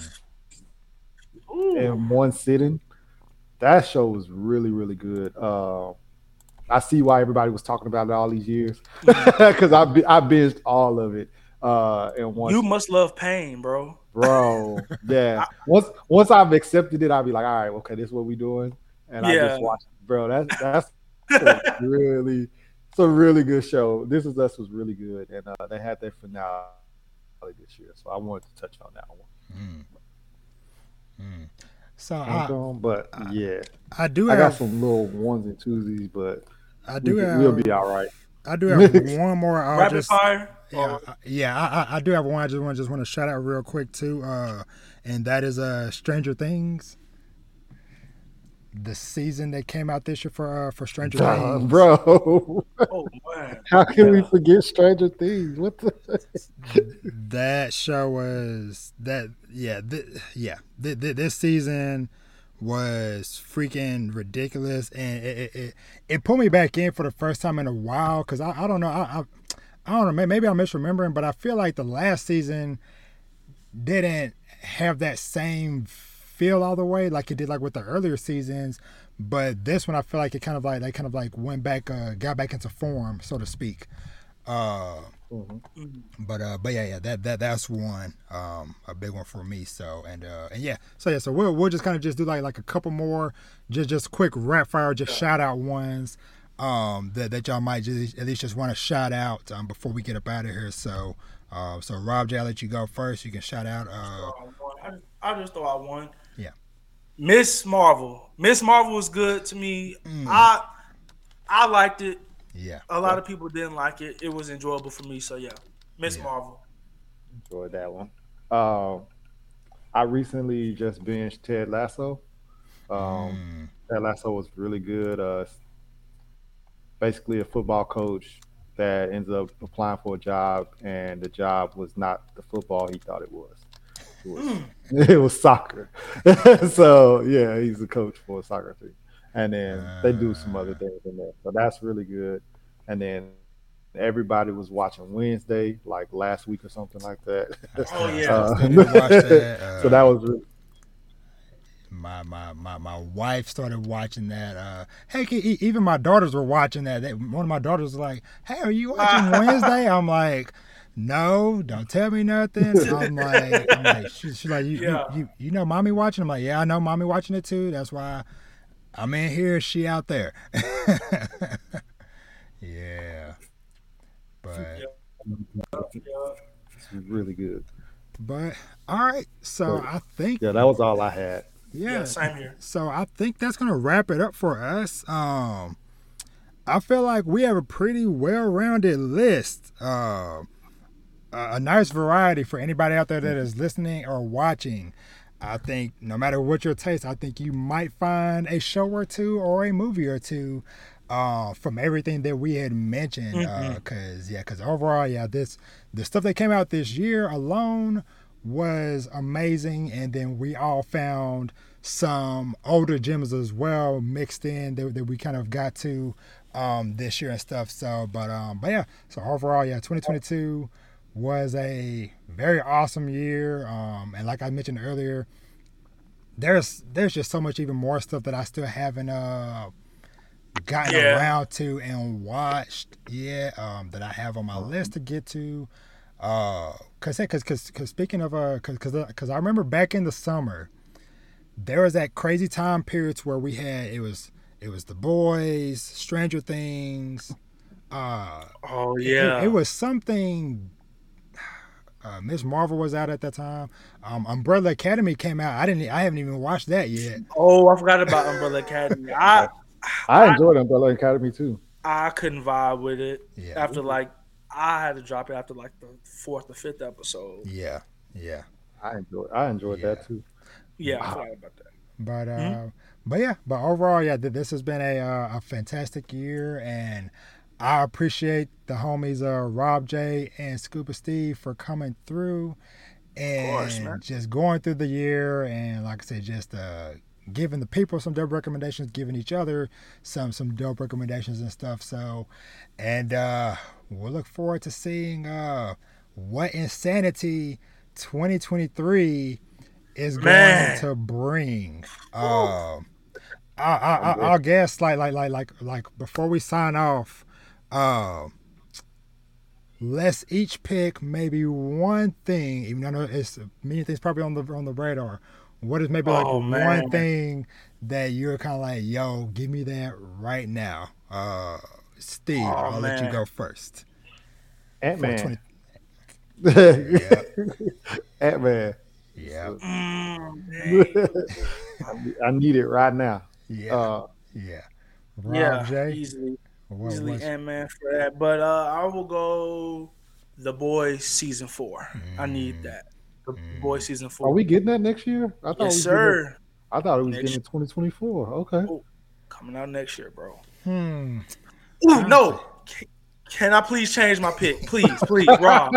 Speaker 2: in one sitting. That show was really really good. Uh, I see why everybody was talking about it all these years because I I binged all of it uh, in one.
Speaker 3: you must love pain, bro.
Speaker 2: bro. Yeah. Once once I've accepted it, I'll be like, all right, okay, this is what we doing, and I just watch. it. Bro, that's that's really it's a really good show. This is Us was really good, and uh, they had their finale this year, so I wanted to touch on that one.
Speaker 1: Mm. Mm. So I,
Speaker 2: Um, but yeah,
Speaker 1: I do
Speaker 2: I got some little ones and twosies, but
Speaker 1: I
Speaker 2: we,
Speaker 1: do have
Speaker 2: we'll be all right.
Speaker 1: I do have one more. I'll
Speaker 3: Rapid
Speaker 1: just,
Speaker 3: fire.
Speaker 1: Yeah, I- yeah, I, I, I do have one. I just want just want to shout out real quick too, uh, and that is uh, Stranger Things. The season that came out this year for uh, for Stranger
Speaker 2: Duh,
Speaker 1: Things,
Speaker 2: bro,
Speaker 3: Oh man.
Speaker 2: how can we forget Stranger Things? What the?
Speaker 1: that show was that yeah th- yeah th- th- this season was freaking ridiculous and it, it, it, it put me back in for the first time in a while because I, I don't know I, I I don't know maybe I'm misremembering but I feel like the last season didn't have that same feel all the way like it did like with the earlier seasons but this one I feel like it kind of like they kind of like went back uh got back into form so to speak. Uh
Speaker 2: Mhm.
Speaker 1: but uh but yeah yeah that that that's one um a big one for me so and uh and yeah so yeah so we'll we'll just kind of just do like like a couple more just just quick rap fire just shout out ones um that, that y'all might just at least just want to shout out um before we get up out of here so uh so rob j i'll let you go first you can shout out uh
Speaker 3: I just, I just throw out one.
Speaker 1: Yeah.
Speaker 3: Miss Marvel. Miss Marvel was good to me.
Speaker 1: Mm.
Speaker 3: I I liked it.
Speaker 1: Yeah
Speaker 3: A lot of people didn't like it. It was enjoyable for me. So yeah, Miss
Speaker 1: Yeah.
Speaker 3: Marvel.
Speaker 2: enjoyed that one. Um, I recently just binged Ted Lasso. Um,
Speaker 1: Mm,
Speaker 2: Ted Lasso was really good. Uh, basically, a football coach that ends up applying for a job, and the job was not the football he thought it was. It was,
Speaker 3: Mm.
Speaker 2: it was soccer. so yeah, he's a coach for a soccer team, and then they do some other things in there. So that's really good. And then everybody was watching Wednesday, like last week or something like that.
Speaker 3: Oh, yeah.
Speaker 1: still- still didn't watch that. Uh,
Speaker 2: so that was really,
Speaker 1: my my my my wife started watching that. Uh, heck, e- even my daughters were watching that. They, one of my daughters was like, "Hey, are you watching Wednesday?" I'm like, "No, don't tell me nothing." I'm like, I'm like she, she's like, you,
Speaker 3: Yeah.
Speaker 1: you, you you know, mommy watching. I'm like, yeah, I know, mommy watching it too. That's why I'm in here. She out there. Yeah. But
Speaker 2: it's really good.
Speaker 1: But all right, so I think
Speaker 2: yeah, that was all I had.
Speaker 1: Yeah,
Speaker 3: yeah same here.
Speaker 1: So I think that's gonna wrap it up for us. Um, I feel like we have a pretty well-rounded list. Uh, a nice variety for anybody out there that is listening or watching. I think no matter what your taste, I think you might find a show or two or a movie or two uh, from everything that we had mentioned. Mm-hmm. Uh, cause yeah, cause overall, yeah, this the stuff that came out this year alone was amazing, and then we all found some older gems as well mixed in that, that we kind of got to um, this year and stuff. So, but um, but yeah, so overall, yeah, 2022 was a very awesome year. Um, and like I mentioned earlier, there's there's just so much even more stuff that I still haven't uh gotten yeah. around to and watched yet um, that I have on my list to get to. Uh, cause, cause, cause, cause speaking of uh, cause, cause, cause I remember back in the summer, there was that crazy time periods where we had it was it was the boys, Stranger Things. Uh,
Speaker 3: oh yeah,
Speaker 1: it, it was something uh, Miss Marvel was out at that time. Um, Umbrella Academy came out. I didn't. I haven't even watched that yet.
Speaker 3: Oh, I forgot about Umbrella Academy. I
Speaker 2: I enjoyed I, Umbrella Academy too.
Speaker 3: I couldn't vibe with it yeah. after like I had to drop it after like the fourth or fifth episode.
Speaker 1: Yeah, yeah.
Speaker 2: I enjoyed. I enjoyed yeah. that too.
Speaker 3: Yeah, wow. I about that.
Speaker 1: But uh, mm-hmm. but yeah, but overall, yeah, this has been a uh, a fantastic year, and I appreciate the homies uh, Rob J and Scuba Steve for coming through and course, just going through the year and like I said, just uh, giving the people some dope recommendations, giving each other some some dope recommendations and stuff. So, and uh, we'll look forward to seeing uh, what insanity 2023 is Man. going to bring. Uh, I, I, I, will guess like like like like like before we sign off, uh, let's each pick maybe one thing, even though it's many things probably on the on the radar. What is maybe like oh, one thing that you're kind of like, yo, give me that right now? Uh, Steve, oh, I'll man. let you go first.
Speaker 2: Ant Man. yeah. Ant Man.
Speaker 1: Yeah.
Speaker 2: I need it right now.
Speaker 1: Yeah. Uh, yeah.
Speaker 3: Rob yeah. J. Easily. What, Easily Ant Man for that. But uh, I will go The Boys season four. Mm. I need mm. that. The mm. Boys season four.
Speaker 2: Are we getting that next year?
Speaker 3: I thought yes, sir.
Speaker 2: I thought it was next getting 2024. Okay. Oh,
Speaker 3: coming out next year, bro.
Speaker 1: Hmm.
Speaker 3: Ooh, no. Can, can I please change my pick? Please, please, Rob.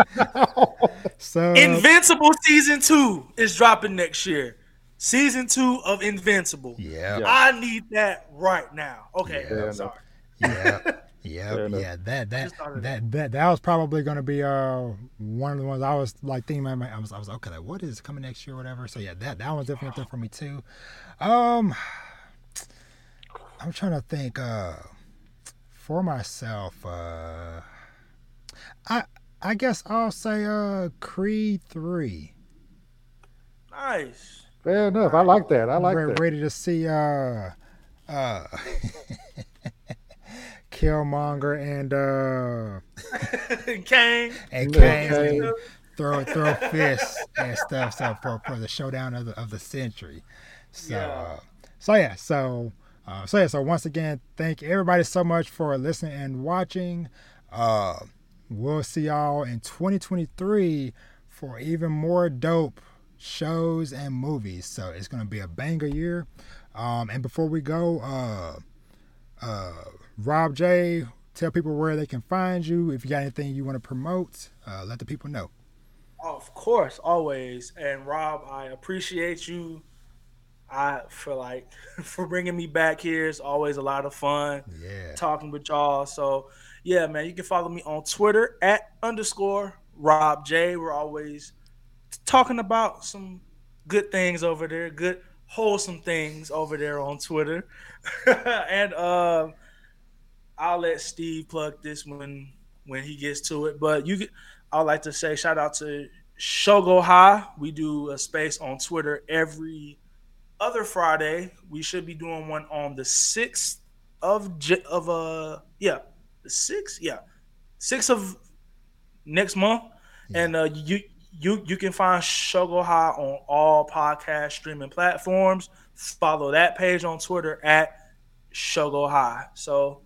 Speaker 3: so Invincible season two is dropping next year. Season two of Invincible.
Speaker 1: Yeah.
Speaker 3: I need that right now. Okay, yeah, I'm sorry.
Speaker 1: Yeah. Yeah, yeah, that that that that that was probably going to be uh one of the ones I was like thinking. About. I was I was okay. Like, what is coming next year, or whatever. So yeah, that that one's definitely up there for me too. Um, I'm trying to think. Uh, for myself, uh, I I guess I'll say uh Creed three.
Speaker 3: Nice.
Speaker 2: Fair enough. I like that. I like Re- that.
Speaker 1: Ready to see uh uh Killmonger and uh
Speaker 3: Kang
Speaker 1: and Kang throw throw fists and stuff so for, for the showdown of the of the century. So yeah. Uh, so yeah, so uh, so yeah, so once again, thank everybody so much for listening and watching. Uh, we'll see y'all in 2023 for even more dope shows and movies. So it's gonna be a banger year. Um, and before we go, uh, uh, Rob J, tell people where they can find you. If you got anything you want to promote, uh, let the people know.
Speaker 3: Of course, always. And Rob, I appreciate you. I feel like for bringing me back here. It's always a lot of fun.
Speaker 1: Yeah.
Speaker 3: Talking with y'all. So yeah, man, you can follow me on Twitter at underscore Rob J. We're always talking about some good things over there, good wholesome things over there on Twitter. and uh, I'll let Steve plug this when when he gets to it. But you, I'd like to say shout out to Shogo High. We do a space on Twitter every other Friday. We should be doing one on the sixth of of uh yeah the sixth yeah sixth of next month. Yeah. And uh, you you you can find Shogo High on all podcast streaming platforms. Follow that page on Twitter at Shogo High. So,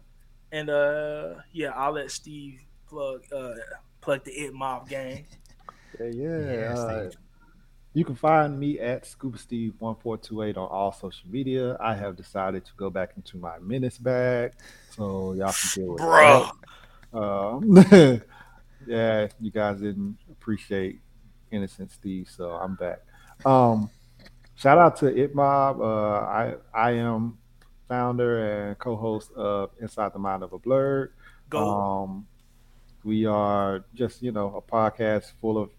Speaker 3: and uh, yeah, I'll let Steve plug uh plug the It Mob game.
Speaker 2: Yeah, yeah. yeah uh, you can find me at Scuba Steve one four two eight on all social media. I have decided to go back into my menace bag, so y'all can deal with Bro. that. Um, yeah, you guys didn't appreciate innocent Steve, so I'm back. Um, shout out to It Mob. Uh, I I am founder and co-host of Inside the Mind of a Blerd. Go. Um, we are just you know a podcast full of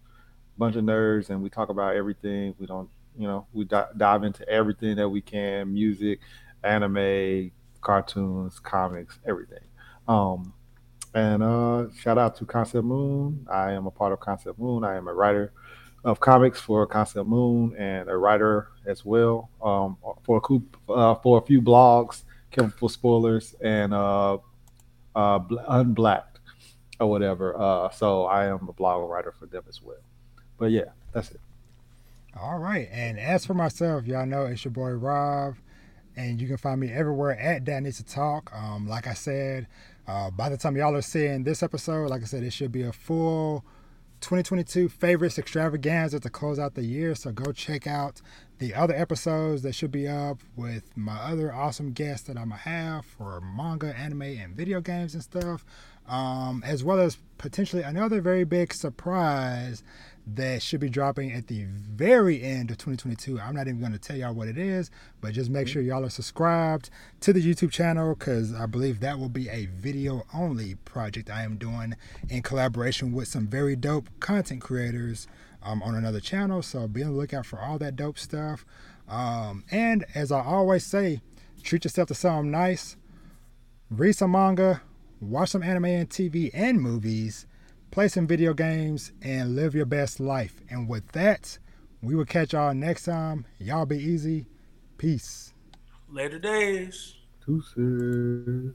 Speaker 2: bunch of nerds, and we talk about everything. We don't you know we di- dive into everything that we can: music, anime, cartoons, comics, everything. Um, and uh, shout out to Concept Moon. I am a part of Concept Moon. I am a writer of comics for Concept Moon and a writer as well um, for a coup, uh, for a few blogs, Chemical Spoilers and uh, uh, Unblacked or whatever. Uh, so I am a blog writer for them as well. But yeah, that's it.
Speaker 1: All right. And as for myself, y'all know it's your boy Rob. And you can find me everywhere at That Needs to Talk. Um, like I said, uh, by the time y'all are seeing this episode, like I said, it should be a full 2022 favorites extravaganza to close out the year. So go check out the other episodes that should be up with my other awesome guests that I'm gonna have for manga, anime, and video games and stuff, um, as well as potentially another very big surprise that should be dropping at the very end of 2022. I'm not even going to tell y'all what it is, but just make sure y'all are subscribed to the YouTube channel because I believe that will be a video only project I am doing in collaboration with some very dope content creators um, on another channel. So be on the lookout for all that dope stuff. Um, and as I always say, treat yourself to something nice, read some manga, watch some anime and TV and movies play some video games, and live your best life. And with that, we will catch y'all next time. Y'all be easy. Peace.
Speaker 3: Later days.
Speaker 2: Deuces.